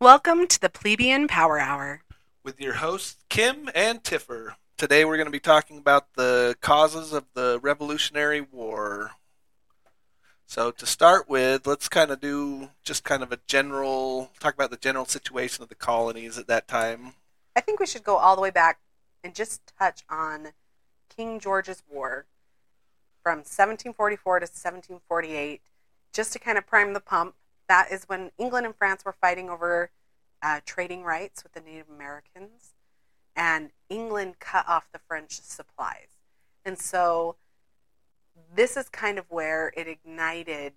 Welcome to the Plebeian Power Hour. with your hosts Kim and Tiffer. Today we're going to be talking about the causes of the Revolutionary War. So to start with, let's kind of do just kind of a general talk about the general situation of the colonies at that time. I think we should go all the way back and just touch on King George's War from 1744 to 1748, just to kind of prime the pump. That is when England and France were fighting over uh, trading rights with the Native Americans, and England cut off the French supplies. And so this is kind of where it ignited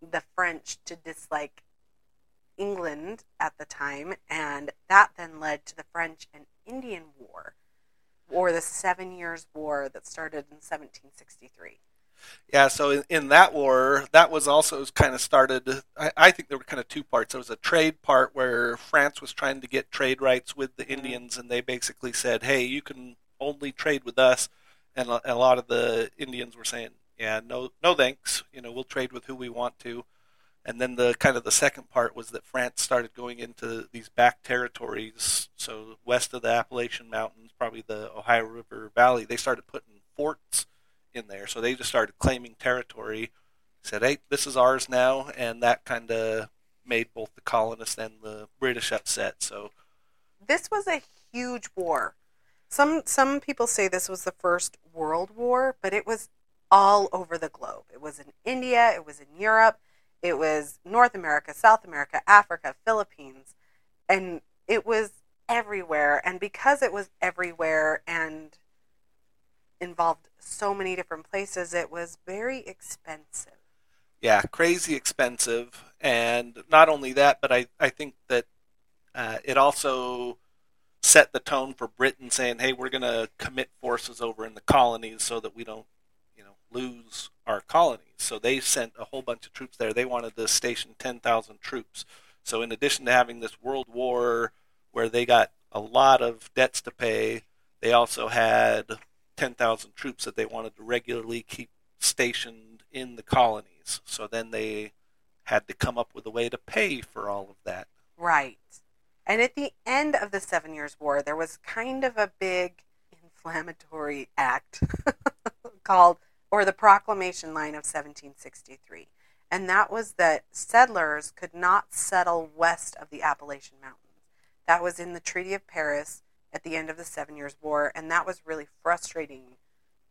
the French to dislike England at the time, and that then led to the French and Indian War, or the Seven Years' War that started in 1763. Yeah, so in, in that war, that was also kind of started. I, I think there were kind of two parts. There was a trade part where France was trying to get trade rights with the mm-hmm. Indians, and they basically said, "Hey, you can only trade with us," and a, a lot of the Indians were saying, "Yeah, no, no thanks. You know, we'll trade with who we want to." And then the kind of the second part was that France started going into these back territories, so west of the Appalachian Mountains, probably the Ohio River Valley. They started putting forts in there. So they just started claiming territory, said, hey, this is ours now. And that kind of made both the colonists and the British upset. So, This was a huge war. Some some people say this was the first world war, but it was all over the globe. It was in India, it was in Europe, it was North America, South America, Africa, Philippines, and it was everywhere. And because it was everywhere and involved so many different places, it was very expensive. yeah, crazy expensive. And not only that, but I, I think that uh, it also set the tone for Britain saying, hey, we're going to commit forces over in the colonies so that we don't, you know, lose our colonies. So they sent a whole bunch of troops there. They wanted to station 10,000 troops. So in addition to having this world war where they got a lot of debts to pay, they also had 10,000 troops that they wanted to regularly keep stationed in the colonies. So then they had to come up with a way to pay for all of that. Right. And at the end of the Seven Years' War, there was kind of a big inflammatory act called, or the Proclamation Line of 1763. And that was that settlers could not settle west of the Appalachian Mountains. That was in the Treaty of Paris at the end of the Seven Years' War, and that was really frustrating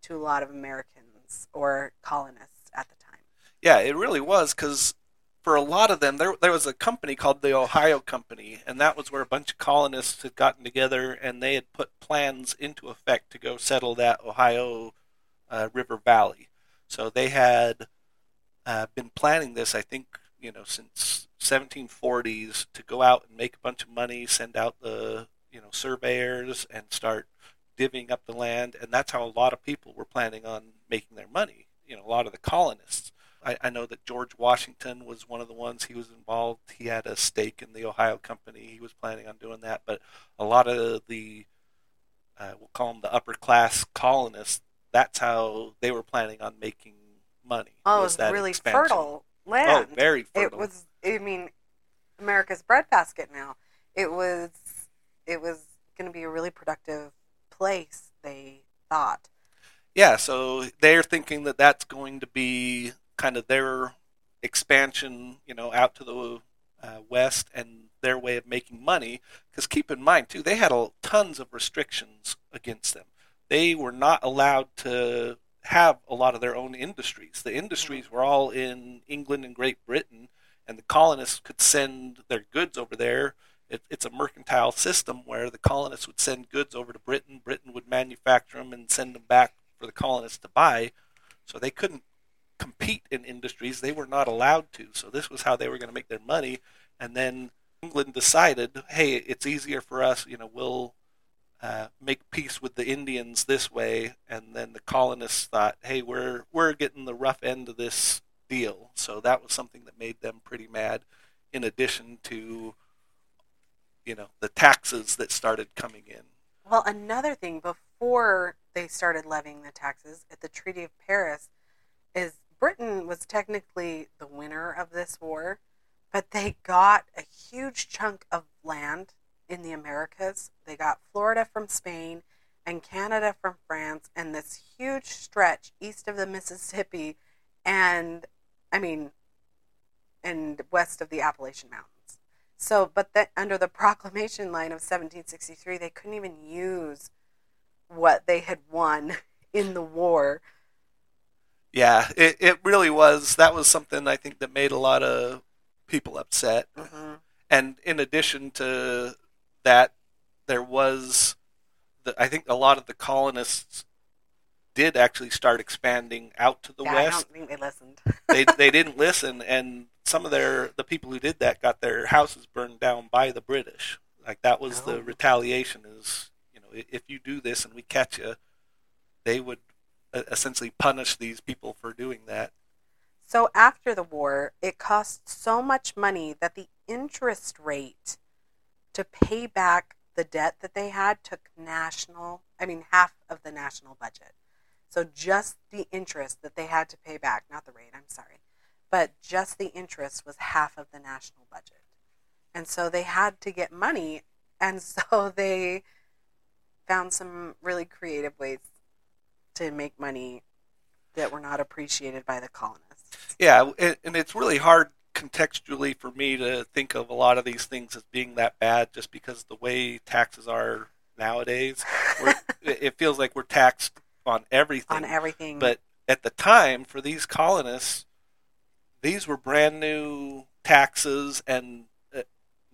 to a lot of Americans or colonists at the time. Yeah, it really was because for a lot of them, there there was a company called the Ohio Company, and that was where a bunch of colonists had gotten together and they had put plans into effect to go settle that Ohio uh, River Valley. So they had uh, been planning this, I think, you know, since 1740s to go out and make a bunch of money, send out the you know surveyors, and start divvying up the land, and that's how a lot of people were planning on making their money. You know, a lot of the colonists. I, I know that George Washington was one of the ones he was involved. He had a stake in the Ohio Company. He was planning on doing that, but a lot of the uh, we'll call them the upper class colonists. That's how they were planning on making money. Oh, it was really expansion. fertile land. Oh, land. very it was i mean america's breadbasket now it was it was going to be a really productive place they thought Yeah, so they're thinking that that's going to be kind of their expansion, you know, out to the uh, west and their way of making money. Because keep in mind, too, they had a, tons of restrictions against them. They were not allowed to have a lot of their own industries. The industries were all in England and Great Britain, and the colonists could send their goods over there. It, it's a mercantile system where the colonists would send goods over to Britain. Britain would manufacture them and send them back for the colonists to buy. So they couldn't compete in industries. They were not allowed to. So this was how they were going to make their money. And then England decided, hey, it's easier for us. You know, we'll uh, make peace with the Indians this way. And then the colonists thought, hey, we're we're getting the rough end of this deal. So that was something that made them pretty mad. In addition to, you know, the taxes that started coming in. well another thing before they started levying the taxes at the treaty of paris is britain was technically the winner of this war but they got a huge chunk of land in the Americas. They got Florida from Spain and Canada from France and this huge stretch east of the Mississippi and I mean and west of the Appalachian Mountains. So, but that under the proclamation line of 1763, they couldn't even use what they had won in the war. Yeah, it, it really was. That was something I think that made a lot of people upset. Mm-hmm. And in addition to that, there was, the, I think a lot of the colonists did actually start expanding out to the yeah, I west. don't think they listened. they they didn't listen, and some of their the people who did that got their houses burned down by the British. Like that was Oh. the retaliation. Is you know if you do this and we catch you, they would essentially punish these people for doing that. So after the war, it cost so much money that the interest rate to pay back the debt that they had took national, I mean, half of the national budget. So just the interest that they had to pay back, not the rate, I'm sorry, but just the interest was half of the national budget. And so they had to get money. And so they found some really creative ways to make money that were not appreciated by the colonists. Yeah, and, it's really hard contextually for me to think of a lot of these things as being that bad, just because the way taxes are nowadays. It it feels like we're taxed on everything. on everything. But at the time, for these colonists, these were brand new taxes, and uh,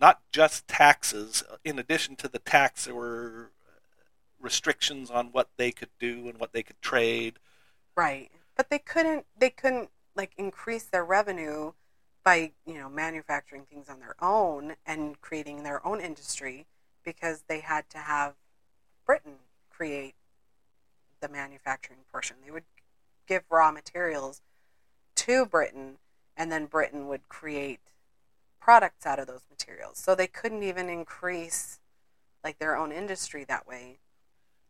not just taxes. In addition to the tax, there were restrictions on what they could do and what they could trade. right, but they couldn't. They couldn't like increase their revenue by you know manufacturing things on their own and creating their own industry because they had to have Britain create the manufacturing portion. They would give raw materials to Britain, and then Britain would create products out of those materials. So they couldn't even increase like their own industry that way.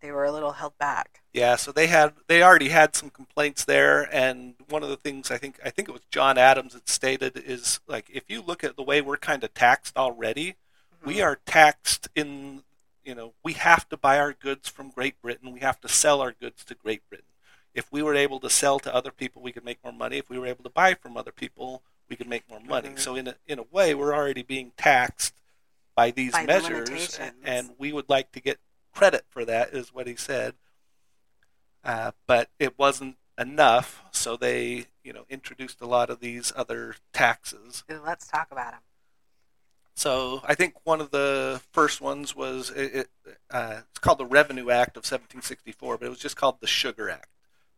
They were a little held back. Yeah, so they had they already had some complaints there, and one of the things I think I think it was John Adams that stated is like if you look at the way we're kind of taxed already, mm-hmm. we are taxed in you know we have to buy our goods from Great Britain, we have to sell our goods to Great Britain. If we were able to sell to other people, we could make more money. If we were able to buy from other people, we could make more money. Mhm. So in a, in a way, we're already being taxed by these By measures, limitations. and we would like to get credit for that, is what he said. Uh, but it wasn't enough, so they, you know, introduced a lot of these other taxes. Let's talk about them. So I think one of the first ones was it, it, uh, it's called the Revenue Act of 1764, but it was just called the Sugar Act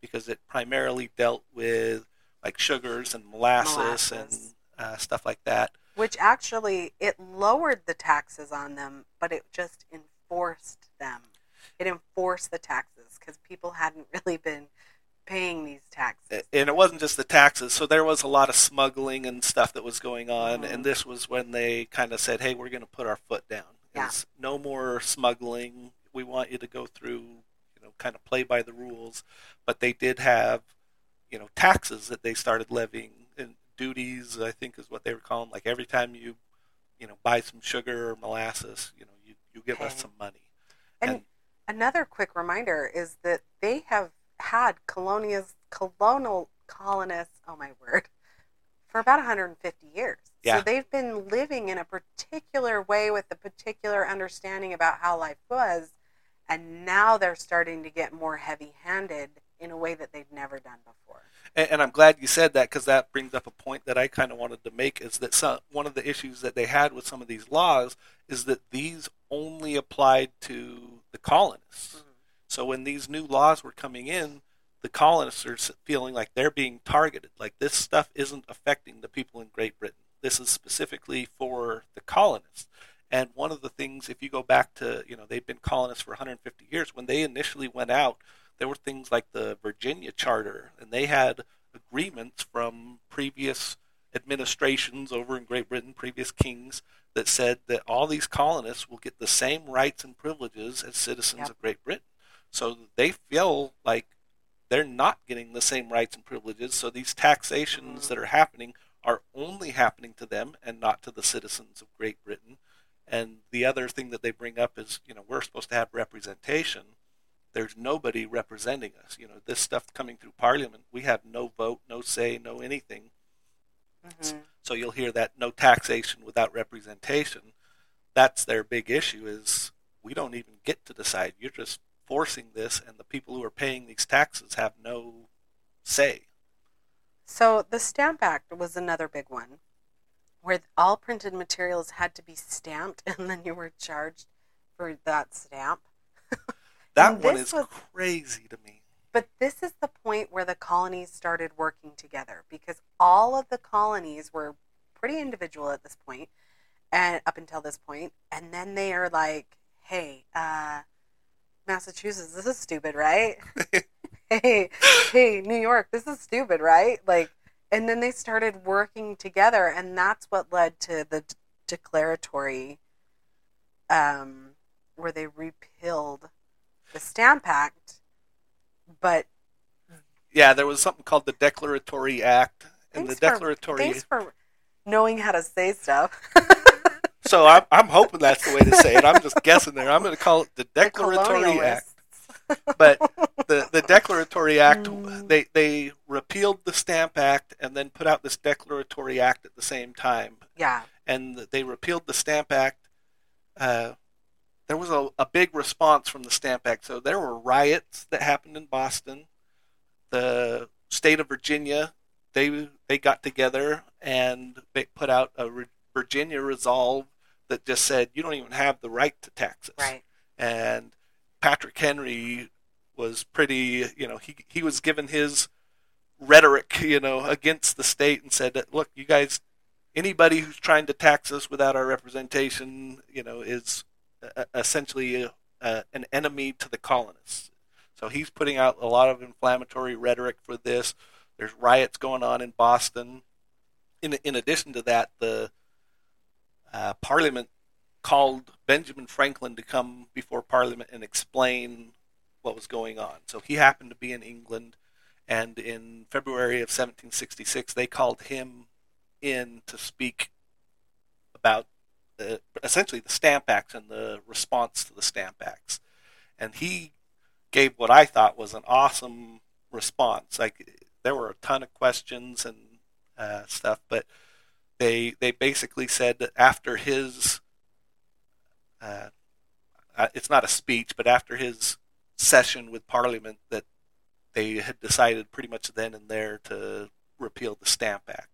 because it primarily dealt with like sugars and molasses, and uh, stuff like that. Which actually, it lowered the taxes on them, but it just enforced them. It enforced the taxes because people hadn't really been paying these taxes. and it wasn't just the taxes. So there was a lot of smuggling and stuff that was going on, Mhm. and this was when they kind of said, "Hey, we're going to put our foot down. Yeah. No more smuggling. We want you to go through, know, kind of play by the rules." But they did have, you know, taxes that they started levying and duties. I think is what they were calling. Like every time you, you know, buy some sugar or molasses, you know, you you give us some money. And another quick reminder is that they have had colonias, colonial colonists, oh my word, for about 150 years. Yeah. So they've been living in a particular way with a particular understanding about how life was. And now they're starting to get more heavy handed in a way that they've never done before. And, and I'm glad you said that because that brings up a point that I kind of wanted to make is that some, one of the issues that they had with some of these laws is that these only applied to the colonists. Mm-hmm. So when these new laws were coming in, the colonists are feeling like they're being targeted. Like this stuff isn't affecting the people in Great Britain. This is specifically for the colonists. And one of the things, if you go back to, you know, they've been colonists for 150 years. When they initially went out, there were things like the Virginia Charter, and they had agreements from previous administrations over in Great Britain, previous kings, that said that all these colonists will get the same rights and privileges as citizens Yep. of Great Britain. So they feel like they're not getting the same rights and privileges. So these taxations Mhm. that are happening are only happening to them and not to the citizens of Great Britain. And the other thing that they bring up is, you know, we're supposed to have representation. There's nobody representing us. You know, this stuff coming through Parliament, we have no vote, no say, no anything. Mm-hmm. So you'll hear that no taxation without representation. That's their big issue is we don't even get to decide. You're just forcing this and the people who are paying these taxes have no say. So the Stamp Act was another big one, where all printed materials had to be stamped, and then you were charged for that stamp. That one is was- crazy to me. But this is the point where the colonies started working together because all of the colonies were pretty individual at this point, and up until this point, and then they are like, "Hey, uh, Massachusetts, this is stupid, right? hey, hey, New York, this is stupid, right? Like, and then they started working together, and that's what led to the d- declaratory, um, where they repealed the Stamp Act, but Yeah, there was something called the Declaratory Act, and the Thanks for- Declaratory. thanks for knowing how to say stuff. So I'm, I'm hoping that's the way to say it. I'm just guessing there. I'm going to call it the The Declaratory Act. But the the Declaratory Act, Mm. they they repealed the Stamp Act and then put out this Declaratory Act at the same time. Yeah, And they repealed the Stamp Act. Uh, there was a, a big response from the Stamp Act. So there were riots that happened in Boston. The state of Virginia, they they got together and they put out a Re- Virginia resolve that just said you don't even have the right to taxes right. and Patrick Henry was pretty, you know, he he was given his rhetoric, you know, against the state and said look, you guys anybody who's trying to tax us without our representation, you know, is uh, essentially uh, an enemy to the colonists. So he's putting out a lot of inflammatory rhetoric for this. There's riots going on in Boston. In in addition to that, the uh, Parliament called Benjamin Franklin to come before Parliament and explain what was going on. So he happened to be in England, and in February of 1766, they called him in to speak about the, essentially the Stamp Acts and the response to the Stamp Acts. And he gave what I thought was an awesome response. Like there were a ton of questions and uh, stuff, but they they basically said that after his uh, uh, it's not a speech, but after his session with Parliament, that they had decided pretty much then and there to repeal the Stamp Act.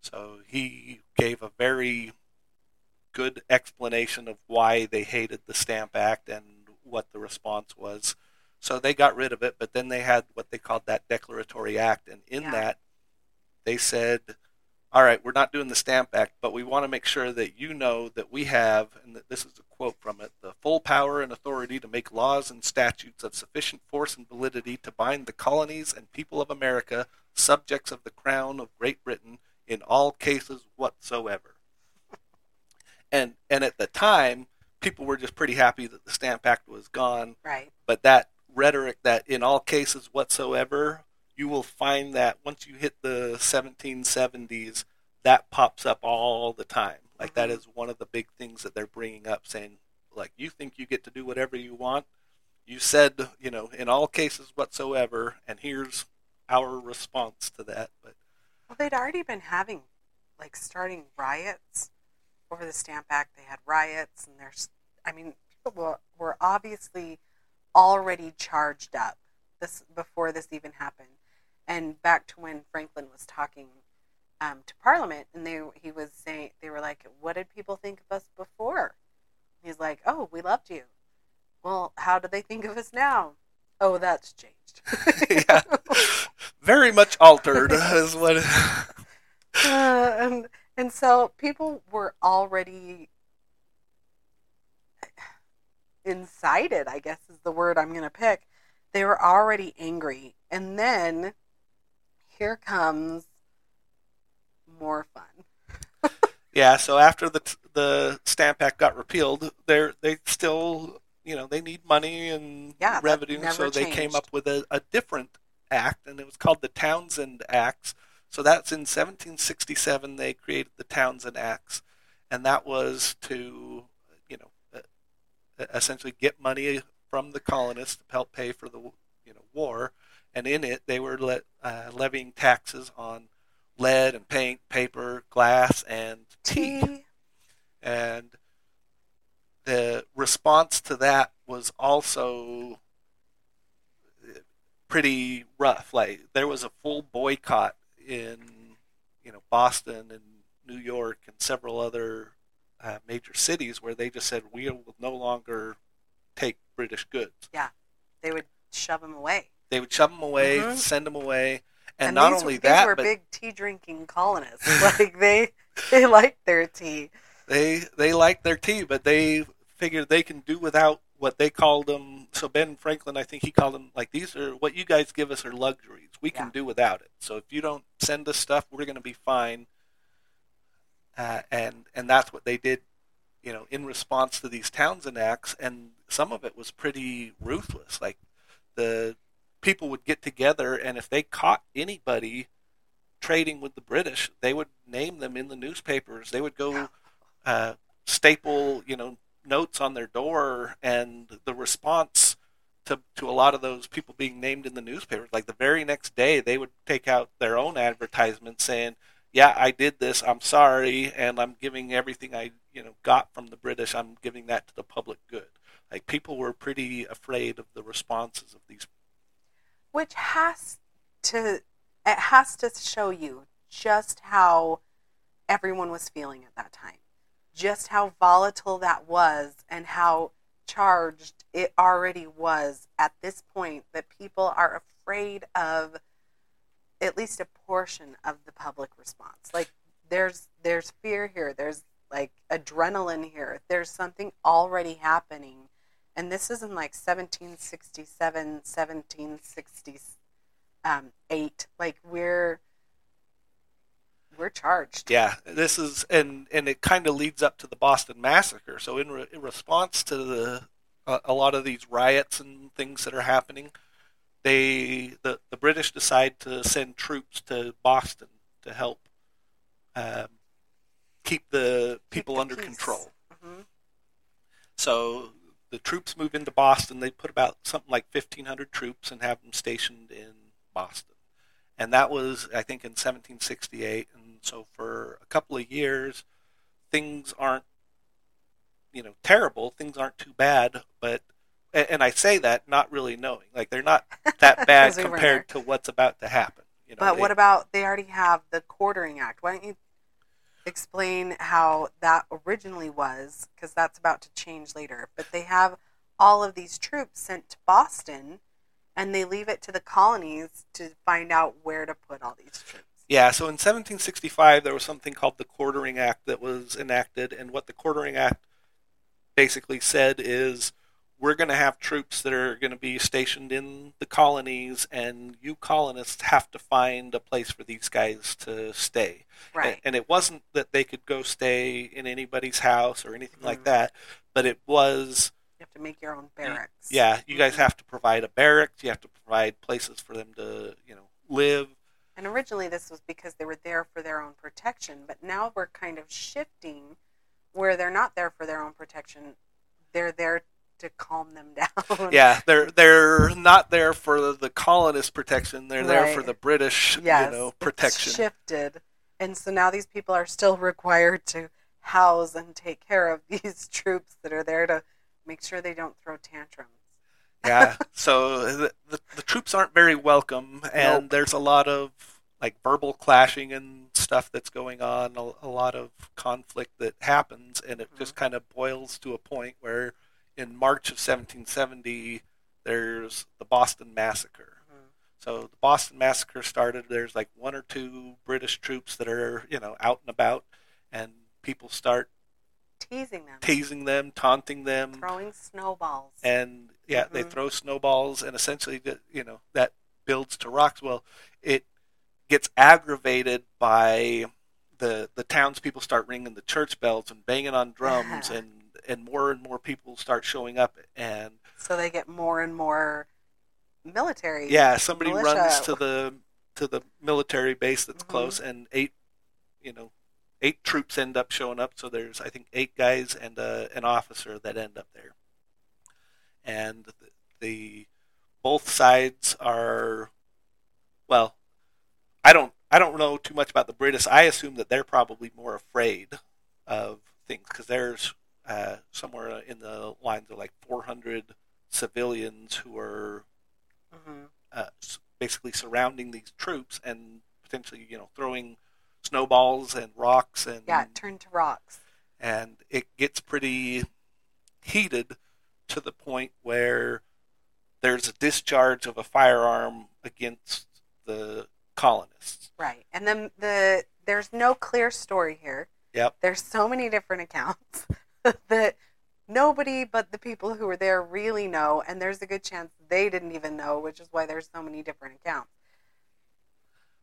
So he gave a very good explanation of why they hated the Stamp Act and what the response was. So they got rid of it, but then they had what they called that Declaratory Act, and in Yeah. that they said all right, we're not doing the Stamp Act, but we want to make sure that you know that we have, and that this is a quote from it, the full power and authority to make laws and statutes of sufficient force and validity to bind the colonies and people of America, subjects of the Crown of Great Britain, in all cases whatsoever. And and at the time, people were just pretty happy that the Stamp Act was gone Right. but that rhetoric that in all cases whatsoever you will find that once you hit the 1770s that pops up all the time like that Mhm. one of the big things that they're bringing up saying like you think you get to do whatever you want you said you know in all cases whatsoever and here's our response to that but Well, they'd already been having, like, starting riots over the Stamp Act. They had riots, and there's, I mean, people were, were obviously already charged up this before this even happened. And back to when Franklin was talking um, to Parliament, and they he was saying they were like, "What did people think of us before?" He's like, "Oh, we loved you." Well, how do they think of us now? Oh, that's changed. yeah very much altered is what Uh, and and so people were already incited i guess is the word i'm going to pick they were already angry and then here comes more fun. Yeah, so after the the Stamp Act got repealed, they're they still you know they need money and Yeah, revenue, so they came up with a, a different act, and it was called the Townshend Acts. So that's in 1767 they created the Townshend Acts, and that was to, you know, essentially get money from the colonists to help pay for the you know war, and in it they were le- uh, levying taxes on lead and paint, paper, glass, and tea. Tea. And the response to that was also pretty rough. Like there was a full boycott in you know Boston and New York and several other uh, major cities where they just said we will no longer take British goods. Yeah, they would shove them away. They would shove them away, Mhm. send them away, and, not these, only these that, were but big tea drinking colonists. like they they liked their tea. they they liked their tea, but they figured they can do without what they called them. So Ben Franklin, I think he called them like these are what you guys give us are luxuries. We can Yeah. do without it. So if you don't send us stuff, we're going to be fine. Uh, and and that's what they did, you know, in response to these Townshend acts, and some of it was pretty ruthless. Like the people would get together, and if they caught anybody trading with the British, they would name them in the newspapers. They would go uh, staple, you know, notes on their door, and the response to to a lot of those people being named in the newspapers, like the very next day, they would take out their own advertisement saying, "Yeah, I did this. I'm sorry, and I'm giving everything I, you know, got from the British. I'm giving that to the public good." Like people were pretty afraid of the responses of these. Which has to it has to show you just how everyone was feeling at that time. Just how volatile that was and how charged it already was at this point that people are afraid of at least a portion of the public response. Like there's there's fear here. There's like adrenaline here. There's something already happening and this is in like 1767 1768 like we're we're charged Yeah, this is and and it kind of leads up to the Boston Massacre. So in, re, in response to the a, a lot of these riots and things that are happening, they the the British decide to send troops to Boston to help um, keep the people the under peace. control. hmm So the troops move into Boston. They put about something like 1,500 troops and have them stationed in Boston. And that was, I think, in 1768. And so for a couple of years, things aren't, you know, terrible. Things aren't too bad. But, and and I say that not really knowing. Like, they're not that bad we compared to what's about to happen. You know, but they- what about they already have the quartering act why don't you explain how that originally was because that's about to change later. But they have all of these troops sent to boston and they leave it to the colonies to find out where to put all these troops. Yeah, so in 1765 there was something called the Quartering Act that was enacted, and what the Quartering Act basically said is we're going to have troops that are going to be stationed in the colonies, and you colonists have to find a place for these guys to stay. right And, and it wasn't that they could go stay in anybody's house or anything like Mhm. that, but it was you have to make your own barracks yeah, you guys Mhm. have to provide a barracks, you have to provide places for them to you know live. and originally this was because they were there for their own protection but now we're kind of shifting where they're not there for their own protection they're there to calm them down Yeah, they're they're not there for the colonist protection. They're there for the British, yes, you know, protection. shifted, and so now these people are still required to house and take care of these troops that are there to make sure they don't throw tantrums. yeah, so the, the the troops aren't very welcome, and Nope. there's a lot of like verbal clashing and stuff that's going on. A, a lot of conflict that happens, and it just mm-hmm. kind of boils to a point where, in March of 1770, there's the Boston Massacre. Mhm. So the Boston Massacre started. There's like one or two British troops that are, you know, out and about, and people start Teasing them, teasing them, taunting them, throwing snowballs. and yeah, they Mhm. throw snowballs, and essentially, that- you know, that builds to rocks. Well, it gets aggravated by the the townspeople start ringing the church bells and banging on drums, and and more and more people start showing up, and so they get more and more military. yeah, somebody militia. runs to the to the military base that's Mhm. close, and eight, you know, eight troops end up showing up. So there's I think eight guys and uh, an officer that end up there, and the, the both sides are, well, I don't I don't know too much about the British. I assume that they're probably more afraid of things because there's uh, somewhere in the lines of like 400 civilians who are hmm uh, basically surrounding these troops and potentially you know throwing snowballs and rocks and Yeah, turned to rocks. and it gets pretty heated to the point where there's a discharge of a firearm against the colonists. Right. And then the there's no clear story here. Yep. There's so many different accounts that nobody but the people who were there really know and there's a good chance they didn't even know, which is why there's so many different accounts.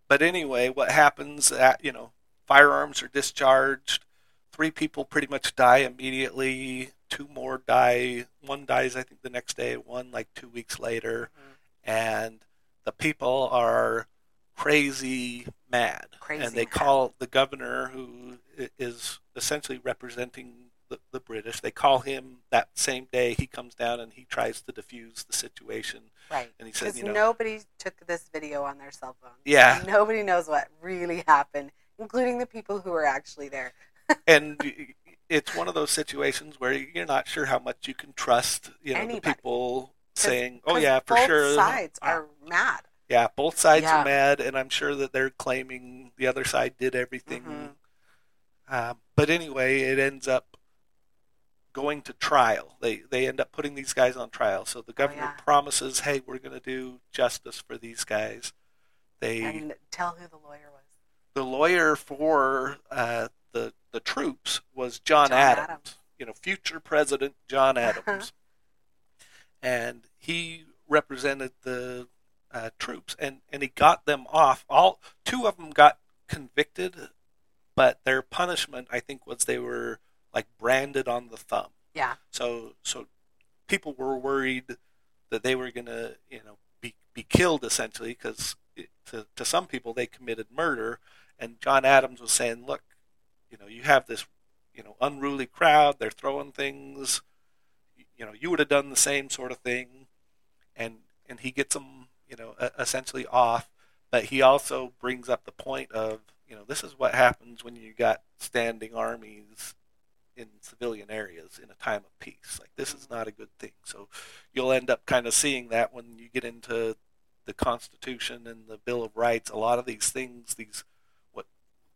But anyway, what happens at you know firearms are discharged, three people pretty much die immediately, two more die, one dies I think the next day, one like two weeks later, mm-hmm. and the people are crazy mad, Crazy and they mad. call the governor who is essentially representing the, the British. They call him that same day. He comes down and he tries to defuse the situation, Right. and he says, you know, nobody took this video on their cell phone. yeah, Nobody knows what really happened, including the people who were actually there. and it's one of those situations where you're not sure how much you can trust, you know, Anybody. the people saying, "Oh yeah, for both sure." sides Uh, are mad. yeah, both sides Yeah. are mad, and I'm sure that they're claiming the other side did everything. Mhm. Um, but anyway, it ends up going to trial. They they end up putting these guys on trial. So the governor Oh, yeah. promises, "Hey, we're going to do justice for these guys." They And tell who the lawyer was. the lawyer for uh, the the troops was John, John Adams, Adams. you know, future President John Adams, and he represented the uh, troops, and and he got them off. All two of them got convicted, but their punishment, I think, was they were like branded on the thumb. Yeah. So so people were worried that they were going to you know be be killed essentially because to to some people they committed murder, and John Adams was saying, look, you know, you have this you know unruly crowd, they're throwing things, you know, you would have done the same sort of thing, and and he gets them you know essentially off, but he also brings up the point of you know this is what happens when you got standing armies in civilian areas in a time of peace. Like this is not a good thing. So you'll end up kind of seeing that when you get into the Constitution and the Bill of Rights. A lot of these things, these what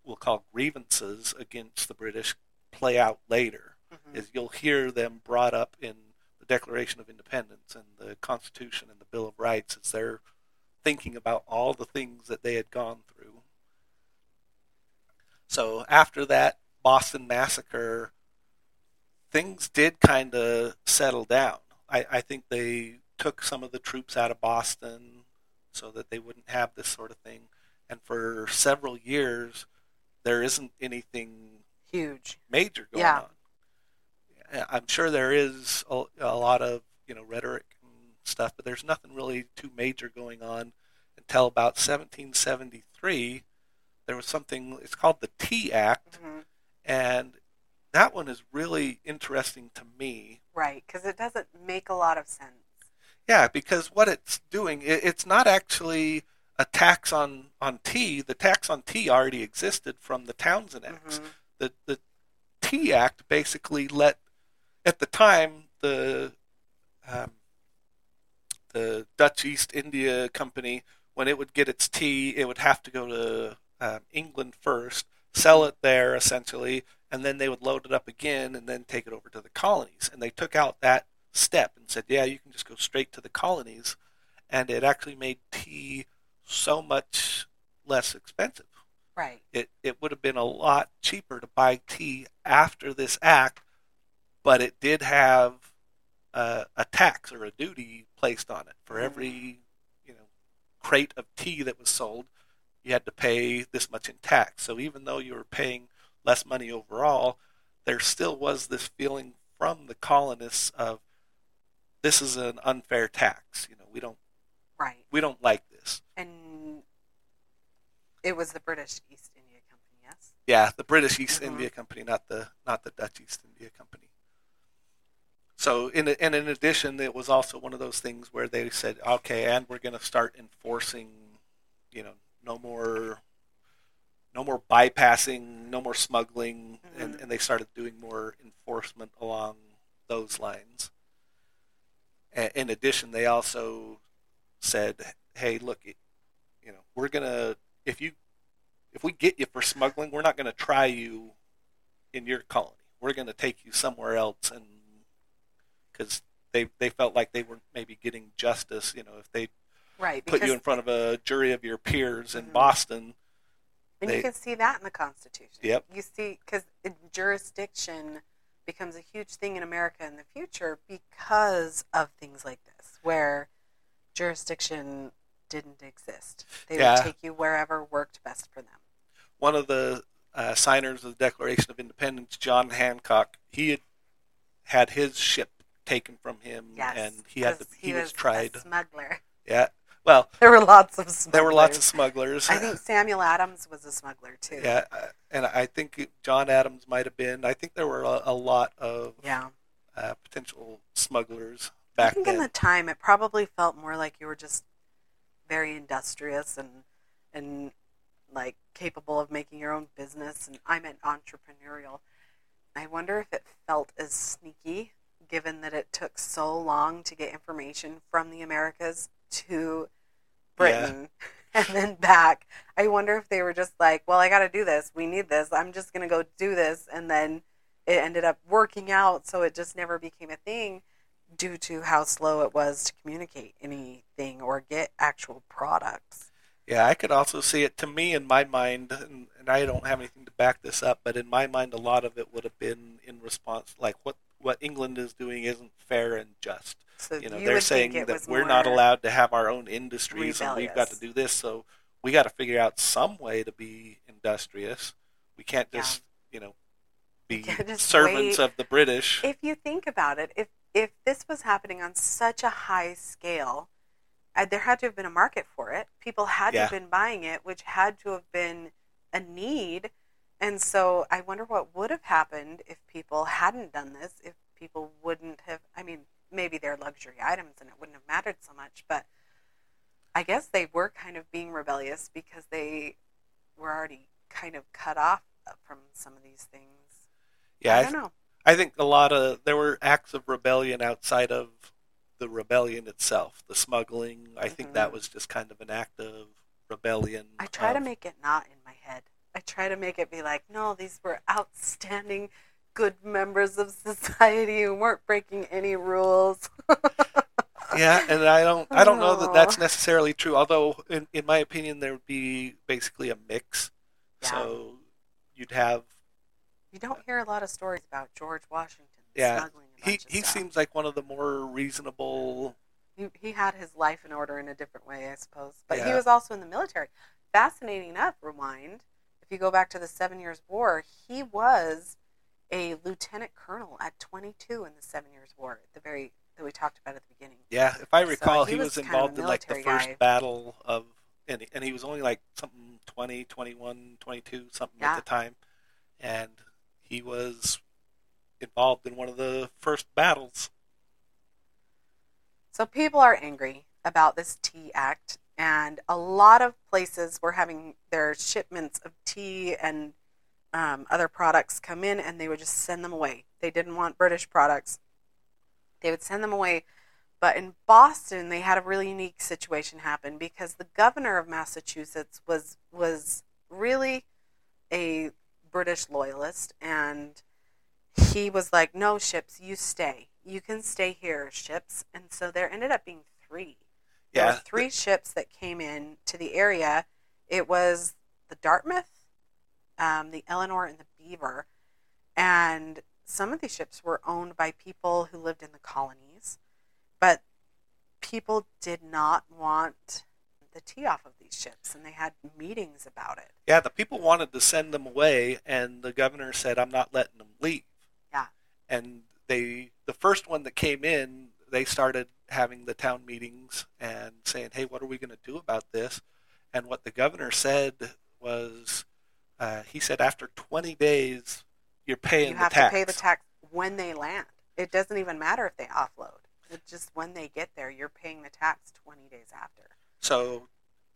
we'll call grievances against the British, play out later. Mhm. Is you'll hear them brought up in the Declaration of Independence and the Constitution and the Bill of Rights as they're thinking about all the things that they had gone through. So after that Boston massacre, things did kind of settle down. I, I think they took some of the troops out of Boston so that they wouldn't have this sort of thing. And for several years, there isn't anything Huge. major going Yeah. on. I'm sure there is a, a lot of you know rhetoric and stuff, but there's nothing really too major going on until about 1773. There was something. It's called the Tea Act, hmm and that one is really interesting to me. Right. Because it doesn't make a lot of sense. Yeah, because what it's doing, it, it's not actually a tax on on tea. The tax on tea already existed from the Townshend Acts. Mhm. the the Tea Act basically let at the time the um, the Dutch East India Company when it would get its tea it would have to go to um, England first sell it there essentially and then they would load it up again and then take it over to the colonies and they took out that step and said yeah you can just go straight to the colonies and it actually made tea so much less expensive Right. it, it would have been a lot cheaper to buy tea after this act, but it did have uh, a tax or a duty placed on it for every you know crate of tea that was sold. You had to pay this much in tax. So even though you were paying less money overall, there still was this feeling from the colonists of this is an unfair tax. You know, we don't Right. we don't like this. And It was the British East India Company, yes. Yeah, the British East Mhm. India Company, not the not the Dutch East India Company. So, in and in addition, it was also one of those things where they said, okay, and we're going to start enforcing, you know, no more, no more bypassing, no more smuggling, and, Mhm. and they started doing more enforcement along those lines. A- In addition, they also said, hey, look, it- you know, we're gonna if you if we get you for smuggling, we're not going to try you in your colony. We're going to take you somewhere else, and because they they felt like they were maybe getting justice, you know, if they Right. put you in front of a jury of your peers in Mhm. Boston. And They- you can see that in the Constitution. Yep. You see, because jurisdiction becomes a huge thing in America in the future because of things like this, where jurisdiction didn't exist. They Yeah. would take you wherever worked best for them. One of the uh, signers of the Declaration of Independence, John Hancock, he had had his ship taken from him, Yes. and he had to, he, was, was tried. A smuggler. Yeah. Well, There were lots of smugglers. there were lots of smugglers. I think Samuel Adams was a smuggler too. Yeah, uh, and I think John Adams might have been. I think there were a, a lot of Yeah. uh, potential smugglers back. I think then. in the time it probably felt more like you were just very industrious and and like capable of making your own business and I meant entrepreneurial. I wonder if it felt as sneaky given that it took so long to get information from the Americas to Britain and then back. I wonder if they were just like, well, I got to do this. We need this. I'm just going to go do this and then it ended up working out so it just never became a thing due to how slow it was to communicate anything or get actual products. Yeah, I could also see it. To me, in my mind, and, and I don't have anything to back this up, but in my mind, a lot of it would have been in response, like what what England is doing isn't fair and just. So You know, you they're saying that we're not allowed to have our own industries, and we've got to do this. So we got to figure out some way to be industrious. We can't Yeah. just, you know, be servants wait. of the British. If you think about it, if if this was happening on such a high scale, uh, there had to have been a market for it. People had to have been buying it, which had to have been a need. And so I wonder what would have happened if people hadn't done this, if people wouldn't have, I mean, maybe they're luxury items and it wouldn't have mattered so much, but I guess they were kind of being rebellious because they were already kind of cut off from some of these things. yeah, I I, don't know. I think a lot of there were acts of rebellion outside of the rebellion itself. The smuggling, I think that Mhm. was just kind of an act of rebellion. I try to make it not in my head. I try to make it be like, no, these were outstanding, good members of society who weren't breaking any rules. Yeah, and I don't I don't know that that's Oh. necessarily true. Although in in my opinion there would be basically a mix. Yeah. So you'd have You don't hear a lot of stories about George Washington Yeah, he he stuff. seems like one of the more reasonable he, he had his life in order in a different way, I suppose. But he was also in the military. Fascinating enough, rewind, if you go back to the Seven Years' War, he was a lieutenant colonel at 22 in the Seven Years' War, the very that we talked about at the beginning. Yeah, if I So recall, he he, was was, kind of a involved in like the first guy. battle of, and, and he was only like something 20, 21, 22, something Yeah. at the time, and he was involved in one of the first battles. So people are angry about this tea act, and a lot of places were having their shipments of tea and um, other products come in, and they would just send them away. They didn't want British products; they would send them away. But in Boston, they had a really unique situation happen because the governor of Massachusetts was was really a British loyalist, and he was like, "No ships, you stay. You can stay here, ships." And so there ended up being three. There Yeah, were three ships that came in to the area. It was the Dartmouth, um, the Eleanor, and the Beaver, and some of these ships were owned by people who lived in the colonies, but people did not want the tea off of these ships, and they had meetings about it. Yeah, the people wanted to send them away, and the governor said, "I'm not letting them leave." Yeah. And they, the first one that came in, they started having the town meetings and saying, "Hey, what are we going to do about this?" And what the governor said was uh, he said after 20 days you're paying you the have tax. to pay the tax when they land. It doesn't even matter if they offload. It's just when they get there, you're paying the tax 20 days after. So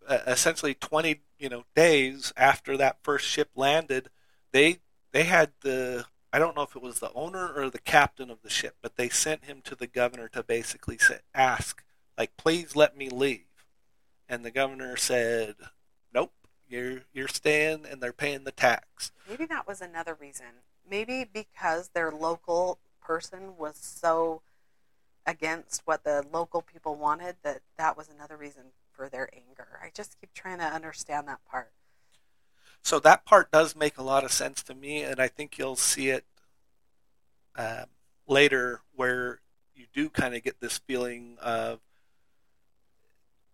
uh, essentially 20 you know days after that first ship landed, they they had the I don't know if it was the owner or the captain of the ship, but they sent him to the governor to basically say, ask like please let me leave. And the governor said, "Nope, you're you're staying and they're paying the tax." Maybe that was another reason. Maybe because their local person was so against what the local people wanted that that was another reason for their anger. I just keep trying to understand that part. So that part does make a lot of sense to me, and I think you'll see it um, later where you do kind of get this feeling of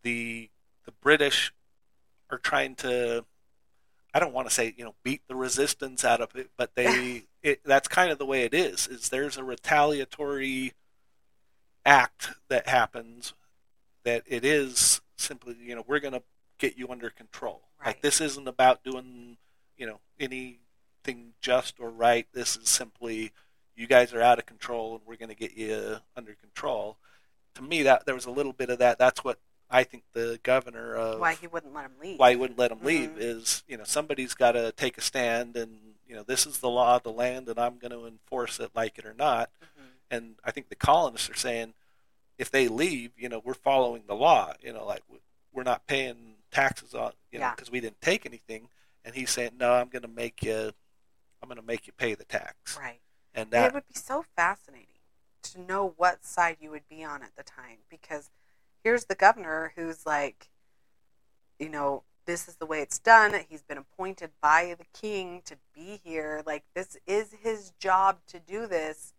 the the British are trying to. I don't want to say you know beat the resistance out of it, but they it, that's kind of the way it is. Is there's a retaliatory act that happens that it is simply you know we're going to get you under control. Right. Like this isn't about doing you know anything just or right. This is simply you guys are out of control and we're going to get you under control. To me, that there was a little bit of that. That's what I think the governor of Why he wouldn't let him leave. why he wouldn't let him leave Mhm. is you know somebody's got to take a stand and you know this is the law of the land and I'm going to enforce it like it or not. Mhm. And I think the colonists are saying if they leave, you know, we're following the law. You know, like we're not paying taxes on you know Yeah. because we didn't take anything. And he's saying no, I'm going to make you, I'm going to make you pay the tax. Right. And And that it would be so fascinating to know what side you would be on at the time because here's the governor who's like, you know, this is the way it's done. He's been appointed by the king to be here. Like, this is his job to do this.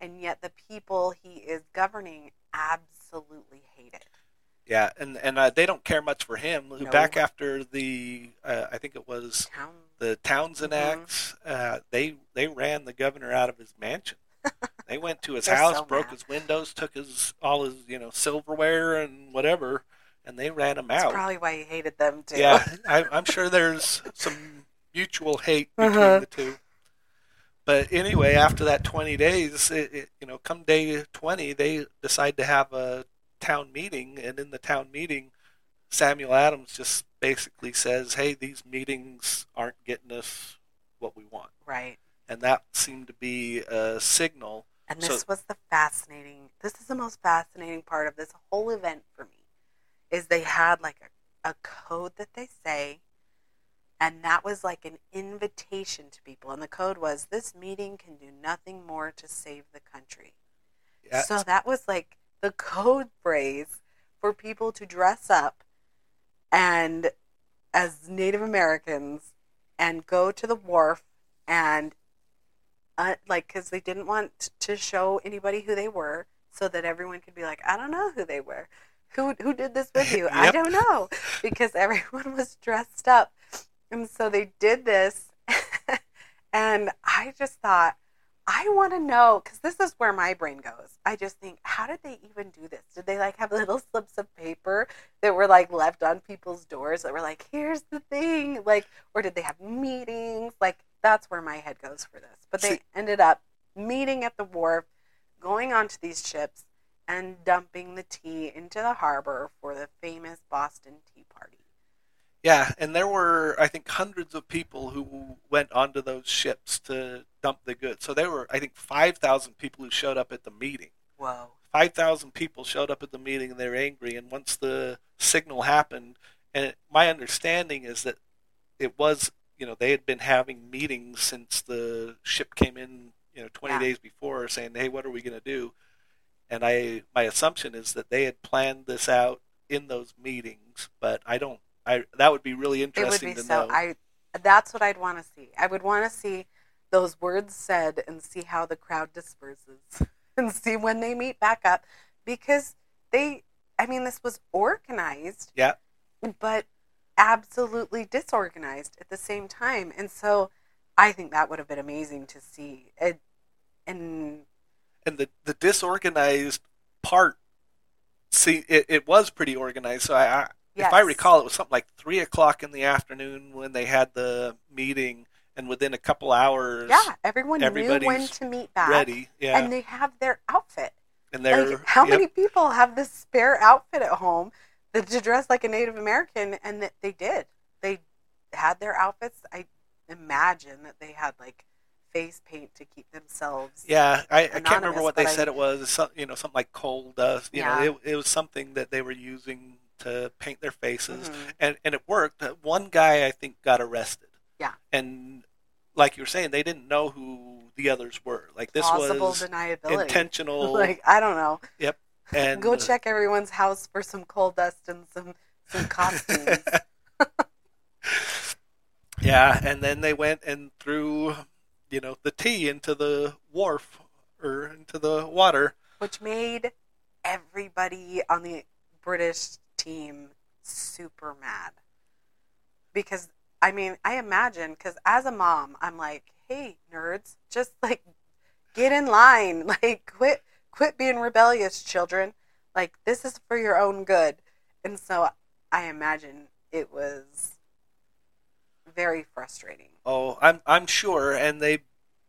And yet, the people he is governing absolutely hate it. Yeah, and and uh, they don't care much for him. No. Back after the, uh, I think it was Town. the Townshend Mhm. Acts, uh, they they ran the governor out of his mansion. they went to his house, so broke mad. his windows, took his all his you know silverware and whatever, and they ran him That's out. probably why he hated them, too. Yeah, I, I'm sure there's some mutual hate between Uh-huh. the two. But anyway, after that 20 days, it, it, you know, come day 20, they decide to have a town meeting, and in the town meeting, Samuel Adams just basically says, "Hey, these meetings aren't getting us what we want," Right. and that seemed to be a signal. And So- this was the fascinating. This is the most fascinating part of this whole event for me, is they had like a, a code that they say, and that was like an invitation to people. And the code was, "This meeting can do nothing more to save the country." Yeah, So that was like the code phrase for people to dress up and as Native Americans and go to the wharf and uh, like because they didn't want to show anybody who they were so that everyone could be like I don't know who they were. Who who did this with you? I don't know. Because everyone was dressed up. And so they did this. And I just thought I want to know because this is where my brain goes. I just think, how did they even do this? Did they like have little slips of paper that were like left on people's doors that were like, here's the thing? Like, or did they have meetings? Like, that's where my head goes for this. But they ended up meeting at the wharf, going onto these ships, and dumping the tea into the harbor for the famous Boston Tea Party. Yeah, and there were, I think, hundreds of people who went onto those ships to dump the goods. So there were, I think, 5,000 people who showed up at the meeting. Whoa. 5,000 people showed up at the meeting and they were angry. And once the signal happened, and my understanding is that it was, you know, they had been having meetings since the ship came in, you know, 20 Yeah. days before saying, hey, what are we going to do? And I, my assumption is that they had planned this out in those meetings, but I don't, I, that would be really interesting It would be to so. know. I. That's what I'd want to see. I would want to see those words said and see how the crowd disperses and see when they meet back up because they. I mean, this was organized, yeah. but absolutely disorganized at the same time, and so I think that would have been amazing to see. It, and and the the disorganized part see it, it was pretty organized so I Yes. if I recall, it was something like three o'clock in the afternoon when they had the meeting, and within a couple hours, Yeah, everyone knew when to meet back. ready. Yeah, And they have their outfit. and they're Like, how yep. many people have this spare outfit at home that to dress like a Native American? And that they did. They had their outfits. I imagine that they had like face paint to keep themselves. Yeah, I, I can't remember what they I- said it was. Some, you know, something like coal dust. You Yeah. know, it, it was something that they were using to paint their faces, Mhm. and and it worked. Uh, One guy I think got arrested. Yeah. and like you were saying, they didn't know who the others were. Like this Plausible was deniability. intentional. like I don't know. Yep. And Go check everyone's house for some coal dust and some some costumes. Yeah, and then they went and threw, you know, the tea into the wharf or into the water. which made everybody on the British team super mad. Because, I mean, I imagine, because as a mom, I'm like, hey, nerds, just like get in line. Like, quit, quit being rebellious, children. Like, this is for your own good. And so I imagine it was very frustrating. Oh, I'm I'm sure, and they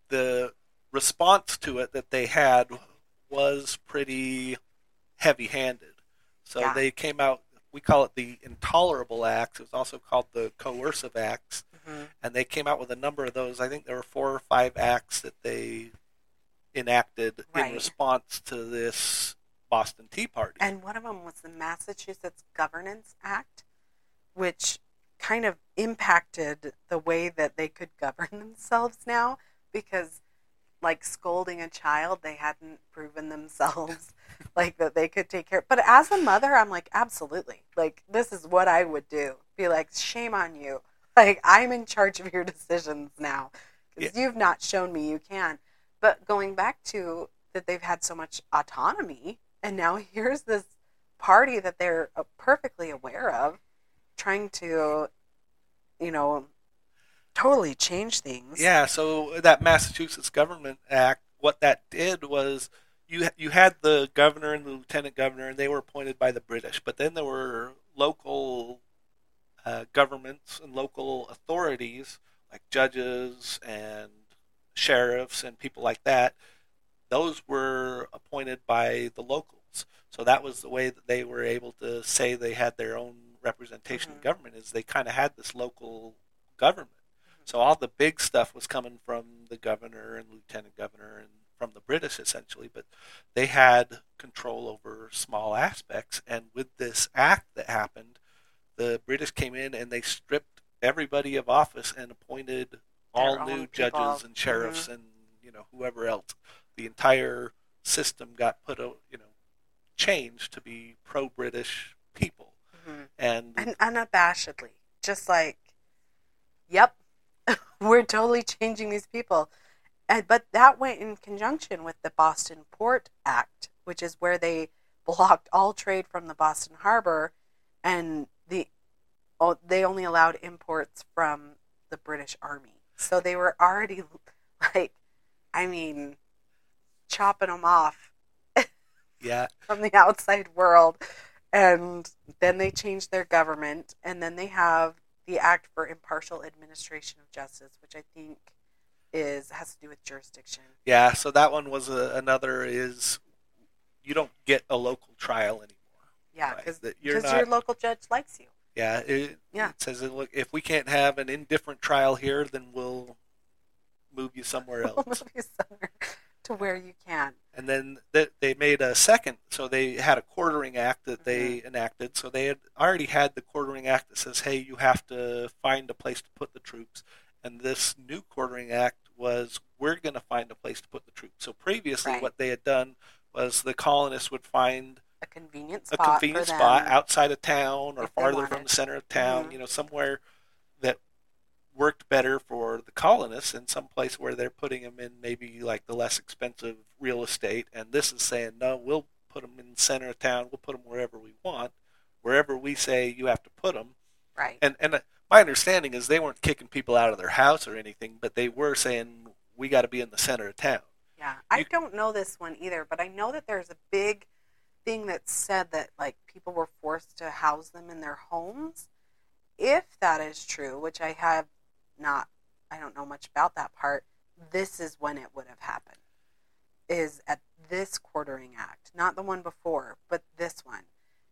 the response to it that they had was pretty heavy-handed. So Yeah. they came out. We call it the intolerable acts. It was also called the coercive acts, Mhm. and they came out with a number of those. I think there were four or five acts that they enacted Right. in response to this Boston Tea Party. And one of them was the Massachusetts Governance Act, which kind of impacted the way that they could govern themselves now because like scolding a child they hadn't proven themselves like that they could take care but as a mother i'm like absolutely. Like this is what i would do. Be like shame on you. Like i'm in charge of your decisions now. Because you've not shown me you can. But going back to that they've had so much autonomy and now here's this party that they're uh, perfectly aware of trying to you know totally change things Yeah, so that Massachusetts Government Act, what that did was you you had the governor and the lieutenant governor, and they were appointed by the British. But then there were local uh, governments and local authorities like judges and sheriffs and people like that. Those were appointed by the locals. So that was the way that they were able to say they had their own representation in Mhm. government. Is they kind of had this local government. So all the big stuff was coming from the governor and lieutenant governor and from the British essentially, but they had control over small aspects. And with this act that happened, the British came in and they stripped everybody of office and appointed all Their new own judges people. and sheriffs and you know whoever else. The entire system got put, o- you know, changed to be pro-British people, Mhm. and and unabashedly just like yep we're totally changing these people. And but that went in conjunction with the boston port act which is where they blocked all trade from the boston harbor. And the oh, they only allowed imports from the british army. So they were already like i mean chopping them off yeah, from the outside world. And then they changed their government, and then they have the Act for Impartial Administration of Justice, which I think is has to do with jurisdiction. Yeah, so that one was a, another is you don't get a local trial anymore. Yeah, because you're your local judge likes you. Yeah, it, Yeah. it says look if we can't have an indifferent trial here, then we'll move you somewhere We'll else. move you somewhere to where you can. and then th- they made a second, so they had a quartering act that they Mm-hmm. enacted. So they had already had the quartering act that says, hey, you have to find a place to put the troops. And this new quartering act was, we're going to find a place to put the troops. So previously, Right. what they had done was the colonists would find A convenient a spot convenient spot outside of town or farther from the center of town, Mhm. you know, somewhere that worked better for the colonists in some place where they're putting them in maybe like the less expensive real estate. And this is saying, no, we'll put them in the center of town. We'll put them wherever we want, wherever we say you have to put them. Right. And, and uh, my understanding is they weren't kicking people out of their house or anything, but they were saying, we got to be in the center of town. Yeah, I You- don't know this one either, but I know that there's a big thing that said that like people were forced to house them in their homes. If that is true, which I have not, I don't know much about that part. This is when it would have happened. Is at this quartering act, not the one before, but this one.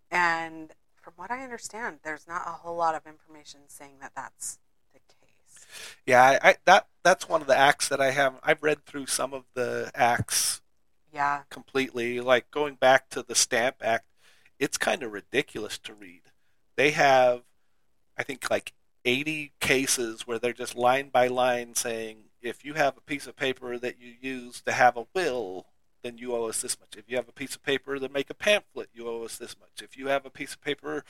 And from what I understand, there's not a whole lot of information saying that that's the case. Yeah, I, I that that's one of the acts that I have. I've read through some of the acts Yeah. completely. Like going back to the Stamp Act, it's kind of ridiculous to read. They have, I think, like 80 cases where they're just line by line saying, if you have a piece of paper that you use to have a will, then you owe us this much. If you have a piece of paper to make a pamphlet, you owe us this much. If you have a piece of paper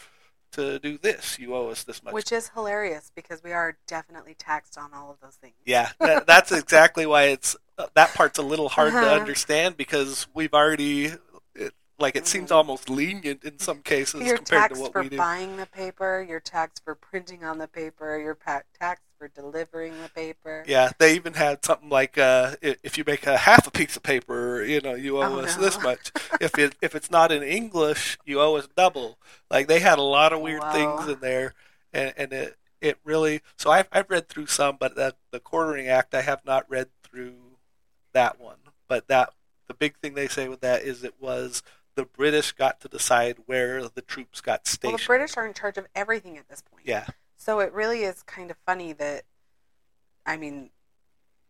to do this, you owe us this much. Which is hilarious because we are definitely taxed on all of those things. Yeah, that, that's exactly why it's uh, that part's a little hard to Uh-huh. understand because we've already it, like it seems Mhm. almost lenient in some cases You're compared to what we do. Your tax for buying the paper. You're taxed for printing on the paper. You're pa- taxed for delivering the paper. Yeah, they even had something like uh, if you make a half a piece of paper, you know, you owe Oh, us no. this much. if it if it's not in English, you owe us double. Like they had a lot of weird Wow. things in there, and, and it it really. So I've I've read through some, but the the Quartering Act I have not read through that one. But that the big thing they say with that is it was the British got to decide where the troops got stationed. Well, the British are in charge of everything at this point. yeah, So it really is kind of funny that, I mean,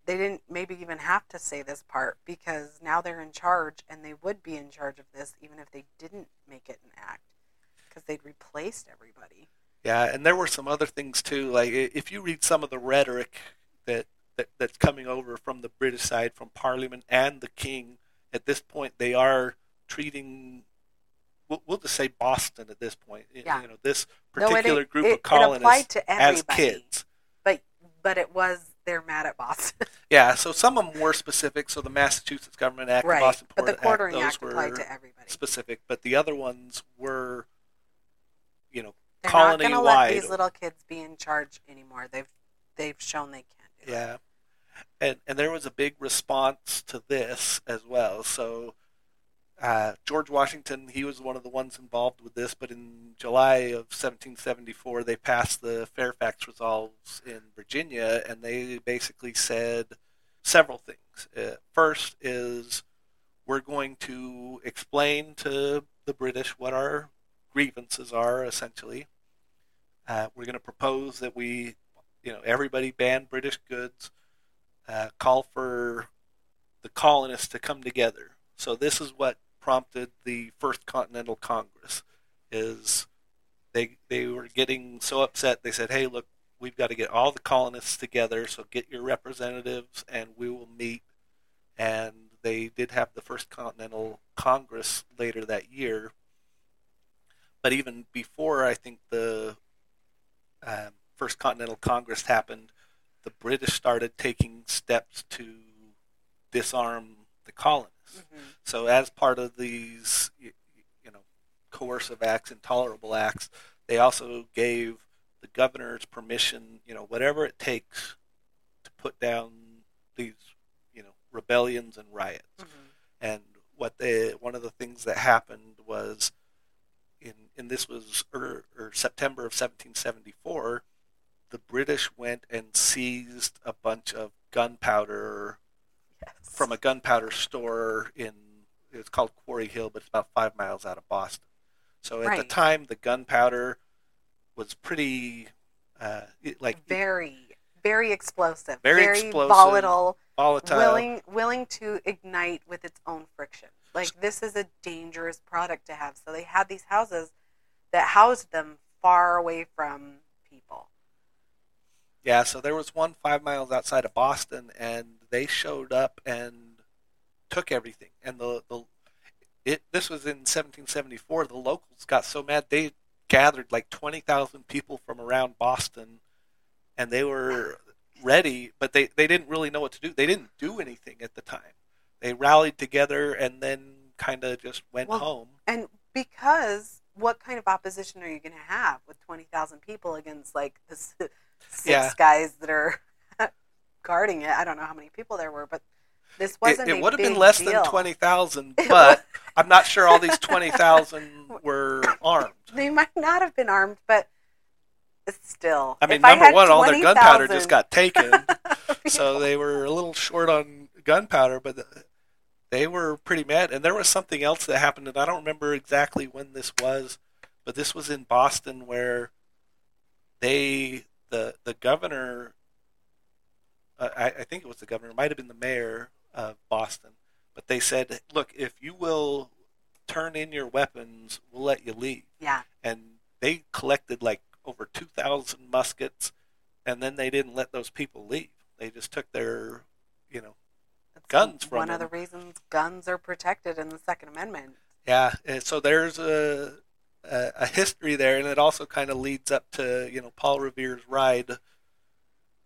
they didn't maybe even have to say this part because now they're in charge and they would be in charge of this even if they didn't make it an act because they'd replaced everybody. Yeah, and there were some other things too. Like if you read some of the rhetoric that, that that's coming over from the British side, from Parliament and the King, at this point they are treating. We'll, we'll just say Boston at this point. Yeah. You know this No, it- particular group it- of colonists as kids. But but it was they're mad at Boston. Yeah, so some of them were specific. So the Massachusetts Government Act, right. Boston But the quartering Act, act those applied were to everybody. specific. But the other ones were, you know, They're not going to let these little kids be in charge anymore. They've they've shown they can't do. Yeah. And and there was a big response to this as well. So uh, George Washington, he was one of the ones involved with this, but in July of 1774, they passed the Fairfax Resolves in Virginia, and they basically said several things. Uh, first is we're going to explain to the British what our grievances are, essentially. Uh, we're going to propose that we you know, everybody ban British goods, uh, call for the colonists to come together. So this is what prompted the First Continental Congress. Is they they were getting so upset they said, "Hey, look, we've got to get all the colonists together. So get your representatives, and we will meet." And they did have the First Continental Congress later that year. But even before, I think the um, First Continental Congress happened, the British started taking steps to disarm the colonists. Mhm. So, as part of these, y- y- you know, coercive acts, intolerable acts, they also gave the governors permission, you know, whatever it takes to put down these, you know, rebellions and riots. Mhm. And what they, one of the things that happened was, in and this was er, er, September of 1774, the British went and seized a bunch of gunpowder Yes. from a gunpowder store in it's called Quarry Hill, but it's about five miles out of Boston. So at the time, the gunpowder was pretty uh, it- like very very explosive, Very explosive, volatile, volatile. willing willing to ignite with its own friction. Like this is a dangerous product to have. So they had these houses that housed them far away from people. Yeah, so there was one five miles outside of Boston, and they showed up and took everything. And the the it this was in 1774. The locals got so mad they gathered like 20,000 people from around Boston, and they were ready, but they they didn't really know what to do. They didn't do anything at the time. They rallied together and then kind of just went Well, home. And because what kind of opposition are you going to have with 20,000 people against like the s- six Yeah. guys that are guarding it? I don't know how many people there were, but this wasn't it a would have been less deal. than 20,000, but I'm not sure all these twenty thousand were armed. They might not have been armed, but it's still. I mean, number had one, all their gunpowder 20,000 just got taken, so they were a little short on gunpowder, but they were pretty mad. And there was something else that happened, and I don't remember exactly when this was, but this was in Boston where they the the governor, uh, I, I think it was the governor, it might have been the mayor of Boston, but they said, look, if you will turn in your weapons, we'll let you leave Yeah. and they collected like over 2,000 muskets, and then they didn't let those people leave. They just took their, you know, That's Guns from one of the reasons guns are protected in the Second Amendment. yeah. And so there's a, a a history there, and it also kind of leads up to you know Paul Revere's ride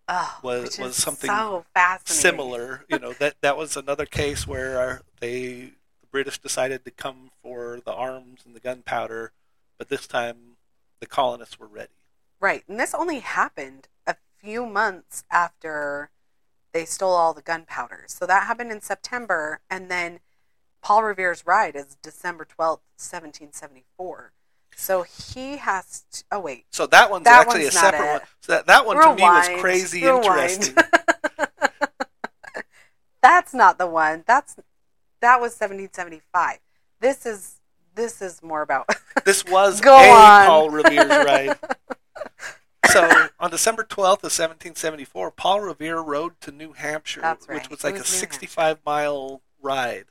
Oh, Was- was something so similar. You know that that was another case where they the British decided to come for the arms and the gunpowder, but this time the colonists were ready. Right, and this only happened a few months after they stole all the gunpowder. So that happened in September, and then Paul Revere's ride is December twelfth, seventeen seventy four. So he has. To, oh wait, So that one's That actually one's a separate one. So that, that one to me was crazy Rewind. interesting. That's not the one. That's that was seventeen seventy five. This is this is more about. This was Go a on. Paul Revere's ride. So on December 12th of 1774, Paul Revere rode to New Hampshire, right. which was like was a New 65 mile ride.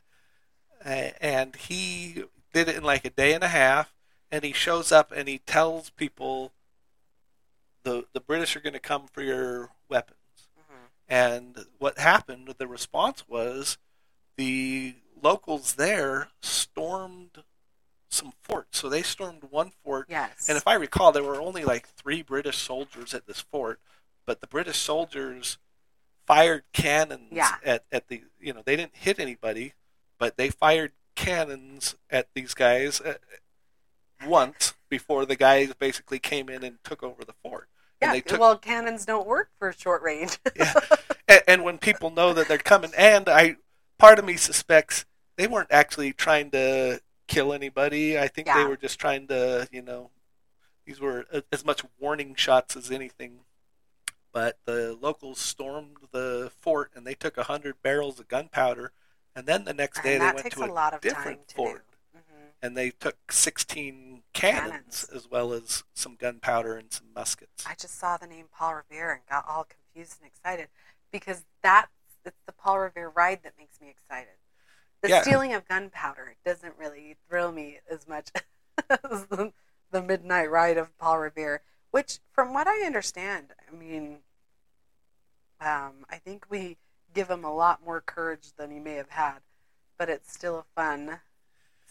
Uh, and he did it in like a day and a half. And he shows up and he tells people the, the British are going to come for your weapons. Mhm. And what happened, the response was the locals there stormed some forts. So they stormed one fort. Yes. And if I recall, there were only like three British soldiers at this fort, but the British soldiers fired cannons Yeah. at, at the, you know, they didn't hit anybody, but they fired cannons at these guys once before the guys basically came in and took over the fort. yeah, and they took well, cannons don't work for short range. yeah. And, and when people know that they're coming, and I, part of me suspects they weren't actually trying to kill anybody. I think they were just trying to, you know, these were a- as much warning shots as anything. But the locals stormed the fort and they took a hundred barrels of gunpowder, and then the next day and they went to a lot of time different fort. And they took 16 cannons, Cannons. as well as some gunpowder and some muskets. I just saw the name Paul Revere and got all confused and excited because that's it's the Paul Revere ride that makes me excited. The Yeah. stealing of gunpowder doesn't really thrill me as much as the, the midnight ride of Paul Revere, which, from what I understand, I mean, um, I think we give him a lot more courage than he may have had, but it's still a fun,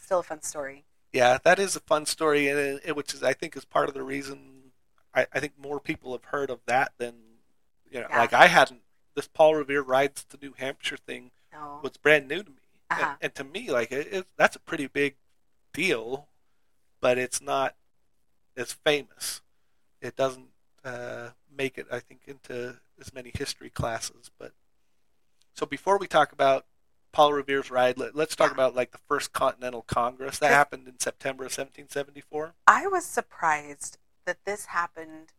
still a fun story. Yeah, that is a fun story, and which is I think is part of the reason I, I think more people have heard of that than you know, Yeah. like I hadn't. This Paul Revere rides to New Hampshire thing No, was brand new to me, Uh-huh. and, and to me, like it, it, that's a pretty big deal, but it's not as famous. It doesn't uh, make it, I think, into as many history classes. But so before we talk about Paul Revere's ride, let, let's talk about like the first Continental Congress that happened in September of 1774. I was surprised that this happened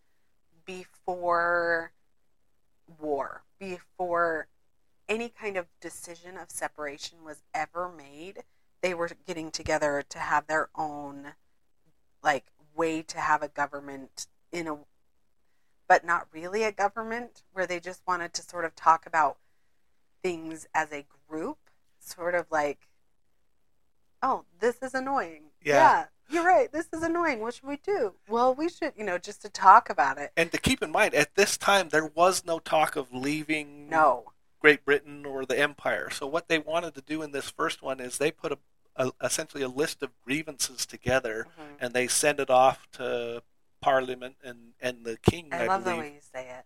before war, before any kind of decision of separation was ever made. They were getting together to have their own like way to have a government in a but not really a government where they just wanted to sort of talk about things as a group, sort of like oh, this is annoying. Yeah. you're right. This is annoying. What should we do? Well, we should, you know, just to talk about it. And to keep in mind, at this time there was no talk of leaving No. Great Britain or the Empire. So what they wanted to do in this first one is they put a, a essentially a list of grievances together Mhm. and they send it off to Parliament and, and the King, I, I love the way you say it.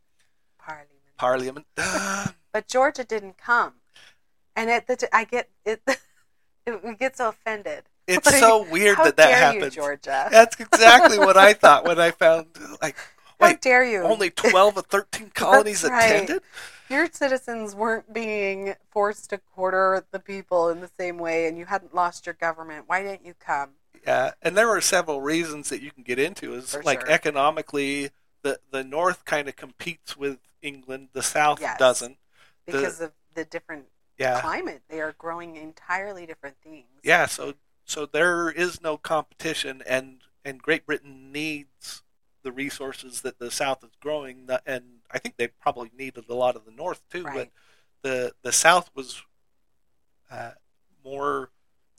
Parliament. Parliament. but Georgia didn't come, and it. The, I get it. it we get so offended. it's Like, so weird that that dare happened. you, Georgia? That's exactly what I thought when I found like How dare you? only 12 or 13 colonies right. attended? Your citizens weren't being forced to quarter the people in the same way, and you hadn't lost your government. Why didn't you come? Yeah, and there are several reasons that you can get into. Is For like sure. economically, the the North kind of competes with England, the South Yes. doesn't. The- Because of the different Yeah, climate, they are growing entirely different things. yeah. So so there is no competition, and and Great Britain needs the resources that the South is growing, and I think they probably needed a lot of the North too. But the the South was uh, more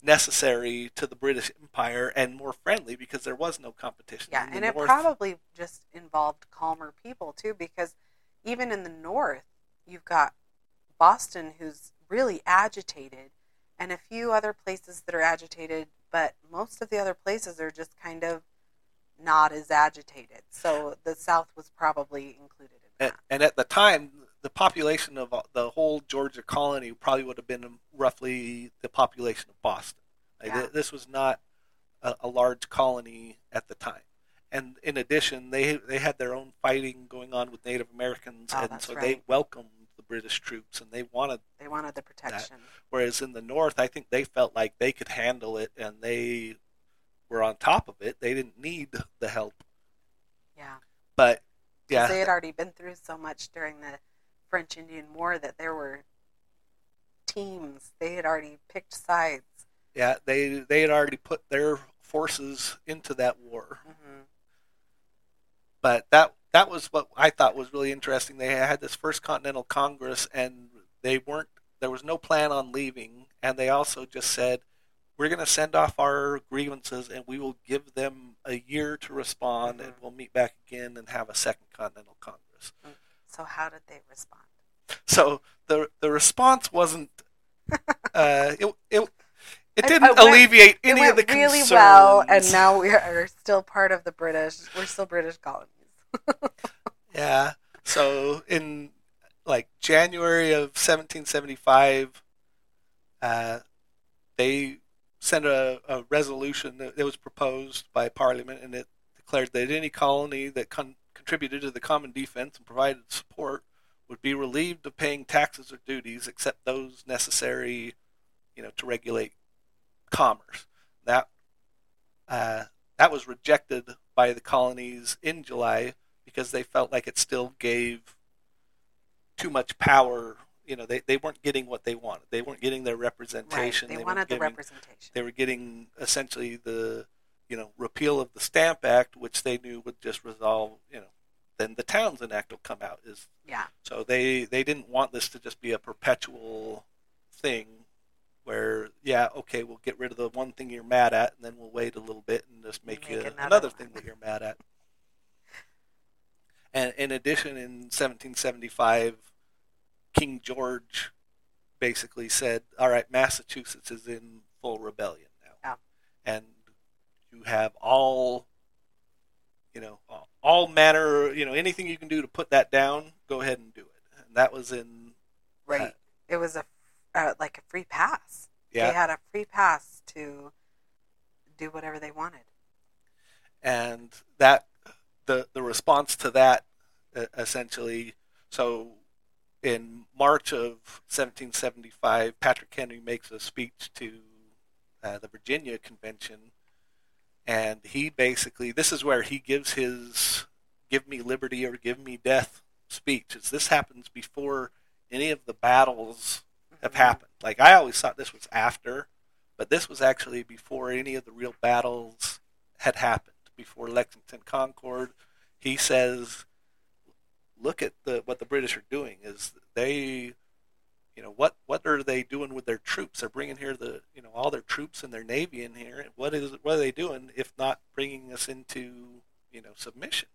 necessary to the British Empire and more friendly because there was no competition. Yeah, and it probably just involved calmer people too, because even in the north, you've got Boston, who's really agitated, and a few other places that are agitated, but most of the other places are just kind of not as agitated. So the South was probably included in and, that. and at the time, the population of uh, the whole Georgia colony probably would have been roughly the population of Boston. Like, Yeah. th- This was not a, a large colony at the time. And in addition, they they had their own fighting going on with Native Americans, Oh, and so they right. welcomed the British troops, and they wanted. They wanted the protection. Whereas in the North, I think they felt like they could handle it, and they were on top of it. They didn't need the help. Yeah. But yeah, They had already been through so much during the French Indian War that there were teams. They had already picked sides. Yeah, they they had already put their forces into that war. hmm But that that was what I thought was really interesting. They had this first Continental Congress, and they weren't. There was no plan on leaving, and they also just said, "We're going to send off our grievances, and we will give them a year to respond, and Mhm. we'll meet back again and have a second Continental Congress." So how did they respond? So the the response wasn't. Uh, it it it didn't it went- alleviate It any went of the really concerns. well, and now we are still part of the British. We're still British colonies. Yeah. So in like January of 1775, uh, they sent a, a resolution that was proposed by Parliament, and it declared that any colony that con- contributed to the common defense and provided support would be relieved of paying taxes or duties, except those necessary, you know, to regulate commerce. That uh, that was rejected by the colonies in July because they felt like it still gave too much power. You know, they, they weren't getting what they wanted. They weren't getting their Right. representation. They weren't wanted the representation. They were getting essentially the, you know, repeal of the Stamp Act, which they knew would just resolve, you know, then the Townshend Act will come out. Is Yeah. so they they didn't want this to just be a perpetual thing where yeah okay we'll get rid of the one thing you're mad at and then we'll wait a little bit and just make, Make you another another thing that you're mad at. And in addition, in 1775, King George basically said, "All right, Massachusetts is in full rebellion now, Yeah. and you have all, you know, all- manner, you know, anything you can do to put that down, go ahead and do it." And that was in Right. it was a uh, like a free pass. yeah, They had a free pass to do whatever they wanted. and that the the response to that essentially. So in March of 1775 Patrick Henry makes a speech to uh, the Virginia Convention and he basically this is where he gives his give me liberty or give me death speech. As this happens before any of the battles have Mhm. happened. Like I always thought this was after but this was actually before any of the real battles had happened before Lexington Concord. He says, "Look at the what the British are doing. Is they, you know, what what are they doing with their troops? They're bringing here the you know all their troops and their navy in here. What is what are they doing if not bringing us into you know submission?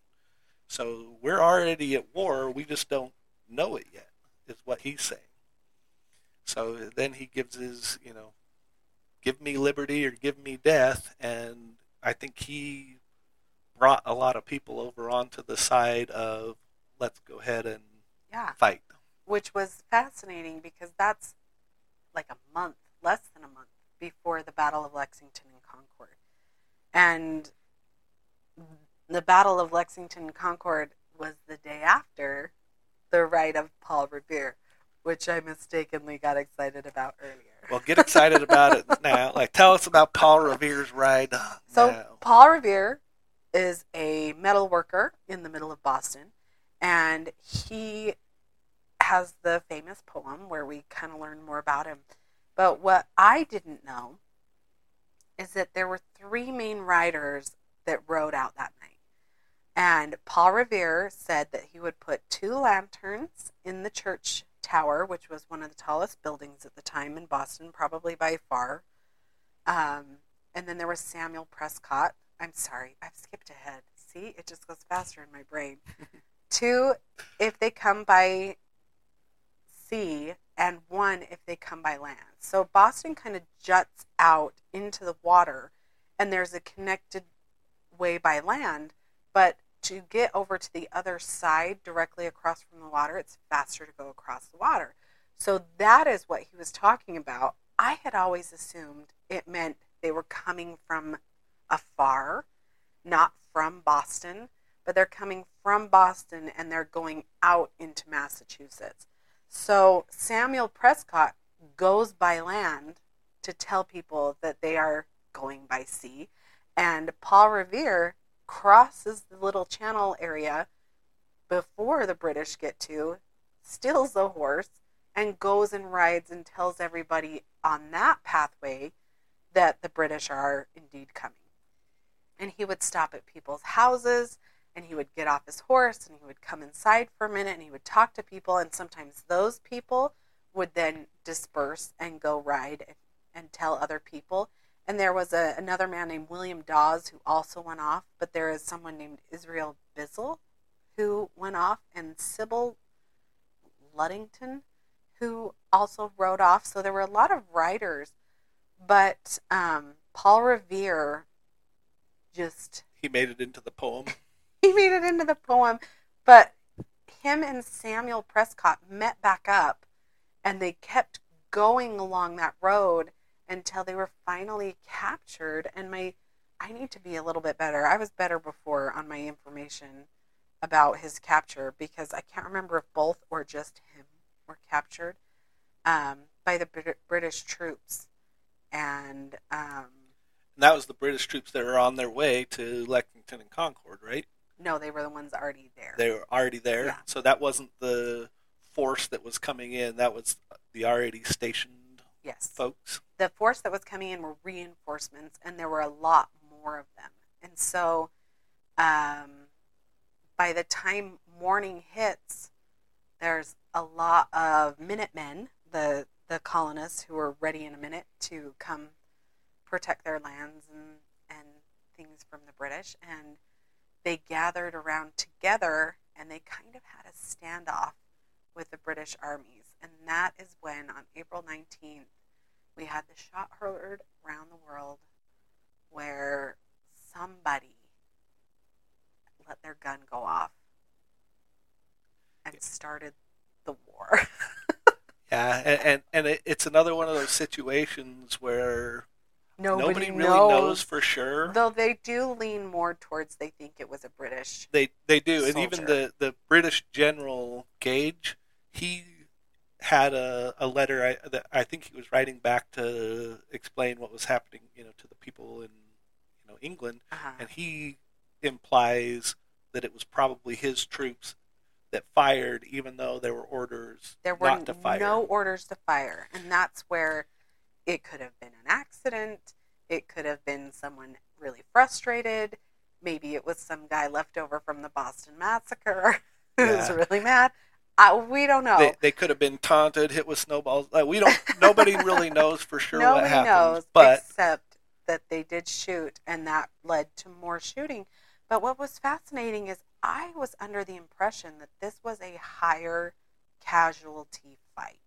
So we're already at war. We just don't know it yet. Is what he's saying. So then he gives his you know give me liberty or give me death and i think he brought a lot of people over onto the side of let's go ahead and Yeah. fight Which was fascinating because that's like a month, less than a month before the Battle of Lexington and Concord. And the Battle of Lexington and Concord was the day after the ride of Paul Revere, which I mistakenly got excited about earlier. Well, get excited about it now. Like, tell us about Paul Revere's ride. So now. Paul Revere is a metal worker in the middle of Boston, and he has the famous poem where we kind of learn more about him. But what I didn't know is that there were three main writers that rode out that night. And Paul Revere said that he would put two lanterns in the church tower, which was one of the tallest buildings at the time in Boston, probably by far. Um, and then there was Samuel Prescott. I'm sorry, I've skipped ahead. See, it just goes faster in my brain. Two, if they come by sea, and one if they come by land. So Boston kind of juts out into the water, and there's a connected way by land, but to get over to the other side directly across from the water, it's faster to go across the water. So that is what he was talking about. I had always assumed it meant they were coming from afar, not from Boston, but they're coming from Boston and they're going out into Massachusetts. So Samuel Prescott goes by land to tell people that they are going by sea, and Paul Revere crosses the little channel area before the British get to, steals the horse, and goes and rides and tells everybody on that pathway that the British are indeed coming. And he would stop at people's houses and he would get off his horse and he would come inside for a minute and he would talk to people and sometimes those people would then disperse and go ride and, and tell other people and there was a, another man named William Dawes who also went off, but there is someone named Israel Bissell who went off, and Sybil Ludington who also rode off. So there were a lot of riders, but um, Paul Revere just he made it into the poem. he made it into the poem, but him and Samuel Prescott met back up, and they kept going along that road until they were finally captured. And my, I need to be a little bit better. I was better before on my information about his capture because I can't remember if both or just him were captured um, by the Brit- British troops. And um, And that was the British troops that were on their way to Lexington and Concord, right? no, they were the ones already there. They were already there. Yeah. So that wasn't the force that was coming in. That was the already stationed yes. folks. the force that was coming in were reinforcements, and there were a lot more of them. And so, um, by the time morning hits, there's a lot of Minutemen, the the colonists who were ready in a minute to come protect their lands and and things from the British, and they gathered around together, and they kind of had a standoff with the British armies, and that is when on April nineteenth we had the shot heard around the world where somebody let their gun go off and started the war. Yeah, and and, and it, it's another one of those situations where Nobody, nobody, really knows. knows for sure. Though they do lean more towards they think it was a British. They they do, and even the the British General Gage, he had a, a letter I, that I think he was writing back to explain what was happening, you know, to the people in you know England, Uh-huh. and he implies that it was probably his troops that fired, even though there were orders There were not to fire. no orders to fire, and that's where it could have been an accident. It could have been someone really frustrated. Maybe it was some guy left over from the Boston Massacre who's Yeah. really mad. Uh, we don't know. They, they could have been taunted, hit with snowballs. Like, we don't. nobody really knows for sure Nobody what happened. knows but except that they did shoot, and that led to more shooting. But what was fascinating is I was under the impression that this was a higher casualty fight.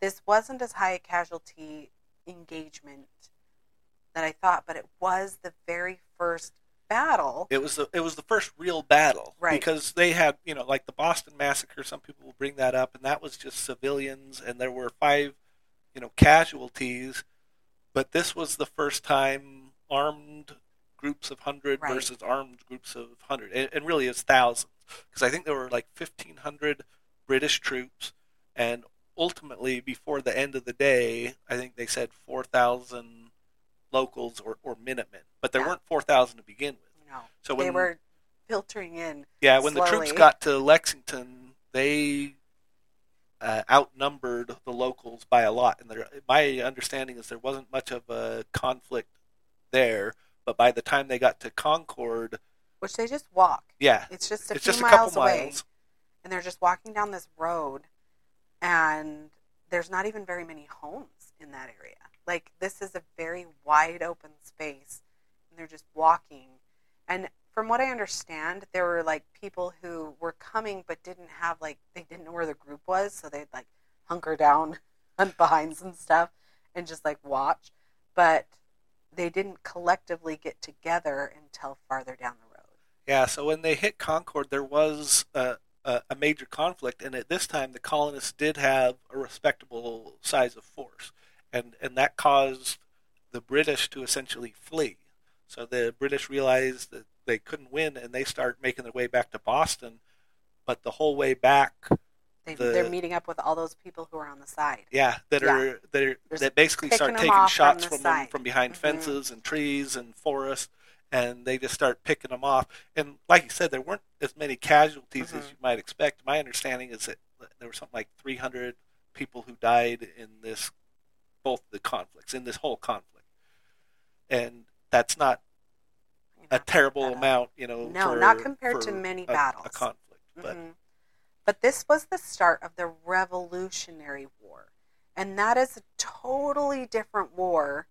This wasn't as high a casualty engagement that I thought, but it was the very first battle. it was the it was the first real battle Right. because they had you know like the Boston massacre. Some people will bring that up, and that was just civilians, and there were five you know casualties. But this was the first time armed groups of hundred Right. versus armed groups of hundred, and, and really it's thousands because I think there were like fifteen hundred British troops, and ultimately before the end of the day, I think they said four thousand locals or, or Minutemen, but there Yeah. weren't four thousand to begin with. No, So they when were filtering in. yeah, when the troops got to Lexington, they uh, outnumbered the locals by a lot. And there, my understanding is there wasn't much of a conflict there. But by the time they got to Concord, which they just walk. yeah, It's just a it's few just a miles couple away, and they're just walking down this road, and there's not even very many homes in that area. Like this is a very wide open space, and they're just walking. And from what I understand, there were like people who were coming but didn't have like they didn't know where the group was, so they'd like hunker down behind some stuff and just like watch. But they didn't collectively get together until farther down the road. Yeah, so when they hit Concord, there was a, a, a major conflict, and at this time, the colonists did have a respectable size of force, and and that caused the British to essentially flee. So the British realized that they couldn't win, and they start making their way back to Boston. But the whole way back, They, The- they're meeting up with all those people who are on the side. yeah, that Yeah. are that are that basically start taking shots from from them from behind Mhm. fences and trees and forests, and they just start picking them off. And like you said, there weren't as many casualties as Mhm. you might expect. My understanding is that there were something like 300 people who died in this both the conflicts in this whole conflict, and that's not You a terrible amount, you know. No, for- not compared to many a- battles. A conflict, but Mhm. But this was the start of the Revolutionary War. And that is a totally different war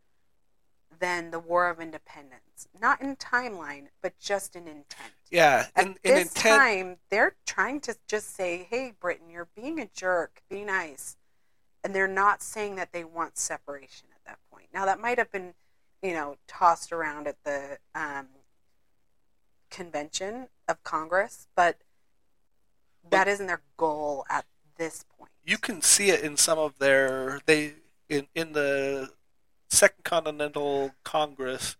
than the War of Independence. Not in timeline, but just in intent. yeah, At in, in this intent, time, they're trying to just say, hey, Britain, you're being a jerk, be nice. And they're not saying that they want separation at that point. Now, that might have been, you know, tossed around at the um, convention of Congress, but that isn't their goal at this point. you can see it in some of their they in in the Second Continental Congress.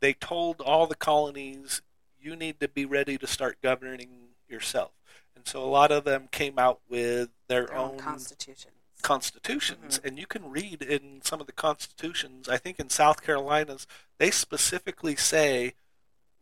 They told all the colonies, "You need to be ready to start governing yourself." And so a lot of them came out with their, their own own constitutions. constitutions, Mhm. and you can read in some of the constitutions. I think in South Carolina's, they specifically say,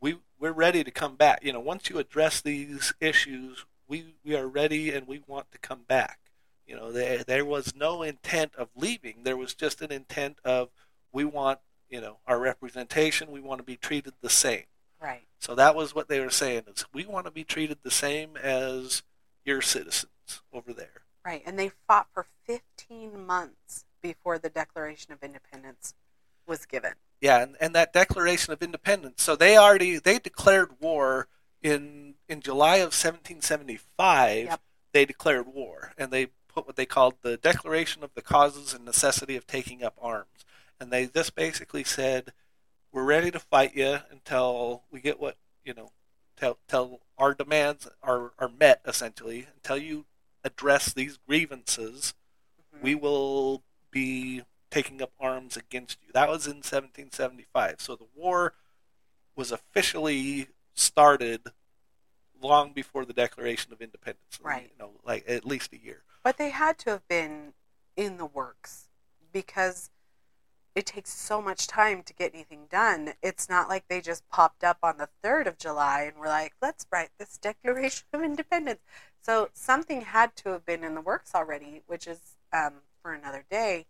"We we're ready to come back." You know, once you address these issues, we we are ready and we want to come back. You know, there there was no intent of leaving. There was just an intent of we want you know our representation. We want to be treated the same. right. So that was what they were saying is we want to be treated the same as your citizens over there. Right. And they fought for 15 months before the Declaration of Independence was given. Yeah, and, and that Declaration of Independence. So they already they declared war in in July of 1775. Yep. They declared war, and they put what they called the Declaration of the Causes and Necessity of Taking Up Arms. And they just basically said, "We're ready to fight you until we get what you know, till till our demands are are met essentially. Until you address these grievances, Mhm. we will be taking up arms against you. That was in 1775. So the war was officially started long before the Declaration of Independence. Right. You know, like at least a year. But they had to have been in the works because it takes so much time to get anything done. It's not like they just popped up on the 3rd of July and were like, let's write this Declaration of Independence. So something had to have been in the works already, which is um, for another day.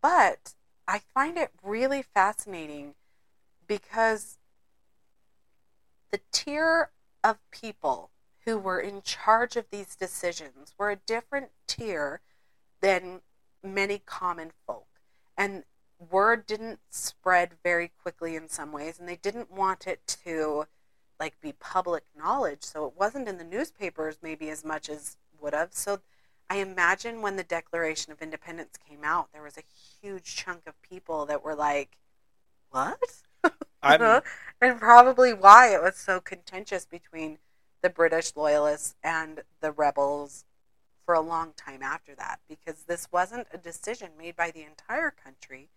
But I find it really fascinating because the tier of people who were in charge of these decisions were a different tier than many common folk. And word didn't spread very quickly in some ways, and they didn't want it to like be public knowledge. So it wasn't in the newspapers maybe as much as would have. So I imagine when the Declaration of Independence came out, there was a huge chunk of people that were like, What? And probably why it was so contentious between the British loyalists and the rebels for a long time after that because this wasn't a decision made by the entire country.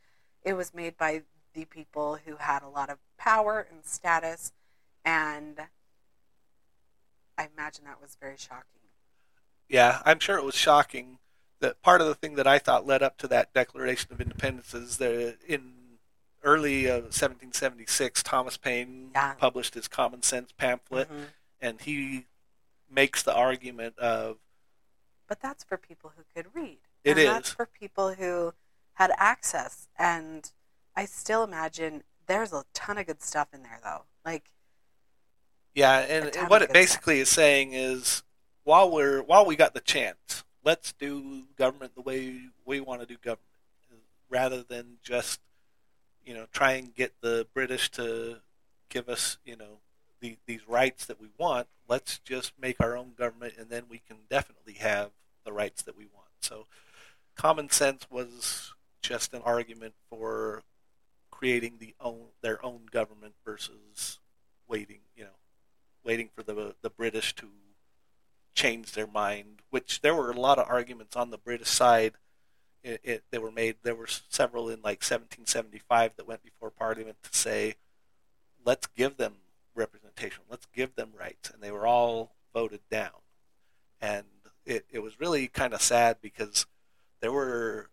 It was made by the people who had a lot of power and status, and I imagine that was very shocking. Yeah, I'm sure it was shocking. That part of the thing that I thought led up to that Declaration of Independence is that in early uh, 1776, Thomas Paine Yeah. published his Common Sense pamphlet, Mhm. And he makes the argument of But that's for people who could read. It and That's for people who had access. And I still imagine there's a ton of good stuff in there, though. Like, Yeah, and, and what it basically is saying is while we're while we got the chance, let's do government the way we want to do government, rather than just you know try and get the British to give us you know the, these rights that we want. Let's just make our own government, and then we can definitely have the rights that we want. So, common sense was just an argument for creating the own their own government versus waiting, you know, waiting for the the British to change their mind. Which there were a lot of arguments on the British side. It, it they were made. There were several in like 1775 that went before Parliament to say, let's give them representation, let's give them rights, and they were all voted down. And it, it was really kind of sad because there were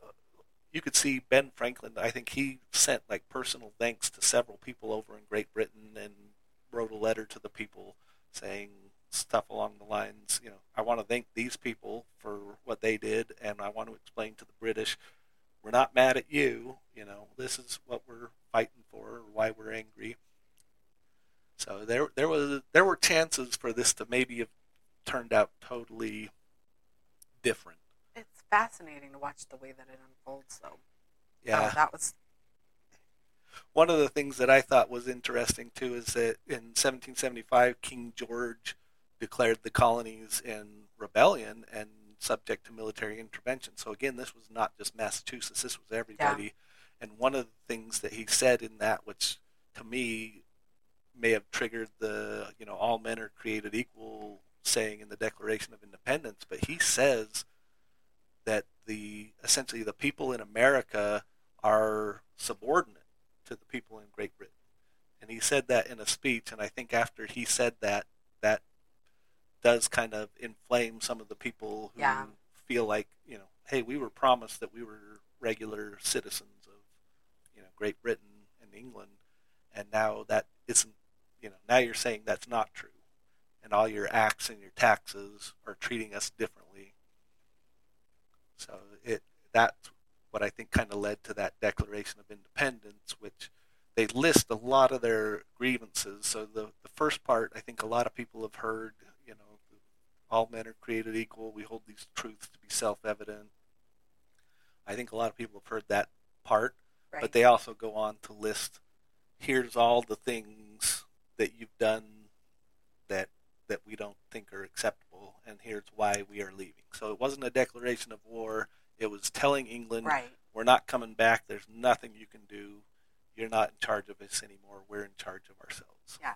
you could see Ben Franklin. I think he sent like personal thanks to several people over in Great Britain and wrote a letter to the people saying stuff along the lines, you know, I want to thank these people for what they did, and I want to explain to the British, we're not mad at you. You know, this is what we're fighting for, or why we're angry. So there, there was, there were chances for this to maybe have turned out totally different. it's fascinating to watch the way that it unfolds, though. Oh, yeah. So that was, One of the things that I thought was interesting too is that in 1775, King George declared the colonies in rebellion and subject to military intervention. So again, this was not just Massachusetts; this was everybody. And one of the things that he said in that, which to me may have triggered the you know all men are created equal saying in the Declaration of Independence, but he says that the essentially the people in America are subordinate to the people in Great Britain. And he said that in a speech, and I think after he said that, that does kind of inflame some of the people who Yeah. feel like, you know, hey, we were promised that we were regular citizens of, you know, Great Britain and England, and now that isn't, you know, now you're saying that's not true, and all your acts and your taxes are treating us differently. So it that's what I think kind of led to that Declaration of Independence, which they list a lot of their grievances. So the the first part, I think a lot of people have heard, you know, all men are created equal. We hold these truths to be self-evident. I think a lot of people have heard that part, right. but they also go on to list here's all the things that you've done that that we don't think are acceptable and here's why we are leaving. So it wasn't a declaration of war. It was telling England right. we're not coming back. There's nothing you can do. You're not in charge of us anymore. We're in charge of ourselves. Yeah.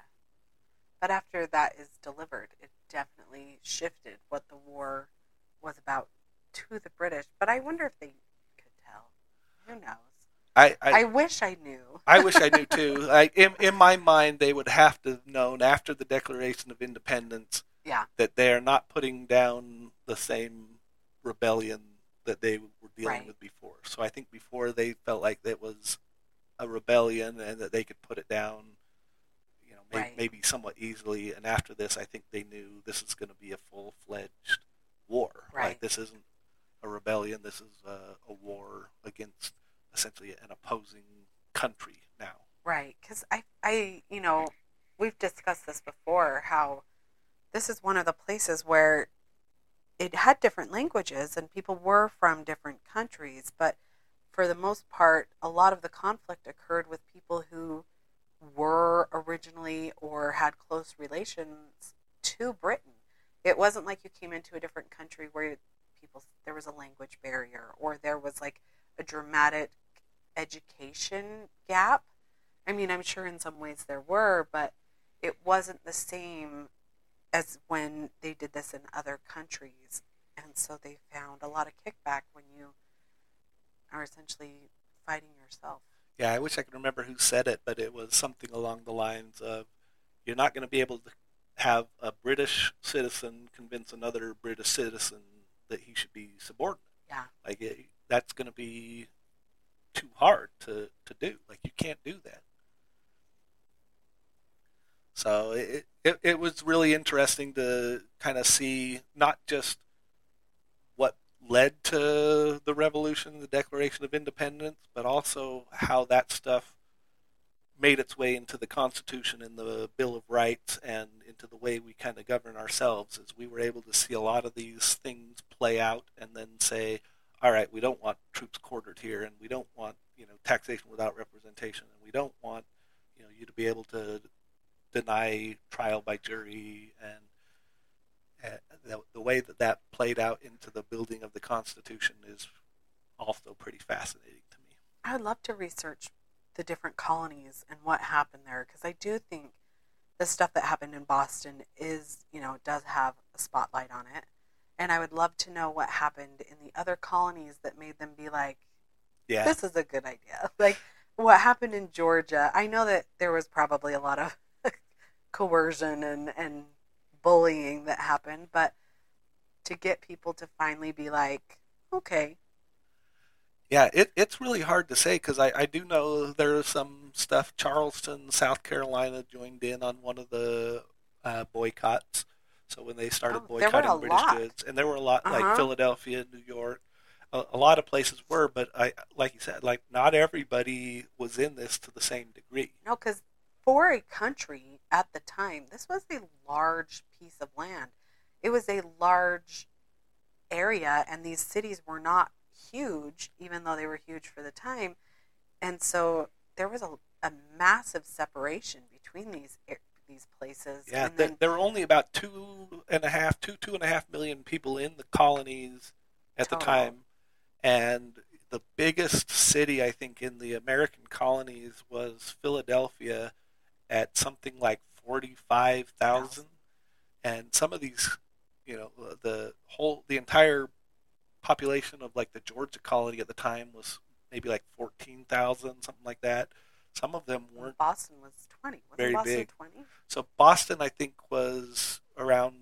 But after that is delivered, it definitely shifted what the war was about to the British. But I wonder if they could tell. Who knows? I, I, I wish I knew. I wish I knew too. I, in, in my mind, they would have to have known after the Declaration of Independence Yeah. that they are not putting down the same rebellion that they were dealing Right. with before. So I think before they felt like it was a rebellion and that they could put it down, you know, may, Right. maybe somewhat easily. And after this, I think they knew this is going to be a full fledged war. Right. Like this isn't a rebellion. This is a, a war against essentially an opposing country now. Right, because I, I, you know, we've discussed this before. How this is one of the places where it had different languages and people were from different countries, but for the most part, a lot of the conflict occurred with people who were originally or had close relations to Britain. It wasn't like you came into a different country where people there was a language barrier or there was like a dramatic education gap. I mean, I'm sure in some ways there were, but it wasn't the same as when they did this in other countries. And so they found a lot of kickback when you are essentially fighting yourself. Yeah, I wish I could remember who said it, but it was something along the lines of you're not going to be able to have a British citizen convince another British citizen that he should be subordinate. Yeah. Like it, that's going to be too hard to, to do. Like you can't do that. So it, it it was really interesting to kind of see not just what led to the revolution, the Declaration of Independence, but also how that stuff made its way into the Constitution and the Bill of Rights and into the way we kind of govern ourselves. As we were able to see a lot of these things play out and then say, all right, we don't want troops quartered here, and we don't want you know taxation without representation, and we don't want you know you to be able to deny trial by jury, and uh, the, the way that that played out into the building of the Constitution is also pretty fascinating to me. I would love to research the different colonies and what happened there because I do think the stuff that happened in Boston is, you know, does have a spotlight on it. And I would love to know what happened in the other colonies that made them be like, Yeah, this is a good idea. Like what happened in Georgia. I know that there was probably a lot of coercion and, and bullying that happened, but to get people to finally be like, okay, Yeah, it, it's really hard to say because I, I do know there's some stuff. Charleston, South Carolina joined in on one of the uh, boycotts. So when they started Oh, boycotting British lot. goods, and there were a lot Uh-huh. like Philadelphia, New York, a, a lot of places were. But I, like you said, like not everybody was in this to the same degree. No, because for a country at the time, this was a large piece of land. It was a large area, and these cities were not huge, even though they were huge for the time. And so there was a, a massive separation between these these places. Yeah, and there, then, there were only about two and a half, two two and a half million people in the colonies at the time, and the biggest city I think in the American colonies was Philadelphia, at something like forty five thousand, and some of these, you know, the whole the entire population of like the Georgia colony at the time was maybe like fourteen thousand, something like that. Some of them weren't Boston was twenty. Wasn't very Boston big. twenty? so Boston, I think, was around.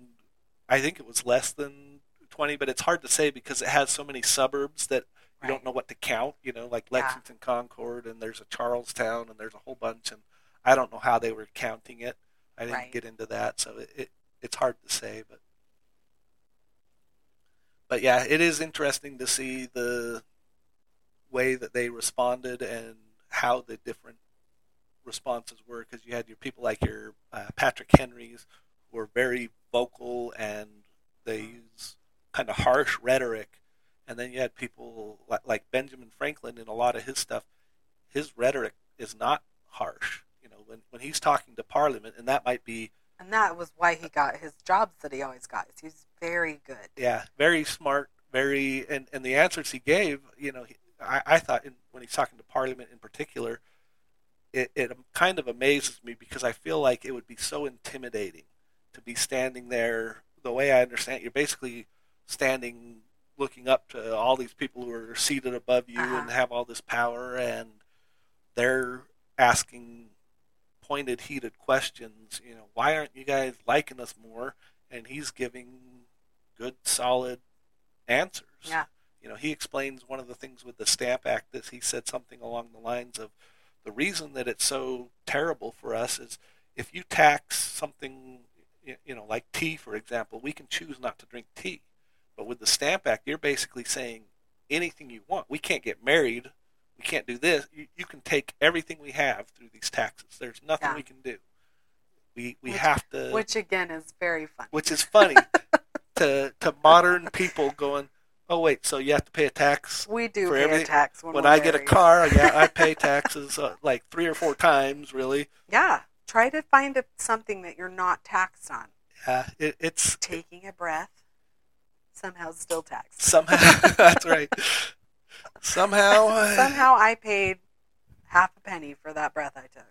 I think it was less than twenty, but it's hard to say because it has so many suburbs that you don't know what to count. You know, like Yeah. Lexington, Concord, and there's a Charlestown, and there's a whole bunch, and I don't know how they were counting it. I didn't Right. get into that, so it, it it's hard to say, but but yeah, it is interesting to see the way that they responded and how the different responses were because you had your people like your uh, Patrick Henrys who were very vocal and they use kind of harsh rhetoric, and then you had people like, like Benjamin Franklin in a lot of his stuff. His rhetoric is not harsh, you know, when when he's talking to Parliament, and that might be And that was why he got his jobs that he always got. He's very good. yeah, very smart, very, and, and the answers he gave, you know, he, I, I thought in, when he's talking to Parliament in particular, it, it kind of amazes me because I feel like it would be so intimidating to be standing there. The way I understand it, you're basically standing looking up to all these people who are seated above you Uh-huh. and have all this power, and they're asking pointed, heated questions. You know, why aren't you guys liking us more? And he's giving good, solid answers. Yeah. You know, he explains one of the things with the Stamp Act is he said something along the lines of the reason that it's so terrible for us is if you tax something, you know, like tea, for example, we can choose not to drink tea. But with the Stamp Act, you're basically saying anything you want. We can't get married. We can't do this. You, you can take everything we have through these taxes. There's nothing Yeah. we can do. We we Which- have to Which again is very funny. which is funny to to modern people going, oh wait, so you have to pay a tax we do for pay a tax when, when I get a car? Yeah, I pay taxes uh, like three or four times, really. Yeah. Try to find a, something that you're not taxed on. Yeah, it, it's Taking a breath, somehow still taxed. somehow that's right. Somehow, somehow I paid half a penny for that breath I took.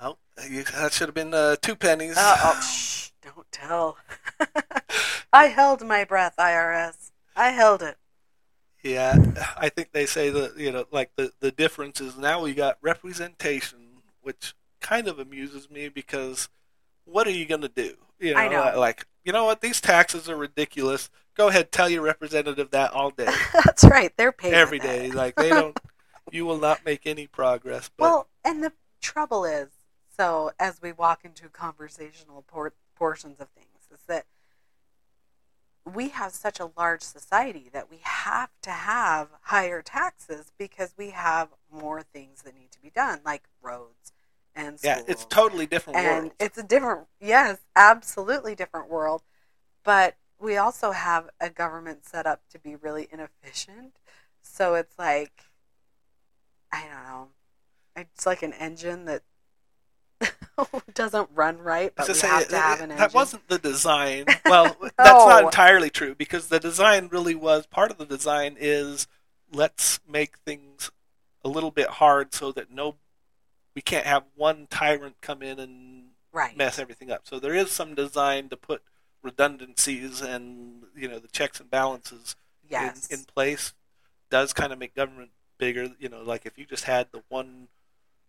Oh, you, that should have been uh, two pennies. Uh, oh, shh, don't tell. I held my breath, IRS. I held it. Yeah, I think they say that you know, like the the difference is now we got representation, which kind of amuses me because what are you going to do? You know, I know. like you know what, these taxes are ridiculous. Go ahead, tell your representative that all day, That's right. They're paid every day. Like they don't, you will not make any progress. But Well, and the trouble is, so as we walk into conversational por- portions of things, is that we have such a large society that we have to have higher taxes because we have more things that need to be done, like roads and yeah, it's totally different and world. it's a different, yes, absolutely different world. But we also have a government set up to be really inefficient. So it's like, I don't know, it's like an engine that doesn't run right, but we just have to have an engine. that wasn't the design. Well, that's not oh. entirely true because the design really was part of the design is let's make things a little bit hard so that no, we can't have one tyrant come in and right. mess everything up. So there is some design to put redundancies and you know the checks and balances Yes. in, in place. Does kind of make government bigger. You know, like if you just had the one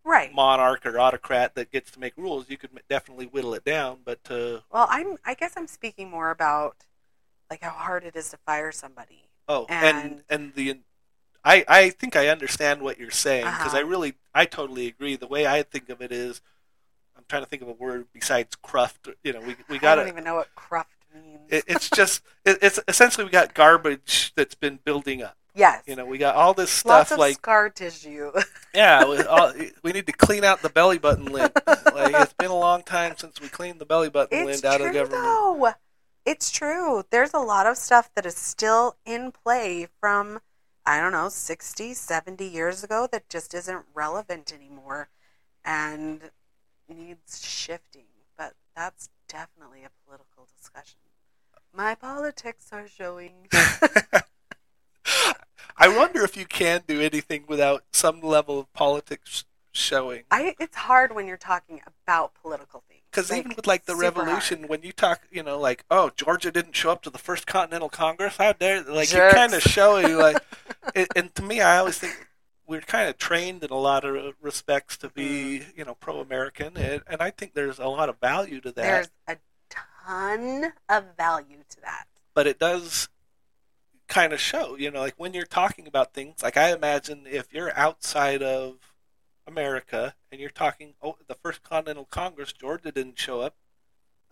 right. monarch or autocrat that gets to make rules, you could definitely whittle it down. But uh, Well, I'm. I guess I'm speaking more about like how hard it is to fire somebody. Oh, and And- and the I I think I understand what you're saying because Uh-huh. I really I totally agree. The way I think of it is, I'm trying to think of a word besides cruft. You know, we we got. I don't even know what cruft means. It, it's just it, it's essentially we got garbage that's been building up. Yes. You know, we got all this Lots stuff of like scar tissue. yeah, we, all, we need to clean out the belly button lint. like it's been a long time since we cleaned the belly button It's lint out of government. though. It's true. There's a lot of stuff that is still in play from I don't know, 60, 70 years ago that just isn't relevant anymore and needs shifting. But that's definitely a political discussion. My politics are showing. I wonder if you can do anything without some level of politics showing. I it's hard when you're talking about political things. Because Like, even with like the revolution, hard. when you talk, you know, like, oh, Georgia didn't show up to the first Continental Congress, how dare? Like, you're kind of showing, like, it, and to me, I always think we're kind of trained in a lot of respects to be, Mm-hmm. you know, pro-American, and, and I think there's a lot of value to that. There's a ton of value to that. but it does kind of show, you know, like when you're talking about things, like I imagine if you're outside of America and you're talking, oh, the first Continental Congress, Georgia didn't show up.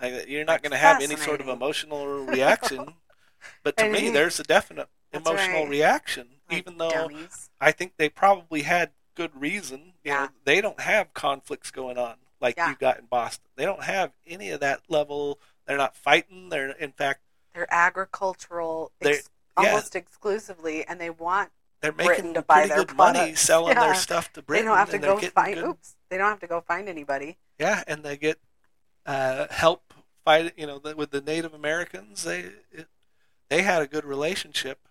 Like, you're not going to have any sort of emotional reaction. but to And me, there's a definite emotional right. reaction, Like even though dummies. I think they probably had good reason. You Yeah. know, they don't have conflicts going on like Yeah. you got in Boston. They don't have any of that level. They're not fighting. They're in fact They're agricultural They're- ex- yeah. almost exclusively, and they want they're Britain making to buy their good money products. selling Yeah. their stuff to Britain. they don't have to go find. good- Oops, they don't have to go find anybody. Yeah, and they get uh, help fight. You know, with the Native Americans, they it, they had a good relationship,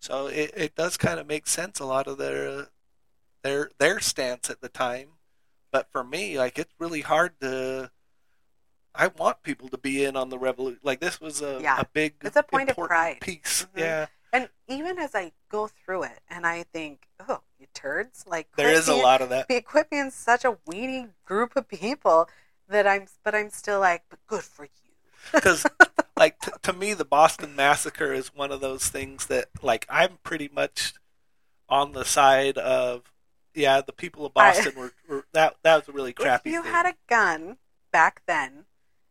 so it, it does kind of make sense. A lot of their their their stance at the time, but for me, like it's really hard to. I want people to be in on the revolution. Like this was a, Yeah. a big, It's a point of pride. piece. Mhm. Yeah, And even as I go through it, and I think, oh, you turds! Like there is is a lot of that. Be quit being such a weenie group of people that I'm, but I'm still like, but good for you. because like t- to me the boston massacre is one of those things that like i'm pretty much on the side of yeah the people of I- boston were, were that that was a really crappy if you thing had a gun back then,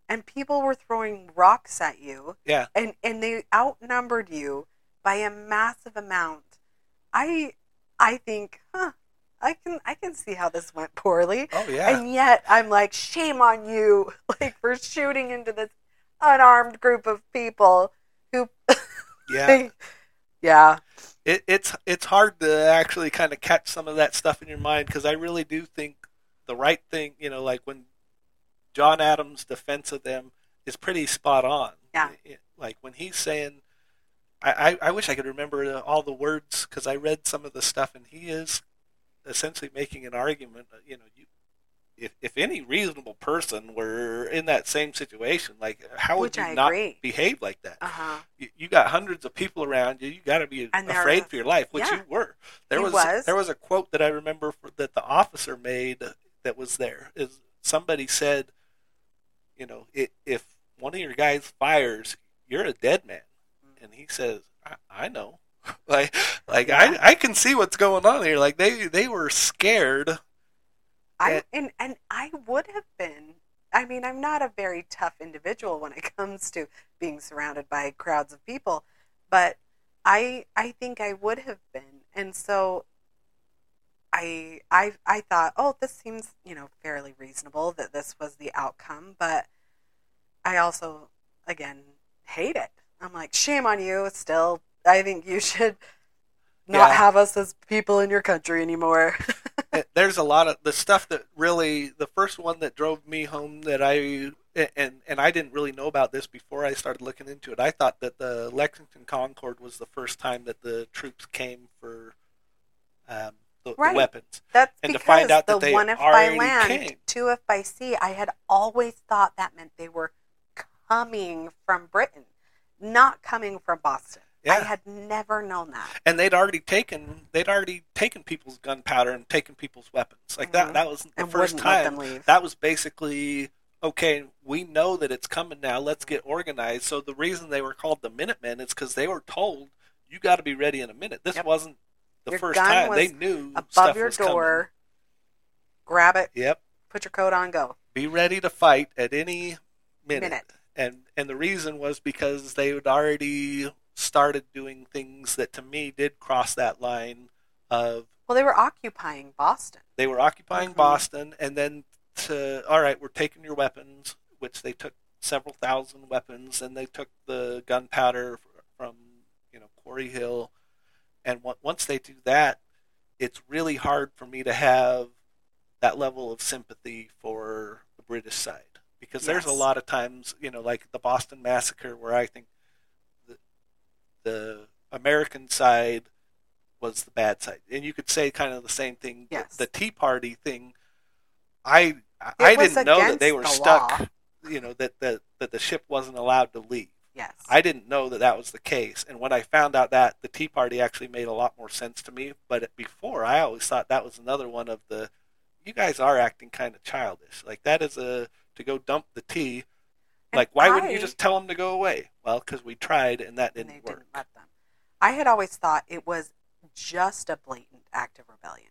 and people were throwing rocks at you, yeah and and they outnumbered you by a massive amount. I I think, huh, I can I can see how this went poorly. oh yeah And yet I'm like, shame on you, like for shooting into this unarmed group of people who yeah Yeah. it, it's it's hard to actually kind of catch some of that stuff in your mind because i really do think the right thing you know like when john adams defense of them is pretty spot on Yeah. It- like when he's saying I, I, I wish I could remember all the words because I read some of the stuff and he is essentially making an argument. uh, You know, you if, if any reasonable person were in that same situation, like how would Which you I not agree. behave like that? Uh huh. You, you got hundreds of people around you. You got to be And afraid for your life, which yeah. you were. There was, was. there was a quote that I remember for, that the officer made that was there. Is somebody said, you know, i if one of your guys fires, you're a dead man, mm. and he says, I, I know. like like Yeah. I, I can see what's going on here. Like they they were scared. I and and I would have been. I mean, I'm not a very tough individual when it comes to being surrounded by crowds of people, but I I think I would have been. And so I I I thought, "Oh, this seems, you know, fairly reasonable that this was the outcome." But I also again hate it. I'm like, "Shame on you." Still, I think you should not Yeah. have us as people in your country anymore. there's a lot of the stuff that really the first one that drove me home that I and and I didn't really know about this before I started looking into it. I thought that the Lexington Concord was the first time that the troops came for um, the, the Right. weapons. That's And to because find out the that they one if by land, came. two if by sea. I had always thought that meant they were coming from Britain, not coming from Boston. I had never known that. And they'd already taken they'd already taken people's gunpowder and taken people's weapons. Like Mhm. that that was the And first time. That was basically okay. We know that it's coming now. Let's get organized. So the reason they were called the Minutemen is because they were told you got to be ready in a minute. This Yep. wasn't the Your first gun time was they knew Above your was coming. door, grab it, Yep. put your coat on, go. Be ready to fight at any minute. Minute. And and the reason was because they had already started doing things that to me did cross that line of Well, they were occupying Boston. they were occupying Mhm. Boston, and then to all right, we're taking your weapons, which they took several thousand weapons, and they took the gunpowder from you know Quarry Hill, and once they do that, it's really hard for me to have that level of sympathy for the British side because there's a lot of times you know like the Boston massacre where I think the, the American side was the bad side, and you could say kind of the same thing. Yes. The Tea Party thing, I I didn't know that they were the stuck. law. You know that that that the ship wasn't allowed to leave. Yes. I didn't know that that was the case, and when I found out that the Tea Party actually made a lot more sense to me. But before, I always thought that was another one of the, you guys are acting kind of childish. Like that is a to go dump the tea. And Like why wouldn't you just tell them to go away? Well, because we tried and that didn't they work. didn't let them. I had always thought it was just a blatant act of rebellion.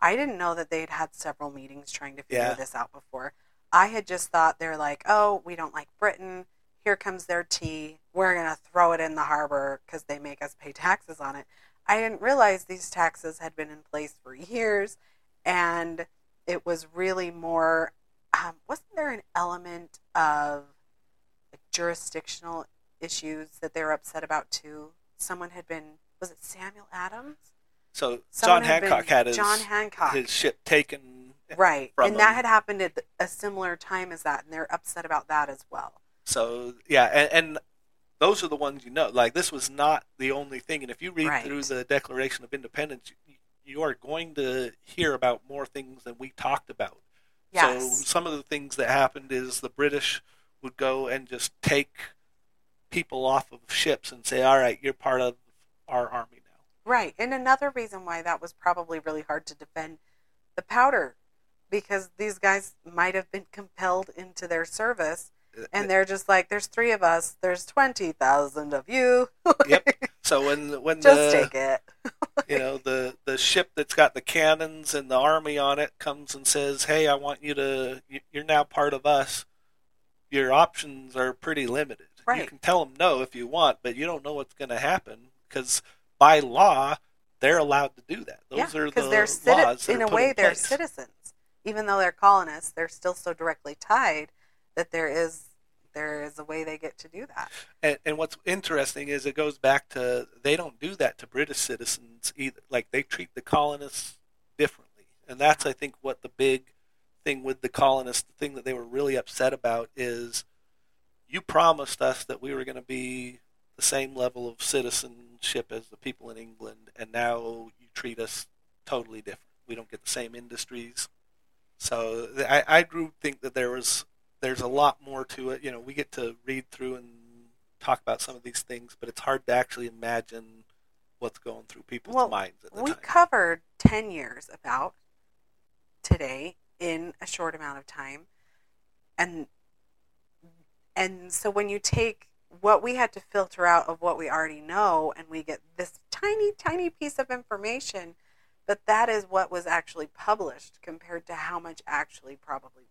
I didn't know that they'd had several meetings trying to figure Yeah. this out before. I had just thought they're like, oh, we don't like Britain. Here comes their tea. We're going to throw it in the harbor because they make us pay taxes on it. I didn't realize these taxes had been in place for years. And it was really more, um, wasn't there an element of like, jurisdictional issues that they were upset about too? Someone had been, was it Samuel Adams? So Someone John Hancock been- had his John Hancock. his ship taken. right. And that had happened at a similar time as that, and they're upset about that as well. So yeah, and, and those are the ones you know. Like this was not the only thing. And if you read Right. through the Declaration of Independence, you, you are going to hear about more things than we talked about. So some of the things that happened is the British would go and just take people off of ships and say, "All right, you're part of our army now." Right. And another reason why that was probably really hard to defend the powder because these guys might have been compelled into their service and they're just like there's 3 of us, there's 20,000 of you. Yep. So when when just the take it. you know the the ship that's got the cannons and the army on it comes and says, "Hey, I want you to. you- You're now part of us. Your options are pretty limited. You can tell them no if you want, but you don't know what's going to happen because by law they're allowed to do that. Those yeah, are the they're laws. citi- that in a way in they're citizens. Even though they're colonists, they're still so directly tied that there is there is a way they get to do that. And, and what's interesting is it goes back to they don't do that to British citizens either. Like they treat the colonists differently, and that's I think what the big thing with the colonists, the thing that they were really upset about is you promised us that we were going to be the same level of citizenship as the people in England, and now you treat us totally different. We don't get the same industries. So I, I do think that there was there's a lot more to it. You know, we get to read through and talk about some of these things, but it's hard to actually imagine what's going through people's Well, minds at the we time. covered 10 years about today in a short amount of time and and so when you take what we had to filter out of what we already know and we get this tiny tiny piece of information but that is what was actually published compared to how much actually probably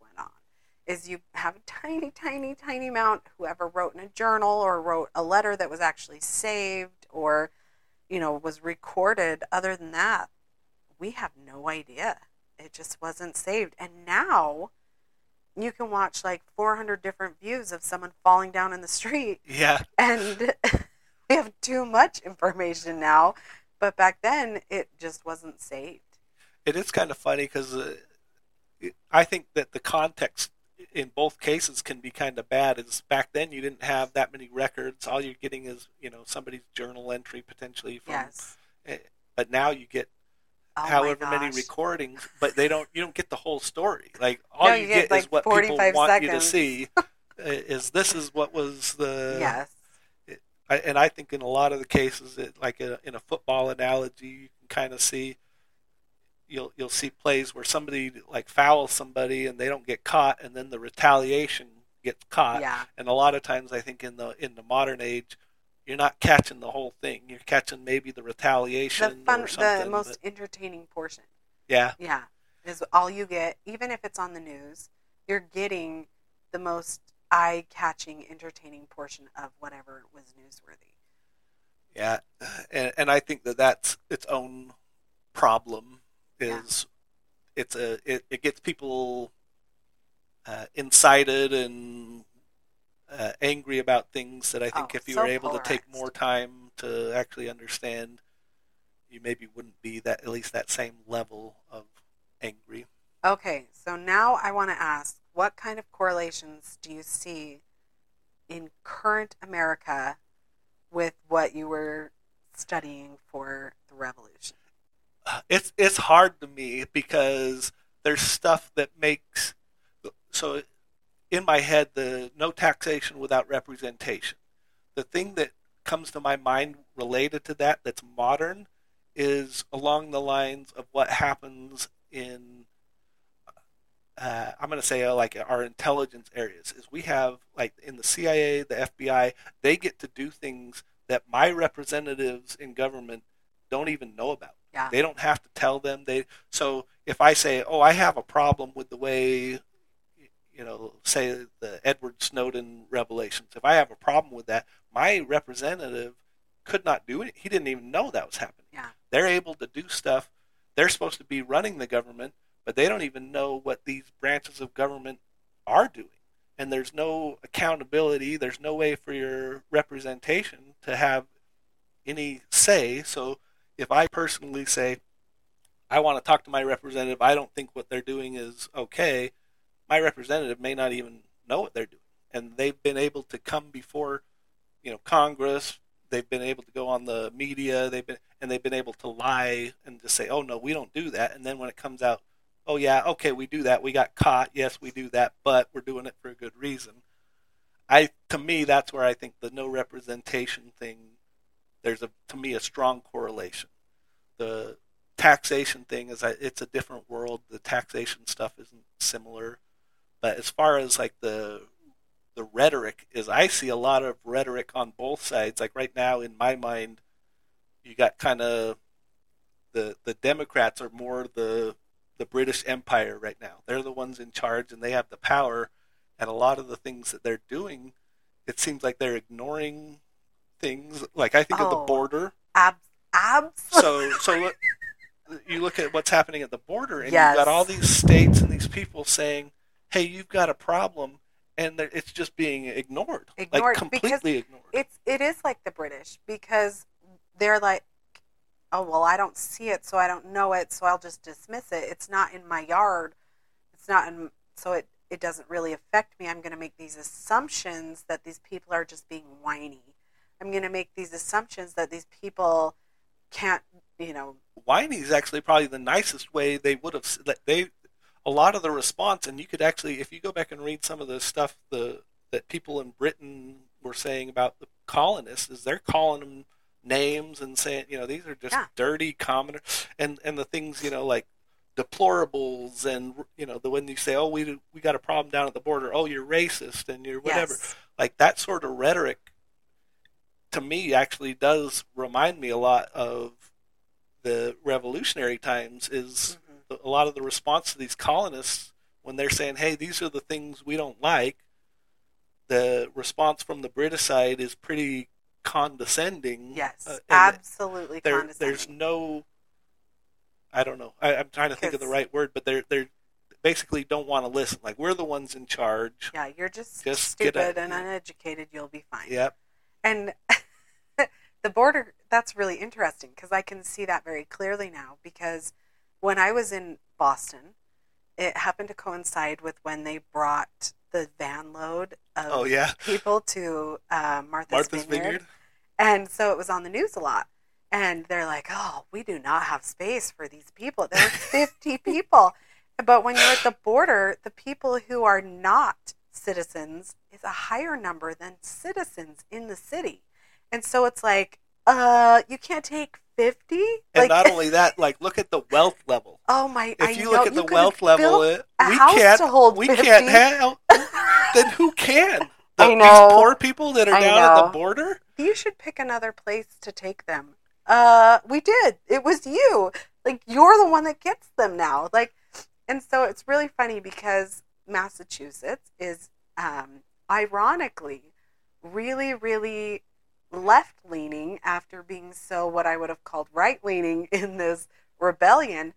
is you have a tiny tiny tiny amount whoever wrote in a journal or wrote a letter that was actually saved or you know was recorded. Other than that we have no idea. It just wasn't saved. And now you can watch like 400 different views of someone falling down in the street. Yeah, and we have too much information now. But back then it just wasn't saved. It is kind of funny because uh, I think that the context in both cases can be kind of bad. Is back then you didn't have that many records. All you're getting is you know somebody's journal entry potentially from. yes eh, But now you get oh however many recordings, but they don't. You don't get the whole story. Like all No, you, you get, get, is what people 45 want you to see. uh, is this is what was the yes I, and I think in a lot of the cases, it, like a, in a football analogy, you can kind of see you'll you'll see plays where somebody like fouls somebody and they don't get caught, and then the retaliation gets caught. yeah And a lot of times, I think in the in the modern age, you're not catching the whole thing. You're catching maybe the the retaliation fun or something. the most but- entertaining portion yeah, Yeah, is all you get. Even if it's on the news, you're getting the most eye-catching, entertaining portion of whatever was newsworthy. yeah, and and I think that that's its own problem. Yeah. Is it's a it, it gets people uh, incited and uh, angry about things that I think Oh, if you so were able to take more time to actually understand, you maybe wouldn't be that at least that same level of angry. Okay, so now I want to ask, what kind of correlations do you see in current America with what you were studying for the revolution? It's it's hard to me because there's stuff that makes so in my head the no taxation without representation the thing that comes to my mind related to that that's modern is along the lines of what happens in uh, I'm going to say uh, like our intelligence areas is we have like in the CIA, the FBI, they get to do things that my representatives in government don't even know about. Yeah. They don't have to tell them. They so if I say, "Oh, I have a problem with the way," you know, say the Edward Snowden revelations. If I have a problem with that, my representative could not do it. He didn't even know that was happening. Yeah. They're able to do stuff. They're supposed to be running the government, but they don't even know what these branches of government are doing. And there's no accountability. There's no way for your representation to have any say. So if I personally say, I want to talk to my representative, I don't think what they're doing is okay, my representative may not even know what they're doing. And they've been able to come before, you know, Congress, they've been able to go on the media, they've been and they've been able to lie and just say, "Oh no, we don't do that." And then when it comes out, "Oh yeah, okay, we do that. We got caught. Yes, we do that, but we're doing it for a good reason." I to me that's where I think the no representation thing there's a to me a strong correlation. The taxation thing is it's a different world. The taxation stuff isn't similar, but as far as like the the rhetoric is, I see a lot of rhetoric on both sides. Like right now, in my mind, you got kind of the the Democrats are more the the British Empire right now. They're the ones in charge and they have the power. And a lot of the things that they're doing, it seems like they're ignoring things. Like I think of the Oh. border. Abs, abs. So so look, you look at what's happening at the border, and Yes. you've got all these states and these people saying, "Hey, you've got a problem," and it's just being ignored, Ignored, like completely ignored. it's it is like the British because they're like, oh well, I don't see it, so I don't know it, so I'll just dismiss it. It's not in my yard. It's not in, so it it doesn't really affect me. I'm going to make these assumptions that these people are just being whiny. I'm going to make these assumptions that these people can't, you know, whiny is actually probably the nicest way they would have they a lot of the response, and you could actually, if you go back and read some of the stuff the that people in Britain were saying about the colonists, is they're calling them names and saying, you know, these are just Yeah. dirty commoners, and and the things, you know, like deplorables, and you know, the when you say, oh, we we got a problem down at the border, oh, you're racist and you're whatever, Yes. like that sort of rhetoric, to me, actually does remind me a lot of the revolutionary times. Is Mhm. a lot of the response to these colonists when they're saying, "Hey, these are the things we don't like." The response from the British side is pretty condescending. Yes, uh, absolutely there, condescending. there's no. I don't know. I, I'm trying to think of the right word, but they're they're basically don't want to listen. Like we're the ones in charge. yeah, you're just, Just stupid and uneducated. You'll be fine. Yep. And the border, that's really interesting because I can see that very clearly now. Because when I was in Boston, it happened to coincide with when they brought the van load of Oh yeah. people to uh, Martha's, Martha's Vineyard. Vineyard. And so it was on the news a lot. And they're like, oh, we do not have space for these people. There were 50 people. But when you're at the border, the people who are not citizens is a higher number than citizens in the city. And so it's like, uh, you can't take 50? And Like, not only that, like look at the wealth level. oh my, If I you know, look at the wealth level, it, we can't. hold we 50. can't have. then who can? The, I These know. poor people that are I down at the border. you should pick another place to take them. Uh, we did. It was you. Like you're the one that gets them now. Like, and so it's really funny because Massachusetts is, um, ironically, really, really left leaning after being so what I would have called right leaning in this rebellion,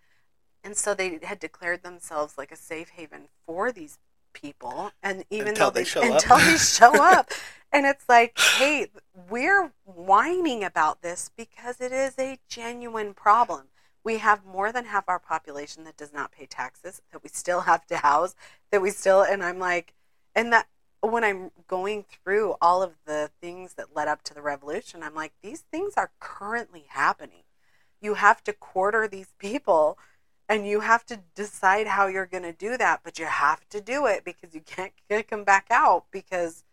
and so they had declared themselves like a safe haven for these people, and even Until though they show up. until they show up, and it's like, hey, we're whining about this because it is a genuine problem. We have more than half our population that does not pay taxes, that we still have to house, that we still, and I'm like, and that when I'm going through all of the things that led up to the revolution, I'm like, these things are currently happening. You have to quarter these people and you have to decide how you're going to do that, but you have to do it because you can't kick them back out because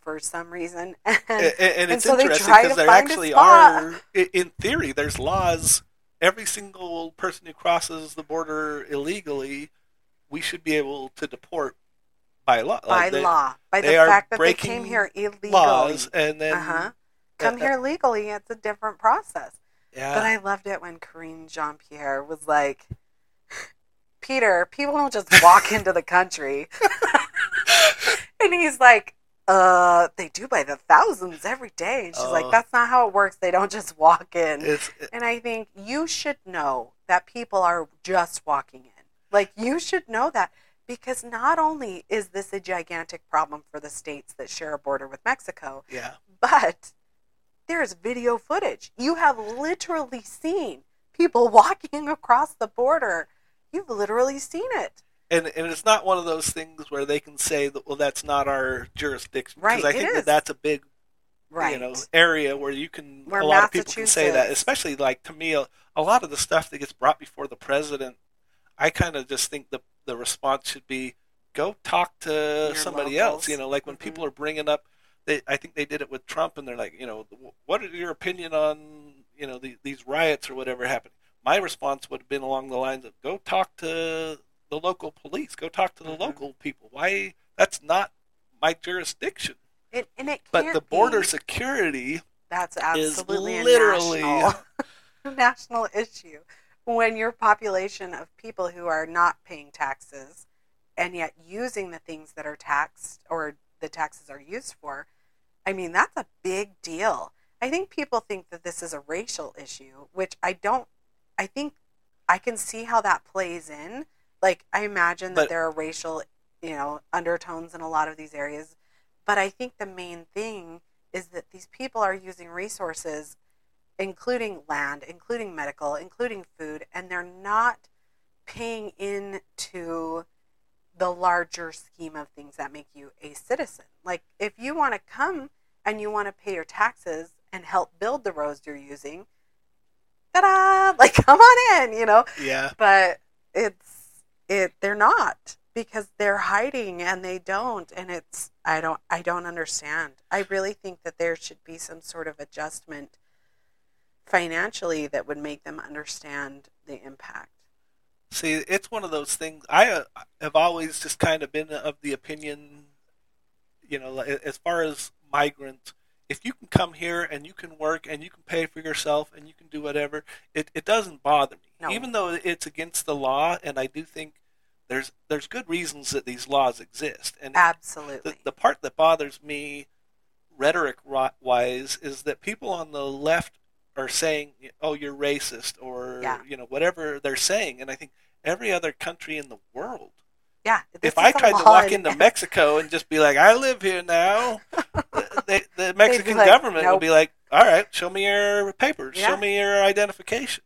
for some reason. And, And, and and it's so interesting because there actually are, in theory, there's laws. Every single person who crosses the border illegally, we should be able to deport by law. by they- law, by the fact that they came here illegally. laws, and then uh-huh. Come uh, here legally, it's a different process. yeah, But I loved it when Karine Jean Pierre was like, Peter, people don't just walk into the country. and he's like, uh, they do by the thousands every day. And she's Oh. like, that's not how it works. They don't just walk in. it's And I think you should know that people are just walking in. Like, you should know that because not only is this a gigantic problem for the states that share a border with Mexico, yeah. but there's video footage. You have literally seen people walking across the border. You've literally seen it. and and it's not one of those things where they can say that well that's not our jurisdiction Right, because I think is. that that's a big Right. you know area where you can Where a lot of people can say that especially like to me a, a lot of the stuff that gets brought before the president I kind of just think the the response should be go talk to Your somebody locals. else you know like when Mhm. people are bringing up they I think they did it with Trump and they're like you know what is your opinion on you know the, these riots or whatever happened my response would have been along the lines of go talk to the local police go talk to the Mhm. local people why that's not my jurisdiction It, and it but the border be. security That's is absolutely literally a national, national issue. When your population of people who are not paying taxes and yet using the things that are taxed or the taxes are used for, I mean, that's a big deal. I think people think that this is a racial issue, which I don't, I think I can see how that plays in. Like, I imagine that But- there are racial, you know, undertones in a lot of these areas. But I think the main thing is that these people are using resources, including land, including medical, including food, and they're not paying into the larger scheme of things that make you a citizen. Like, if you want to come and you want to pay your taxes and help build the roads you're using, ta da! Like, come on in, you know? yeah But it's it they're not because they're hiding and they don't and it's I don't I don't understand. I really think that there should be some sort of adjustment financially that would make them understand the impact. See, it's one of those things. I uh, have always just kind of been of the opinion, you know, as far as migrants, if you can come here and you can work and you can pay for yourself and you can do whatever, it, it doesn't bother me. No. Even though it's against the law, and I do think there's there's good reasons that these laws exist. And Absolutely. the, the part that bothers me, rhetoric wise, is that people on the left are saying, "Oh, you're racist," or Yeah. you know whatever they're saying, and I think every other country in the world yeah. if I tried to walk into Mexico and just be like, I live here now, the, the Mexican like, government "Nope." would be like, all right, show me your papers, Yeah. show me your identification.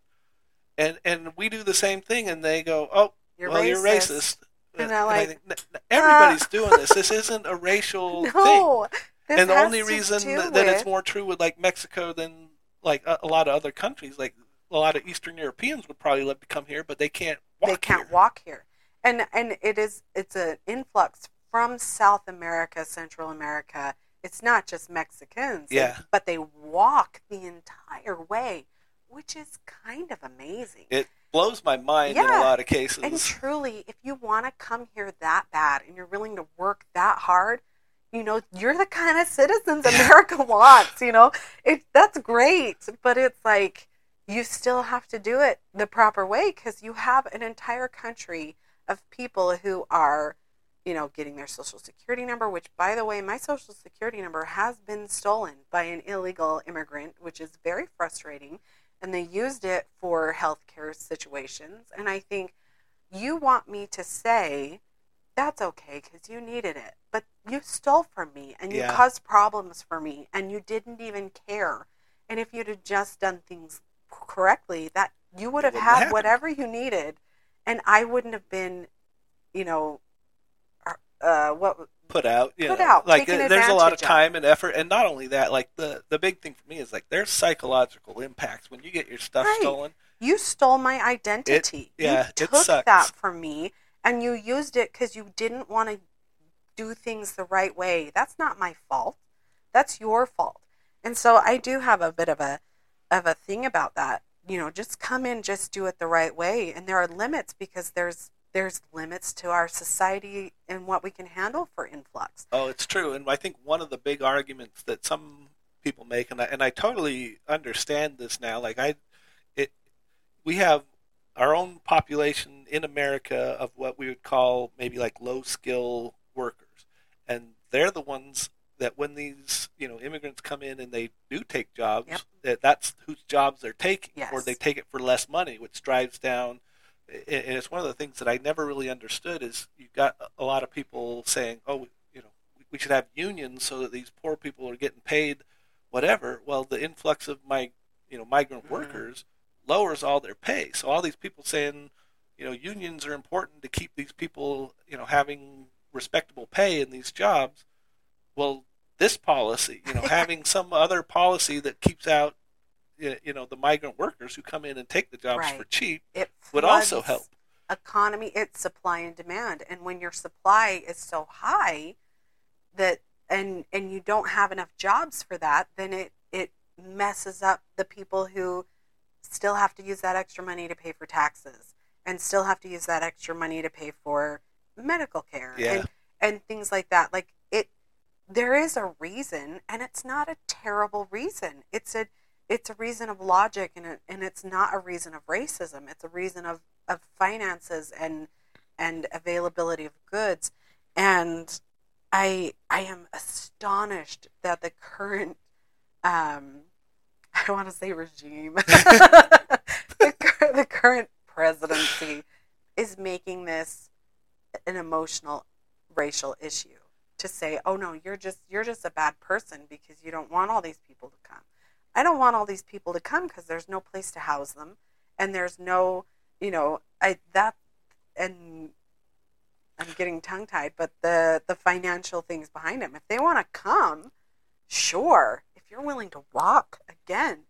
And and we do the same thing, and they go, oh, you're well, racist. you're racist. And I like, think, "N- n- everybody's doing this. This isn't a racial thing. No. this And the only reason that it's more true with like Mexico than like a, a lot of other countries, like a lot of Eastern Europeans would probably love to come here, but they can't walk they can't here. walk here and and it is it's an influx from south america central america it's not just mexicans Yeah. but they walk the entire way which is kind of amazing It blows my mind in a lot of cases. and truly if you want to come here that bad and you're willing to work that hard you know you're the kind of citizens america wants you know? It that's great but it's like you still have to do it the proper way because you have an entire country of people who are you know getting their social security number which by the way my social security number has been stolen by an illegal immigrant which is very frustrating and they used it for healthcare situations and i think you want me to say that's okay because you needed it but you stole from me and you Yeah. caused problems for me and you didn't even care and if you'd have just done things correctly that you would have had happen. whatever you needed and i wouldn't have been you know uh, what put out. You Put know, out, like uh, there's a lot of advantage of. time and effort, and not only that, like the the big thing for me is like there's psychological impacts when you get your stuff Right. stolen. you stole my identity yeah, you it took that from me and you used it because you didn't want to do things the right way. That's not my fault. That's your fault. And so i do have a bit of a of a thing about that. You know just come in just do it the right way. And there are limits because there's there's limits to our society and what we can handle for influx. Oh, it's true, and I think one of the big arguments that some people make, and I, and I totally understand this now. Like I, it, we have our own population in America of what we would call maybe like low skill workers, and they're the ones that when these you know immigrants come in and they do take jobs, Yep. that that's whose jobs they're taking, or they take it for less money, which drives down. And it's one of the things that I never really understood is you've got a lot of people saying, "Oh, you know, we should have unions so that these poor people are getting paid whatever." Well, the influx of my, you know, migrant Mhm. workers lowers all their pay. So all these people saying, you know, unions are important to keep these people, you know, having respectable pay in these jobs. Well, this policy, you know, having some other policy that keeps out, you know, the migrant workers who come in and take the jobs Right. for cheap it would also help. economy it's supply and demand and when your supply is so high that and and you don't have enough jobs for that then it it messes up the people who still have to use that extra money to pay for taxes and still have to use that extra money to pay for medical care Yeah. and and things like that. Like it there is a reason and it's not a terrible reason. It's a it's a reason of logic and it, and it's not a reason of racism. It's a reason of of finances and and availability of goods. And i i am astonished that the current um i don't want to say regime. The, the current presidency is making this an emotional racial issue to say oh no you're just you're just a bad person because you don't want all these people to come. I don't want all these people to come because there's no place to house them and there's no you know i that and i'm getting tongue tied but the the financial things behind them if they want to come sure if you're willing to walk again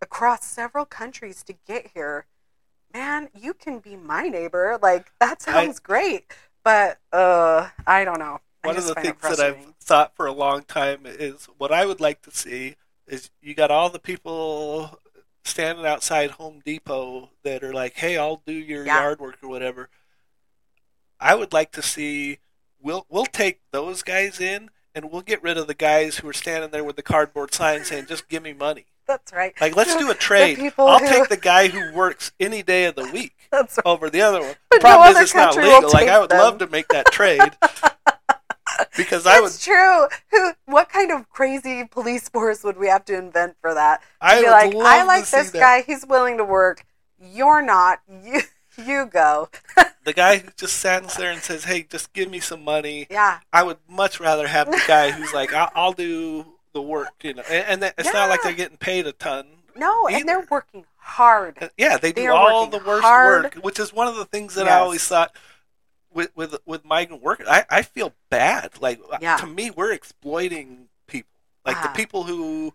across several countries to get here man, you can be my neighbor. Like that sounds great. But uh, I don't know. I One of the things that I've thought for a long time is what I would like to see is you got all the people standing outside Home Depot that are like, "Hey, I'll do your Yeah. yard work or whatever." I would like to see we'll we'll take those guys in and we'll get rid of the guys who are standing there with the cardboard sign saying, "Just give me money." That's right. Like, let's do a trade. I'll who- take the guy who works any day of the week That's right. over the other one. The problem no is it's not legal. Like I would them. love to make that trade because I would true. Who? What kind of crazy police force would we have to invent for that? I be would like, love I like to this that. guy. He's willing to work. You're not. You you go. The guy who just stands there and says, "Hey, just give me some money." Yeah. I would much rather have the guy who's like, "I'll, I'll do the work," you know. And, and that- it's not like they're getting paid a ton. No, Either. and they're working hard. Uh, Yeah, they They do all the worst hard. work, which is one of the things that I always thought with with with migrant workers. I, I feel bad. Like uh, Yeah. to me, we're exploiting people. Like the Ah. people who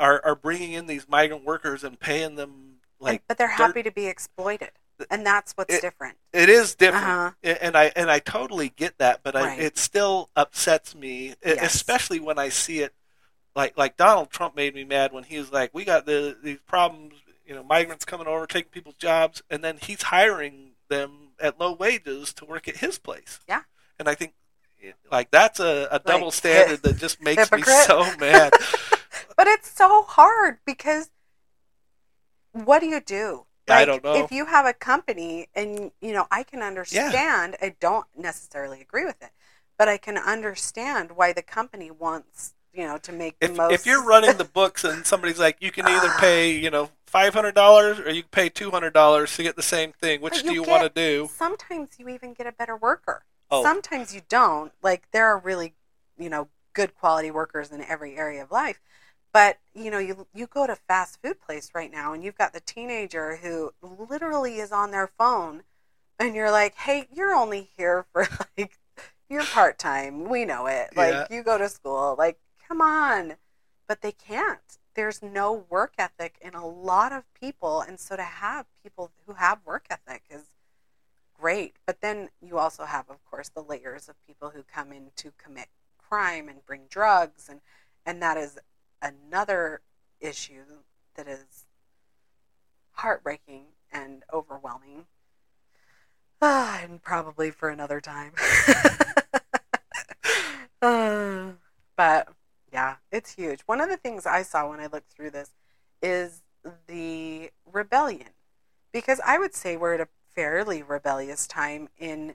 are are bringing in these migrant workers and paying them like but they're dirt. happy to be exploited, and that's what's It- different. It is different, Uh-huh. And I and I totally get that, but I, it still upsets me, Yes. especially when I see it. Like like Donald Trump made me mad when he was like, "We got the these problems, you know, migrants coming over taking people's jobs, and then he's hiring them at low wages to work at his place." Yeah. and I think like that's a, a double Like, standard that just makes me so mad. But it's so hard because what do you do? I don't know. If you have a company and you know, I can understand, I don't necessarily agree with it, but I can understand why the company wants, you know, to make the if, most if you're running the books and somebody's like, you can either Ah. pay, you know, five hundred dollars or you can pay two hundred dollars to get the same thing. Which But do you you want to do? sometimes you even get a better worker. Oh. Sometimes you don't. Like there are really, you know, good quality workers in every area of life. But, you know, you you go to fast food place right now and you've got the teenager who literally is on their phone and you're like, "Hey, you're only here for like you're part-time. We know it. Like Yeah. you go to school. Like come on." But they can't. There's no work ethic in a lot of people and so to have people who have work ethic is great. But then you also have, of course, the layers of people who come in to commit crime and bring drugs, and and that is another issue that is heartbreaking and overwhelming. Ah, and probably for another time. Uh, but yeah, it's huge. One of the things I saw when I looked through this is the rebellion because I would say we're at a fairly rebellious time in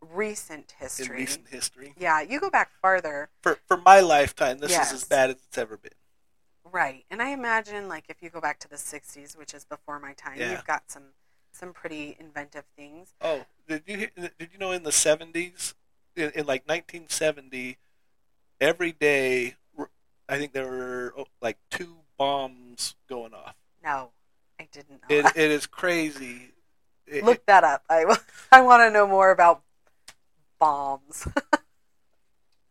recent history. In recent history, Yeah, you go back farther, for for my lifetime, this Yes. is as bad as it's ever been. right? And I imagine like if you go back to the '60s, which is before my time, Yeah. you've got some some pretty inventive things. Oh, did you did you know in the seventies, in, in like nineteen seventy, every day, I think there were oh, like two bombs going off. No, I didn't know. It that. it is crazy. It- Look that up. I I want to know more about bombs.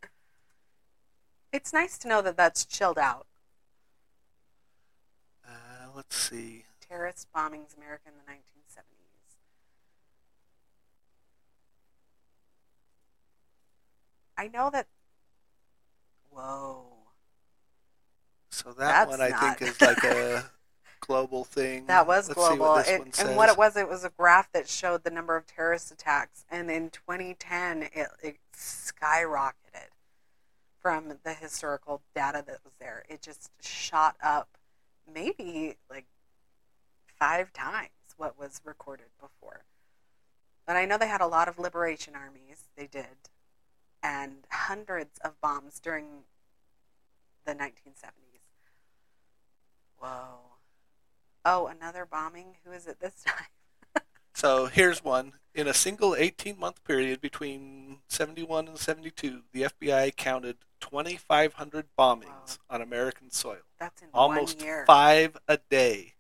it's nice to know that that's chilled out. uh, let's see. Terrorist bombings America in the 1970s. I know that. Whoa. So that That's one I not- think is like a global thing. That was Let's global. what It- and what it was, it was a graph that showed the number of terrorist attacks. And in 2010, it, it skyrocketed from the historical data that was there. It just shot up maybe like five times what was recorded before. But I know they had a lot of liberation armies. They did. And hundreds of bombs during the 1970s. Whoa. Oh, another bombing? Who is it this time? So here's one. In a single 18 month period between 71 and 72, the FBI counted 2,500 bombings Wow. on American soil. That's in Almost five a day.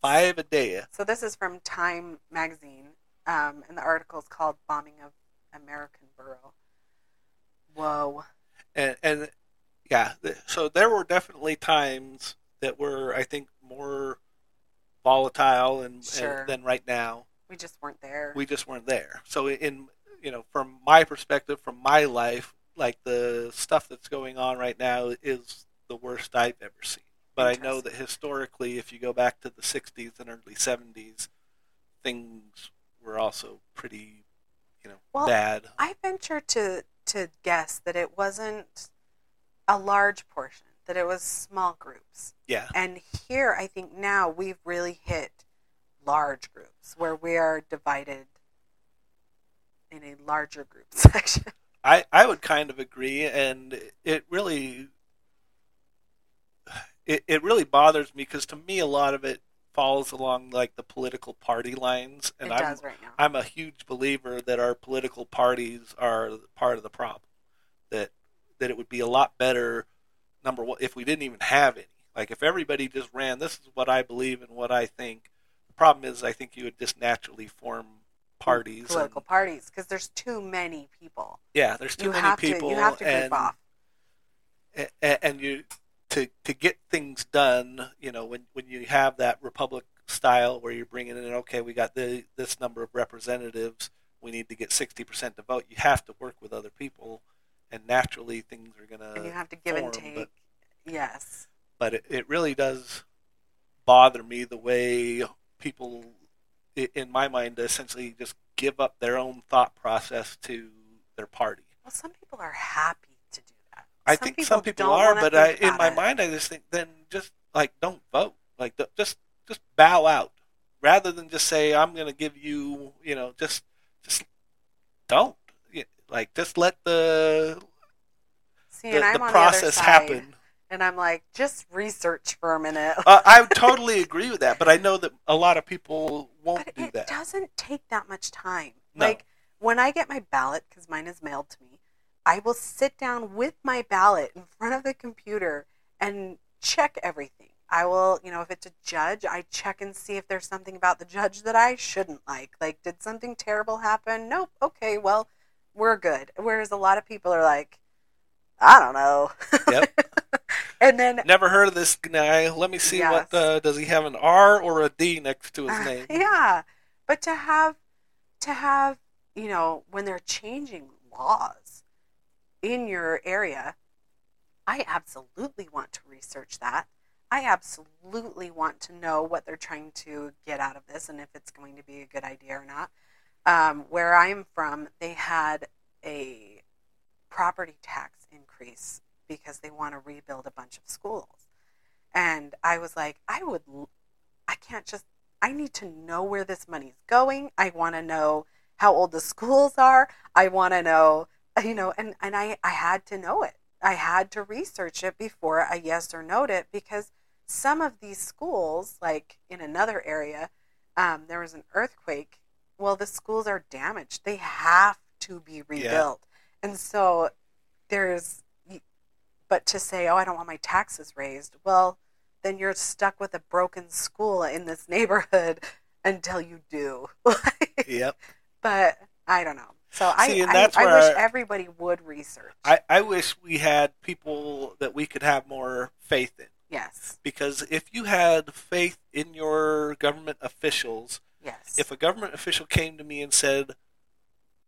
Five a day. So this is from Time magazine, um, and the article is called "Bombing of American Burrough." Whoa! And, and yeah, th- so there were definitely times that were, I think, more volatile and, Sure. and than right now. We just weren't there. We just weren't there. So in you know, from my perspective, from my life, like the stuff that's going on right now is the worst I've ever seen. But I know that historically, if you go back to the '60s and early '70s, things were also pretty, you know, Well, bad. I venture to to guess that it wasn't a large portion, that it was small groups. Yeah, And here, I think now we've really hit large groups where we are divided in a larger group section. I, I would kind of agree, and it really it, it really bothers me because to me a lot of it falls along like the political party lines, and it I'm does right now. I'm a huge believer that our political parties are part of the problem. That that it would be a lot better number one if we didn't even have any. Like if everybody just ran, this is what I believe and what I think. The problem is, I think you would just naturally form parties. and- Political parties, because there's too many people. yeah, there's too you many people. to you have to group and, off. a- and you to to get things done you know when when you have that republic style where you're bringing in okay we got the this number of representatives we need to get 60% to vote you have to work with other people and naturally things are going to. and you have to give and take. but- yes. but it, it really does bother me the way people in my mind essentially just give up their own thought process to their party Well, some people are happy to do that. I think some people are, but I, in my it. mind, I just think then just like don't vote, like just just bow out, rather than just say I'm going to give you, you know, just just don't, like just let the See, the, the process the happen. and I'm like, just research for a minute. uh, I totally agree with that, but I know that a lot of people won't but do it that. It doesn't take that much time. No. Like when I get my ballot, because mine is mailed to me, I will sit down with my ballot in front of the computer and check everything. I will, you know, if it's a judge, I check and see if there's something about the judge that I shouldn't like. Like, did something terrible happen? Nope. Okay, well, we're good. Whereas a lot of people are like, I don't know. Yep. and then Never heard of this guy. Let me see Yes. what uh, does he have an R or a D next to his Uh, name? yeah, but to have to have you know when they're changing laws in your area, I absolutely want to research that. I absolutely want to know what they're trying to get out of this and if it's going to be a good idea or not. Um, where I'm from, they had a property tax increase because they want to rebuild a bunch of schools. And I was like, I would, I can't just, I need to know where this money's going. I want to know how old the schools are. I want to know, you know, and, and I, I had to know it. I had to research it before I yes or noed it because some of these schools, like in another area, um, there was an earthquake. Well, the schools are damaged. They have to be rebuilt. And so there's, but to say, oh, I don't want my taxes raised, well, then you're stuck with a broken school in this neighborhood until you do. Yep. but I don't know. So I, See, and I, I wish I- everybody would research. I, I wish we had people that we could have more faith in. yes, Because if you had faith in your government officials, yes. if a government official came to me and said,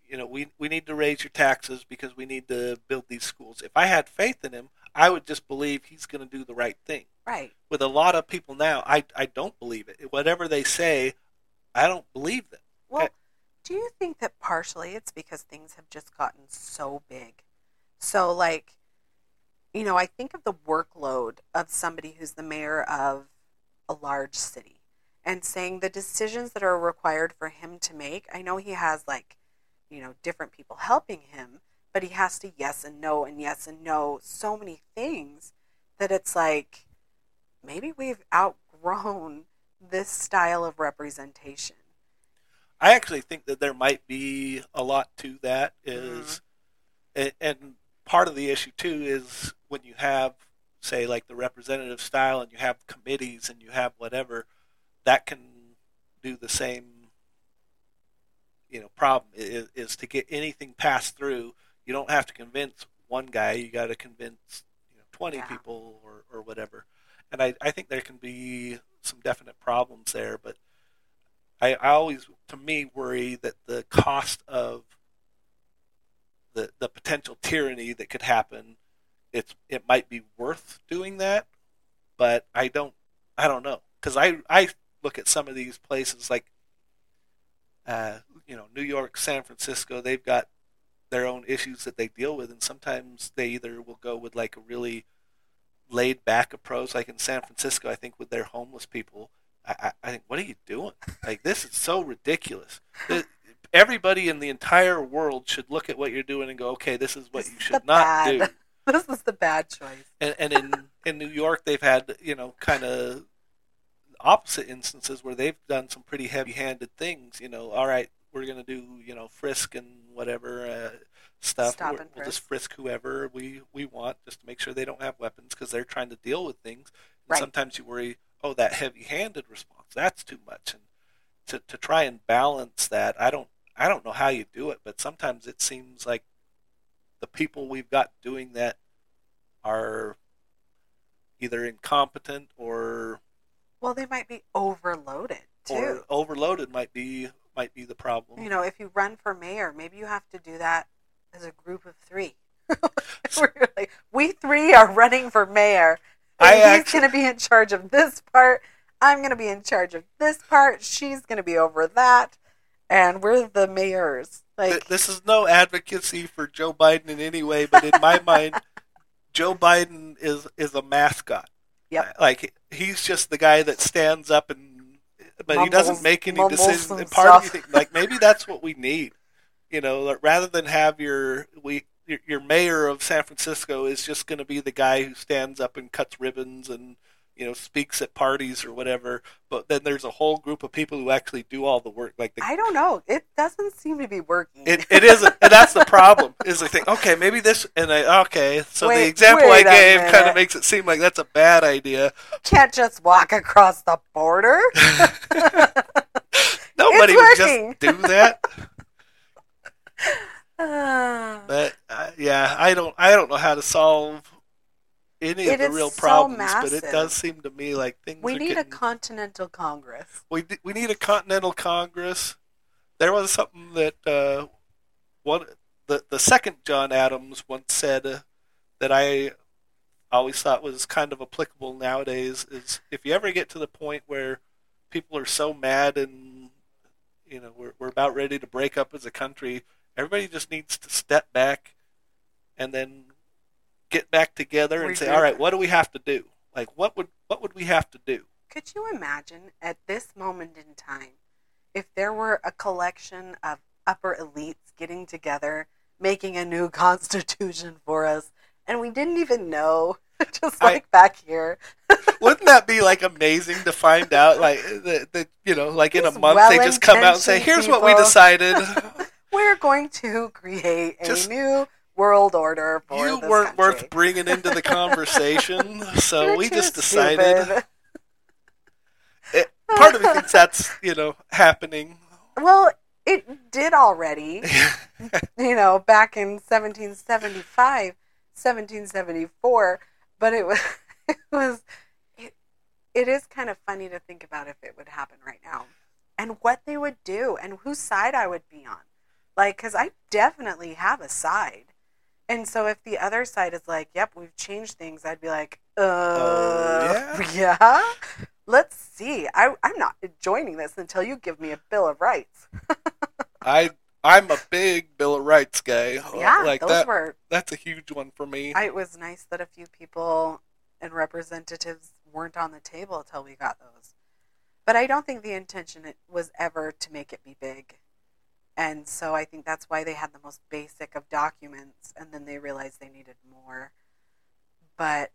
you know, we, we need to raise your taxes because we need to build these schools, if I had faith in him, I would just believe he's going to do the right thing. right. With a lot of people now, I, I don't believe it. Whatever they say, I don't believe them. Well, Okay. do you think that partially it's because things have just gotten so big? So, like, you know, I think of the workload of somebody who's the mayor of a large city and saying the decisions that are required for him to make. I know he has, like, you know, different people helping him, but he has to yes and no and yes and no so many things that it's like maybe we've outgrown this style of representation. I actually think that there might be a lot to that. Is mm-hmm. and, and part of the issue too is when you have say like the representative style and you have committees and you have whatever that can do the same you know problem is, is to get anything passed through you don't have to convince one guy you got to convince you know 20 Yeah. people or, or whatever and I, I think there can be some definite problems there. But I, I always, to me, worry that the cost of the the potential tyranny that could happen, it's it might be worth doing that, but I don't I don't know because I I look at some of these places like, uh, you know, New York, San Francisco, they've got their own issues that they deal with, and sometimes they either will go with like a really laid back approach, like in San Francisco, I think with their homeless people. I, I, I think, what are you doing? Like this is so ridiculous. The, everybody in the entire world should look at what you're doing and go, okay, this is what This you should not bad. do. this was the bad choice. And, and in in New York, they've had you know kind of opposite instances where they've done some pretty heavy-handed things. You know, all right, we're gonna do you know frisk and whatever uh, stuff. Stop and we'll just frisk. frisk whoever we we want, just to make sure they don't have weapons because they're trying to deal with things. And Right. Sometimes you worry, oh, that heavy-handed response, that's too much, and to to try and balance that, I don't I don't know how you do it, but sometimes it seems like the people we've got doing that are either incompetent or Well, they might be overloaded too. or overloaded might be might be the problem. you know, if you run for mayor, maybe you have to do that as a group of three. Like, we three are running for mayor. I he's going to be in charge of this part. I'm going to be in charge of this part. She's going to be over that. And we're the mayors. Like, this is no advocacy for Joe Biden in any way, but in my mind, Joe Biden is is a mascot. Yep. Uh, like he's just the guy that stands up and, but he doesn't make any decisions. And part of me think, like maybe that's what we need. You know, rather than have your we your, your mayor of San Francisco is just going to be the guy who stands up and cuts ribbons and you know speaks at parties or whatever. But then there's a whole group of people who actually do all the work, like the I don't know. It doesn't seem to be working. it, it isn't, and that's the problem. Is I think, okay, maybe this, and I okay. So Wait- the example I gave kind of makes it seem like that's a bad idea. Can't just walk across the border. Nobody would just do that. Ah. But uh, yeah, I don't, I don't know how to solve any It of the real so problems. but it does seem to me like things we need a continental Congress. we we need a continental Congress. There was something that uh, one the the second John Adams once said uh, that I always thought was kind of applicable nowadays is if you ever get to the point where people are so mad and you know we're we're about ready to break up as a country, everybody just needs to step back and then get back together and say, all right, what do we have to do? Like what would what would we have to do? Could you imagine at this moment in time if there were a collection of upper elites getting together, making a new constitution for us, and we didn't even know? Just I- like back here. Wouldn't that be like amazing to find out? Like that, that you know, like in a month they just come out and say, "Here's what we decided." We're going to create a Just- new world order for you weren't country. worth bringing into the conversation, so we just decided. It, part of me thinks that's you know happening. Well, it did already. you know, back in 1775, 1774, but it was it was it, it is kind of funny to think about if it would happen right now and what they would do and whose side I would be on. Like cuz I definitely have a side. And so if the other side is like, "Yep, we've changed things." I'd be like, "Uh, Oh, yeah? Let's see. I I'm not joining this until you give me a bill of rights." I I'm a big Bill of Rights guy. Yeah, like those that. were That's a huge one for me. I, it was nice that a few people and representatives weren't on the table until we got those. But I don't think the intention was ever to make it be big. And so I think that's why they had the most basic of documents and then they realized they needed more. But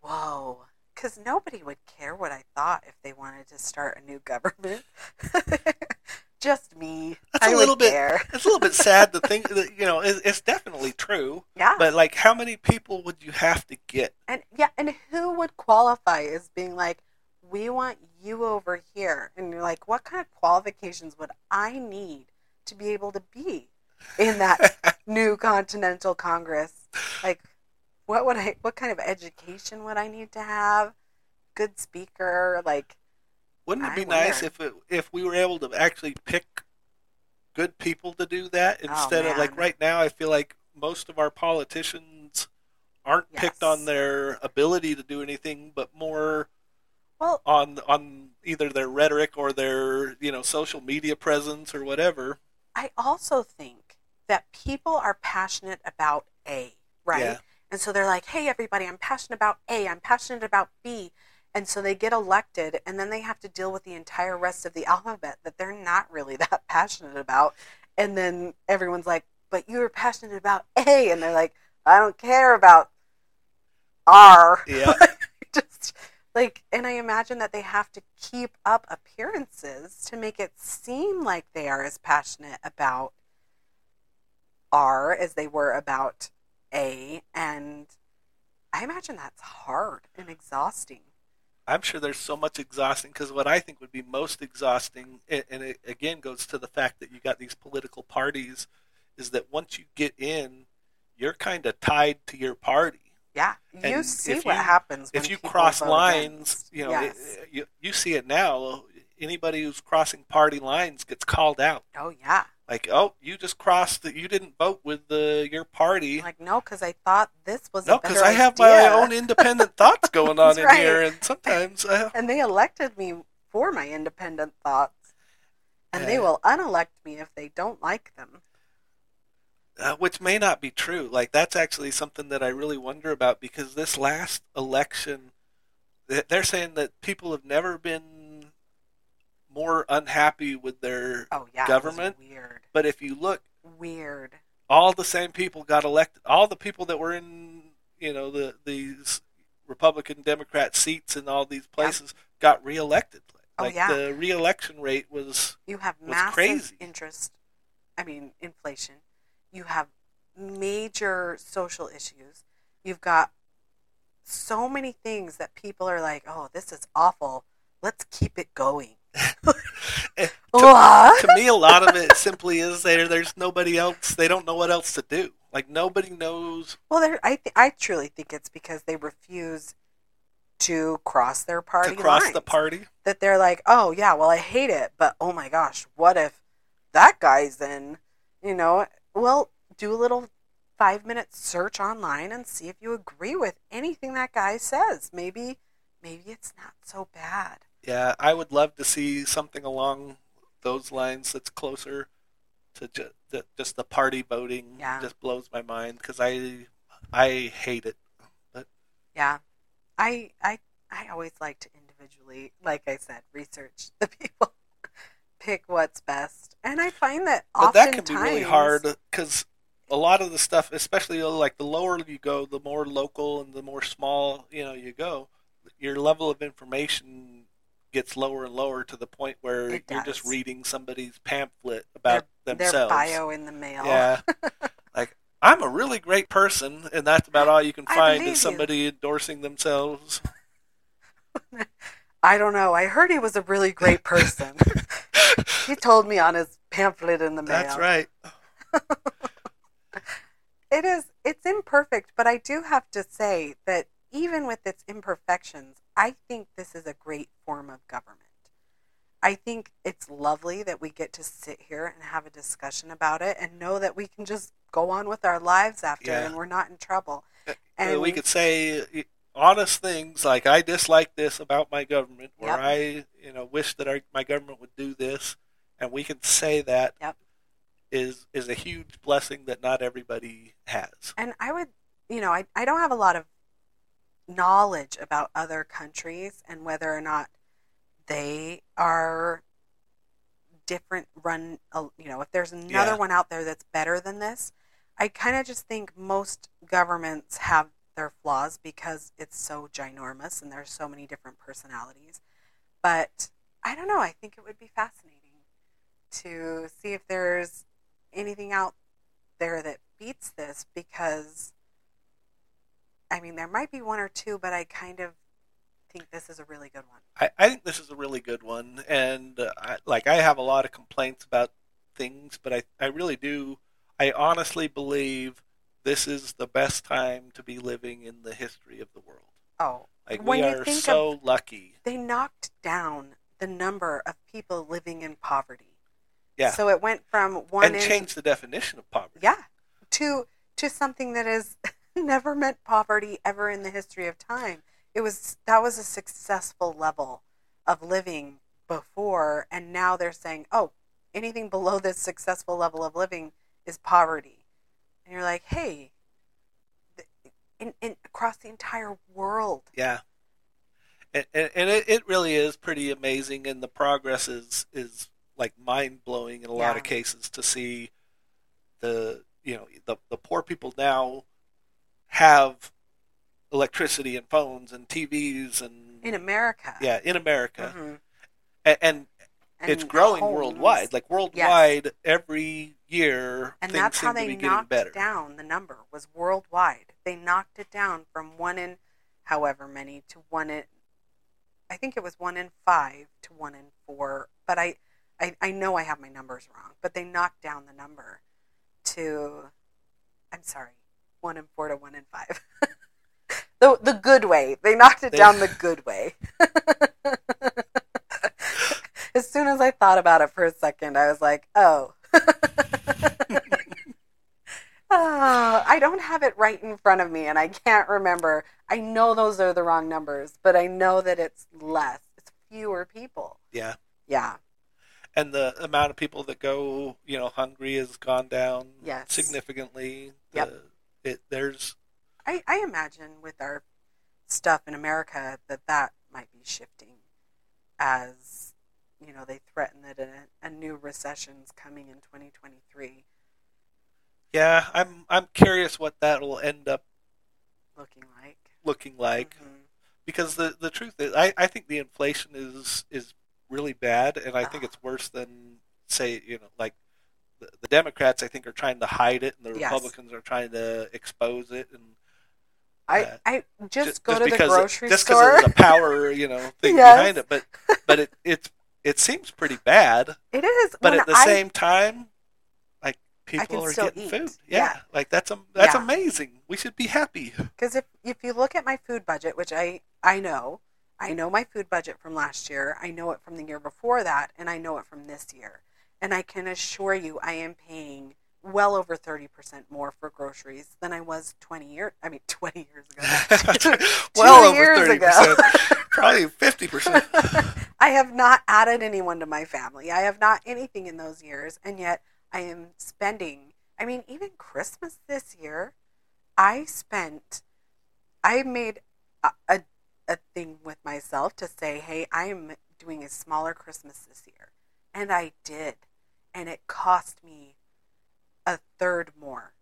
whoa, cuz nobody would care what I thought if they wanted to start a new government. Just me. That's I a little bit- care. it's a little bit sad to think that you know it, it's definitely true, Yeah. but like how many people would you have to get? And yeah, and who would qualify as being like, we want you over here? And you're like, what kind of qualifications would I need to be able to be in that new Continental Congress? Like, what would I? What kind of education would I need to have? Good speaker, like Wouldn't it be nice if it, if we were able to actually pick good people to do that oh, instead of like right now? I feel like most of our politicians aren't picked on their ability to do anything, but more Well, on on either their rhetoric or their you know social media presence or whatever. I also think that people are passionate about A, right? Yeah. And so they're like, hey, everybody, I'm passionate about A, I'm passionate about B. And so they get elected, and then they have to deal with the entire rest of the alphabet that they're not really that passionate about. And then everyone's like, but you were passionate about A. And they're like, I don't care about R. Yeah. Like, and I imagine that they have to keep up appearances to make it seem like they are as passionate about R as they were about A. And I imagine that's hard and exhausting. I'm sure there's so much exhausting because what I think would be most exhausting, and it again goes to the fact that you got these political parties, is that once you get in, you're kind of tied to your party. Yeah, you And see what you- happens when if you cross lines, against. you know, Yes. it- you, you see it now. Anybody who's crossing party lines gets called out. oh yeah, Like, oh, you just crossed. The, you didn't vote with the your party. like no, because I thought this was no, because I have my own independent thoughts going on in right. here, and sometimes uh, and they elected me for my independent thoughts, and they will unelect me if they don't like them. Uh, which may not be true. Like that's actually something that I really wonder about because this last election, they're saying that people have never been more unhappy with their. Oh yeah, Government? weird, But if you look, weird. all the same people got elected. All the people that were in, you know, the these Republican Democrat seats in all these places got reelected. Oh, Like yeah. the reelection rate was You have was massive crazy. interest. I mean, inflation. You have major social issues. You've got so many things that people are like, "Oh, this is awful. Let's keep it going." What? to me, a lot of it simply is there. There's nobody else. They don't know what else to do. Like nobody knows. Well, there, I th- I truly think it's because they refuse to cross their party to cross lines. the party. That they're like, "Oh yeah, well I hate it, but oh my gosh, what if that guy's in?" You know, well, do a little five minute search online and see if you agree with anything that guy says. Maybe, maybe it's not so bad. Yeah, I would love to see something along those lines that's closer to ju- the, just the party voting. Yeah. Just blows my mind because I I hate it. But yeah, I I I always like to individually, like I said, research the people, pick what's best, and I find that But that can be really hard because a lot of the stuff, especially uh, like the lower you go, the more local and the more small you know you go, your level of information gets lower and lower to the point where you're just reading somebody's pamphlet about Their themselves. bio in the mail. Yeah. like I'm a really great person, and that's about all you can find is somebody endorsing themselves. I don't know. I heard he was a really great person. he told me on his pamphlet in the mail. That's right. It is. It's imperfect, but I do have to say that even with its imperfections, I think this is a great form of government. I think it's lovely that we get to sit here and have a discussion about it and know that we can just go on with our lives after Yeah. and we're not in trouble. Uh, And we could say honest things like I dislike this about my government, or Yep. I, you know, wish that our, my government would do this, and we can say that Yep. is is a huge blessing that not everybody has. And I would, you know, I, I don't have a lot of knowledge about other countries and whether or not they are different run, uh, you know, if there's another Yeah. one out there that's better than this. I kind of just think most governments have their flaws because it's so ginormous and there's so many different personalities. But I don't know. I think it would be fascinating to see if there's anything out there that beats this because I mean there might be one or two, but I kind of think this is a really good one. I, I think this is a really good one, and uh, I, like I have a lot of complaints about things, but I, I really do. I honestly believe this is the best time to be living in the history of the world. Oh, Like When we are so lucky. they knocked down the number of people living in poverty. Yeah. So it went from one and in, change the definition of poverty. yeah, to to something that has never meant poverty ever in the history of time. It was that was a successful level of living before, and now they're saying, oh, anything below this successful level of living is poverty, and you're like, hey, in, in across the entire world, Yeah. And, and, and it, it really is pretty amazing, and the progress is, is like mind blowing in a lot Yeah. of cases to see the you know the the poor people now have electricity and phones and TVs and in America, yeah in America Mhm. and, and And it's growing homes. worldwide like worldwide every year And that's how they knocked down the number was worldwide. They knocked it down from one in however many to one in I think it was one in five to one in four. But I, I, I know I have my numbers wrong. But they knocked down the number to I'm sorry, one in four to one in five. the the good way. They knocked it They- down the good way. as soon as I thought about it for a second, I was like, oh. Ah, I don't have it right in front of me and I can't remember. I know those are the wrong numbers, but I know that it's less. It's fewer people. yeah Yeah. and the amount of people that go you know hungry has gone down Yes. significantly Yep. The- it, there's I, I imagine with our stuff in America that that might be shifting as, you know, they threaten that a, a new recession's coming in 2023 Yeah, I'm I'm curious what that'll end up looking like. looking like Mhm. because the the truth is I, I think the inflation is is really bad and I think Ah. it's worse than say you know like the, the Democrats I think are trying to hide it and the Yes. Republicans are trying to expose it and I, Uh, I just, just, go just to the grocery just store. because of the power you know thing Yes. behind it but but it it's it seems pretty bad It is. but at the I- same time like people are getting eat. food Yeah. yeah, like that's a, that's Yeah. amazing we should be happy Because if if you look at my food budget, which I I know, I know my food budget from last year, I know it from the year before that, and I know it from this year, and I can assure you, I am paying well over thirty percent more for groceries than I was twenty years. I mean, twenty years ago. well over years thirty ago. percent, probably fifty percent. I have not added anyone to my family. I have not anything in those years, and yet I am spending. I mean, even Christmas this year, I spent. I made a, a, a thing with myself to say, hey, I am doing a smaller Christmas this year. And I did. And it cost me a third more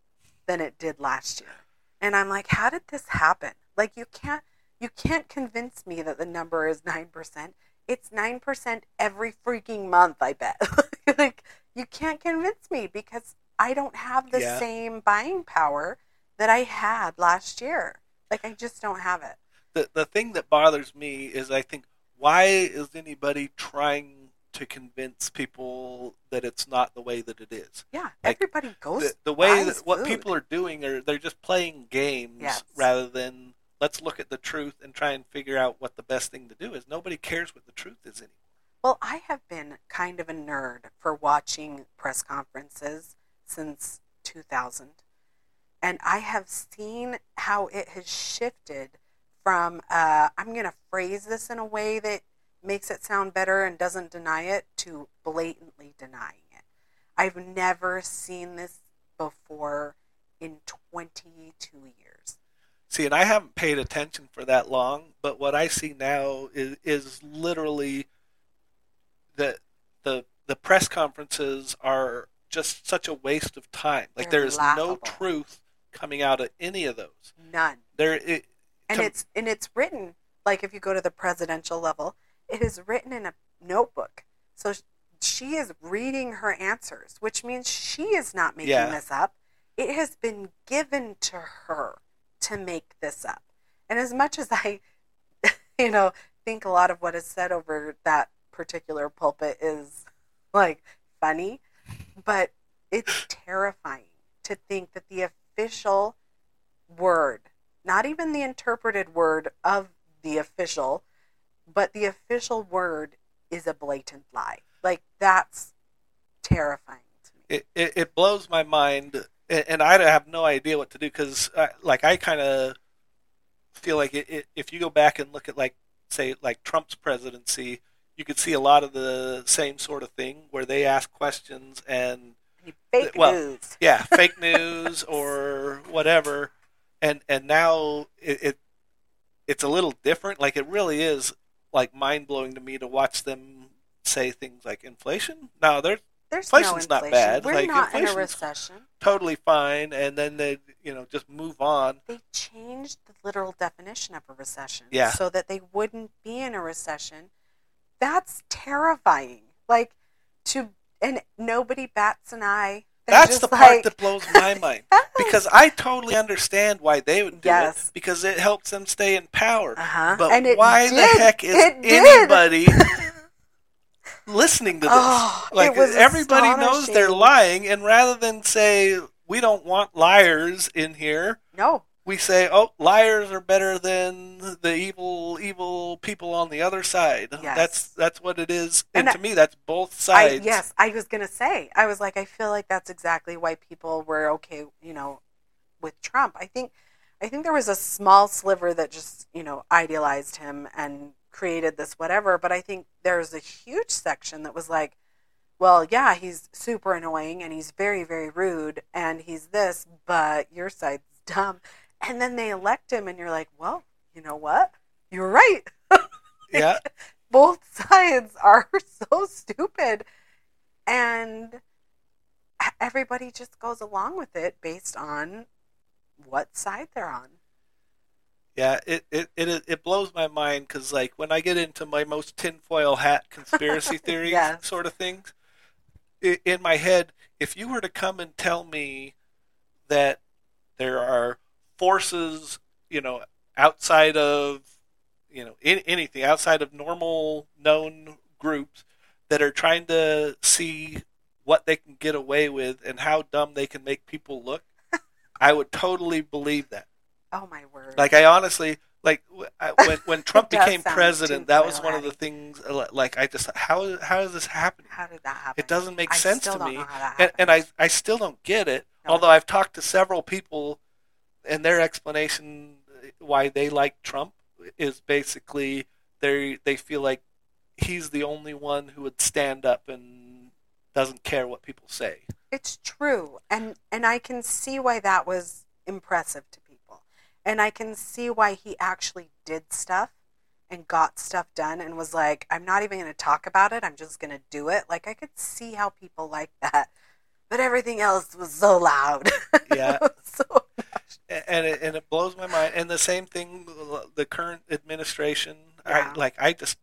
than it did last year. And I'm like, how did this happen? Like you can't you can't convince me that the number is 9%. It's 9% every freaking month, I bet. like you can't convince me because I don't have the Yeah. same buying power that I had last year. Like I just don't have it. the the thing that bothers me is I think why is anybody trying to convince people that it's not the way that it is? Yeah, Like, everybody goes The, the way that what food. people are doing are they're just playing games Yes. rather than let's look at the truth and try and figure out what the best thing to do is. Nobody cares what the truth is anymore. Well, I have been kind of a nerd for watching press conferences since 2000. And I have seen how it has shifted from, uh, I'm going to phrase this in a way that makes it sound better and doesn't deny it, to blatantly denying it. I've never seen this before in 22 years. See, and I haven't paid attention for that long, but what I see now is, is literally the the the press conferences are just such a waste of time. Like They're there is no truth coming out of any of those. None. There, it, and to- it's and it's written like if you go to the presidential level it is written in a notebook so she is reading her answers which means she is not making Yeah. this up it has been given to her to make this up and as much as i you know think a lot of what is said over that particular pulpit is like funny but it's terrifying to think that the official word not even the interpreted word of the official, but the official word is a blatant lie. Like that's terrifying to me. it, it, it blows my mind and, and i have no idea what to do because like i kind of feel like it, it, if you go back and look at like say like trump's presidency you could see a lot of the same sort of thing where they ask questions and Fake well, news. yeah fake news or whatever. And and now it, it it's a little different. Like it really is like mind-blowing to me to watch them say things like inflation. Now they're There's Inflation's no not bad. We're Like, not in a recession. totally fine and then they you know just move on They changed the literal definition of a recession Yeah. so that they wouldn't be in a recession. That's terrifying. Like to and nobody bats an eye. They're That's the part that blows my mind because I totally understand why they would do Yes. it because it helps them stay in power. Uh-huh. But And why the heck is anybody listening to this? Oh, like everybody knows they're lying, and rather than say we don't want liars in here, no. we say, "Oh, liars are better than the evil, evil people on the other side." Yes. That's that's what it is, and, And to me, that's both I, sides. yes, I was gonna say. I was like, I feel like that's exactly why people were okay, you know, with Trump. I think, I think there was a small sliver that just, you know, idealized him and created this whatever. But I think there's a huge section that was like, well, yeah, he's super annoying and he's very, very rude and he's this, but your side's dumb. And then they elect him, and you're like, well, you know what? You're right. yeah. both sides are so stupid and everybody just goes along with it based on what side they're on Yeah, it it it, it blows my mind because like when I get into my most tinfoil hat conspiracy theory Yes. sort of things, i in my head, if you were to come and tell me that there are forces, you know, outside of you know in, anything outside of normal known groups that are trying to see what they can get away with and how dumb they can make people look, I would totally believe that. Oh my word Like I honestly like I- when when Trump became president, that was one of the things. uh, Like I just how how is this happening? how did that happen It doesn't make I sense to me, know how that and, and I. I still don't get it. No. Although I've talked to several people, and their explanation why they like Trump is basically they they feel like he's the only one who would stand up and doesn't care what people say. it's true and and i can see why that was impressive to people and i can see why he actually did stuff and got stuff done and was like i'm not even going to talk about it i'm just going to do it like i could see how people like that but everything else was so loud Yeah. so and it, and it blows my mind. And the same thing, the current administration. Yeah. I like. I just,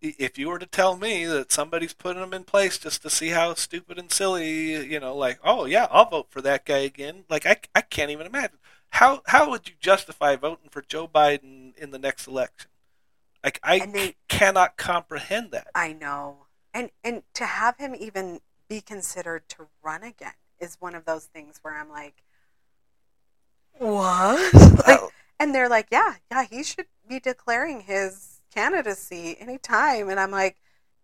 if you were to tell me that somebody's putting them in place just to see how stupid and silly, you know, like, oh yeah, I'll vote for that guy again. Like I, I can't even imagine how how would you justify voting for Joe Biden in the next election? Like I they- c- cannot comprehend that. I know. And and to have him even be considered to run again is one of those things where I'm like, what? like, and they're like, yeah, yeah, he should be declaring his candidacy anytime. And I'm like,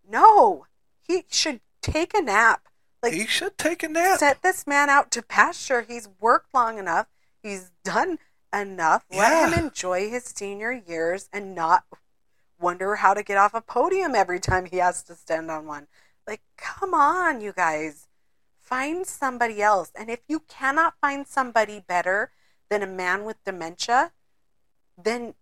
no, he should take a nap. Like, he should take a nap. set this man out to pasture. He's worked long enough. He's done enough. Let him enjoy his senior years and not wonder how to get off a podium every time he has to stand on one. Like, come on, you guys. Find somebody else. And if you cannot find somebody better than a man with dementia, then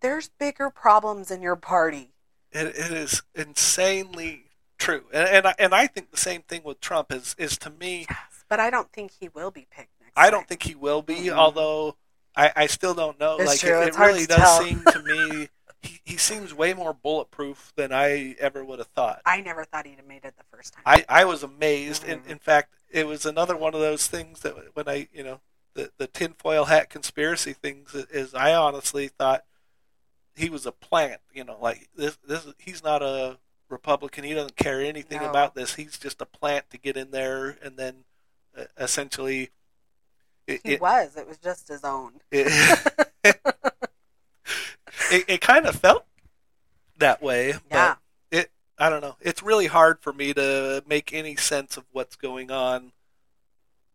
there's bigger problems in your party. It, it is insanely true, and and I, and I think the same thing with Trump is is to me. Yes. But I don't think he will be picked I don't think he will be, Mhm. although I, I still don't know. It's like true, it, it really does tell. seem to me he, he seems way more bulletproof than I ever would have thought. I never thought he'd have made it the first time. I, I was amazed. In, Mhm. in fact, it was another one of those things that when I, you know, the, the tinfoil hat conspiracy things is I honestly thought he was a plant. You know, like this, this he's not a Republican. He doesn't care anything No. about this. He's just a plant to get in there and then uh, essentially. It, he it, was. It was just his own. it, it, it kind of felt that way, Yeah. but it I don't know. It's really hard for me to make any sense of what's going on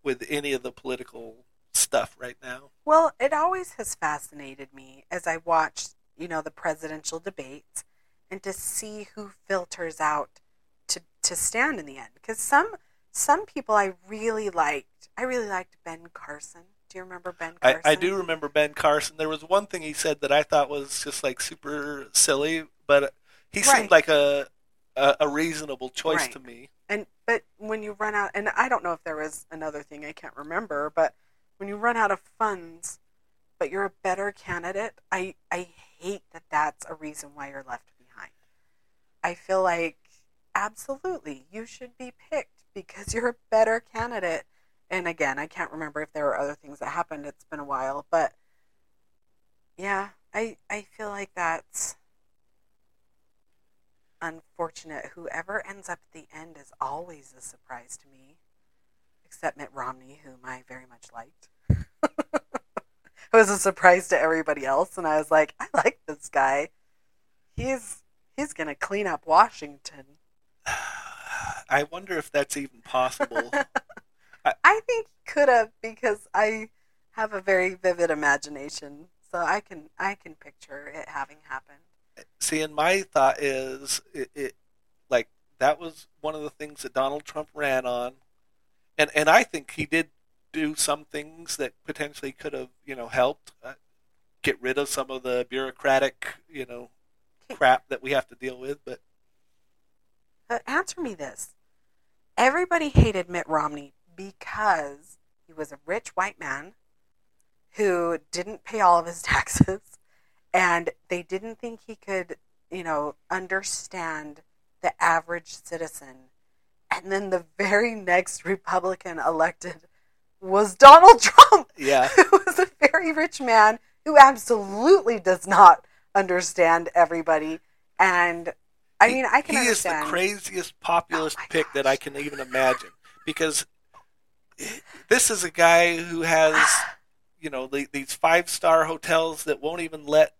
with any of the political stuff right now. Well, it always has fascinated me as I watch, you know, the presidential debates and to see who filters out to to stand in the end because some some people I really liked. I really liked Ben Carson. Do you remember Ben Carson? I, I do remember Ben Carson. There was one thing he said that I thought was just like super silly, but he Right. seemed like a a, a reasonable choice Right. to me. And but when you run out, and I don't know if there was another thing I can't remember, but when you run out of funds, but you're a better candidate, I I hate that that's a reason why you're left behind. I feel like absolutely you should be picked because you're a better candidate. And again, I can't remember if there were other things that happened. It's been a while, but yeah, I I feel like that's unfortunate. Whoever ends up at the end is always a surprise to me, except Mitt Romney, whom I very much liked. it was a surprise to everybody else, and I was like, I like this guy. He's he's gonna clean up Washington. I wonder if that's even possible. I think could have because I have a very vivid imagination, so I can I can picture it having happened. See, and my thought is, it, it like that was one of the things that Donald Trump ran on, and and I think he did do some things that potentially could have, you know, helped uh, get rid of some of the bureaucratic, you know, crap that we have to deal with. But But answer me this. Everybody hated Mitt Romney because he was a rich white man who didn't pay all of his taxes and they didn't think he could, you know, understand the average citizen. And then the very next Republican elected was Donald Trump, yeah, who was a very rich man who absolutely does not understand everybody. And I mean, I can he understand. is the craziest oh populist Oh pick that I can even imagine because this is a guy who has, you know, the, these five star hotels that won't even let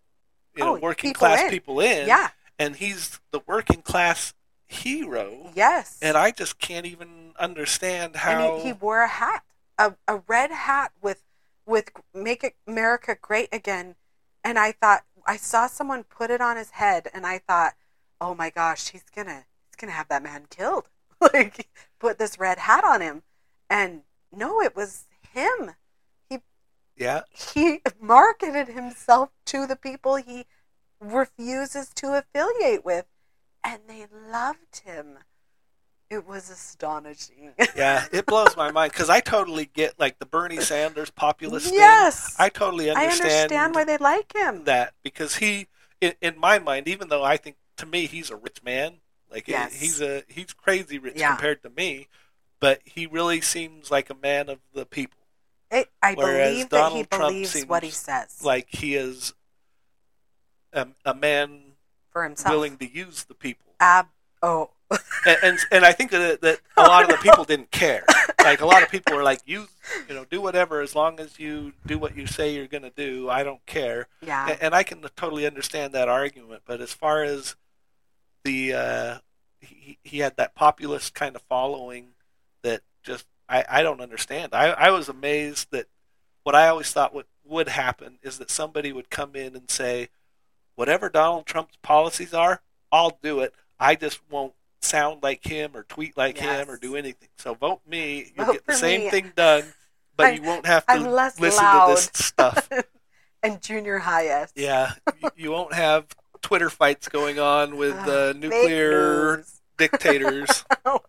you know Oh, working people class in. people in. Yeah. and he's the working class hero, Yes. and I just can't even understand how. he, he wore a hat, a, a red hat with with "Make America Great Again," and I thought I saw someone put it on his head, and I thought, oh my gosh, he's gonna he's gonna have that man killed. like put this red hat on him, and no, it was him. He yeah, He marketed himself to the people he refuses to affiliate with, and they loved him. It was astonishing. yeah, it blows my mind because I totally get like the Bernie Sanders populist yes, thing. I totally understand. I understand, why they like him. that because he, in, in my mind, even though I think to me he's a rich man, like Yes. he's a he's crazy rich Yeah. compared to me, but he really seems like a man of the people. It, I Whereas believe that he Donald Trump believes what he says Like he is a, a man for himself. willing to use the people. Ab- oh, and, and and I think that, that a lot of the people didn't care. Like a lot of people were like, "You, you know, do whatever as long as you do what you say you're going to do. I don't care." yeah. And, and I can totally understand that argument. But as far as the uh, he he had that populist kind of following that just I, I don't understand. I I was amazed that what I always thought would would happen is that somebody would come in and say, whatever Donald Trump's policies are, I'll do it. I just won't sound like him or tweet like him or do anything. So vote me. You'll Vote get the same me. thing done, but I- you won't have to listen loud. to this stuff. and junior highest. Yeah, you, you won't have Twitter fights going on with uh, nuclear dictators. oh.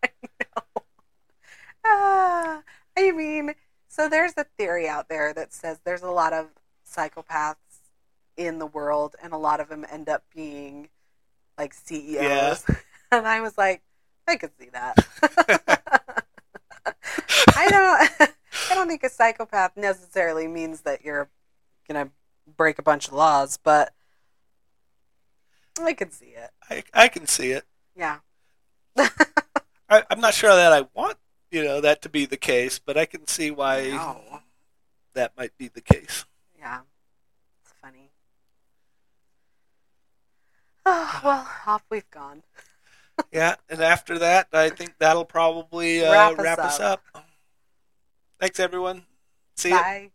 Ah, I mean, so there's a theory out there that says there's a lot of psychopaths in the world, and a lot of them end up being like CEOs. Yeah. And I was like, I could see that. I don't. I don't think a psychopath necessarily means that you're gonna break a bunch of laws, but I could see it. I, I can see it. Yeah. I, I'm not sure that I want you know that to be the case, but I can see why No. that might be the case. Yeah. It's funny. Oh, well, off we've gone. yeah, and after that, I think that'll probably uh, Wrap wrap, us us up. Thanks, everyone. See you. Bye.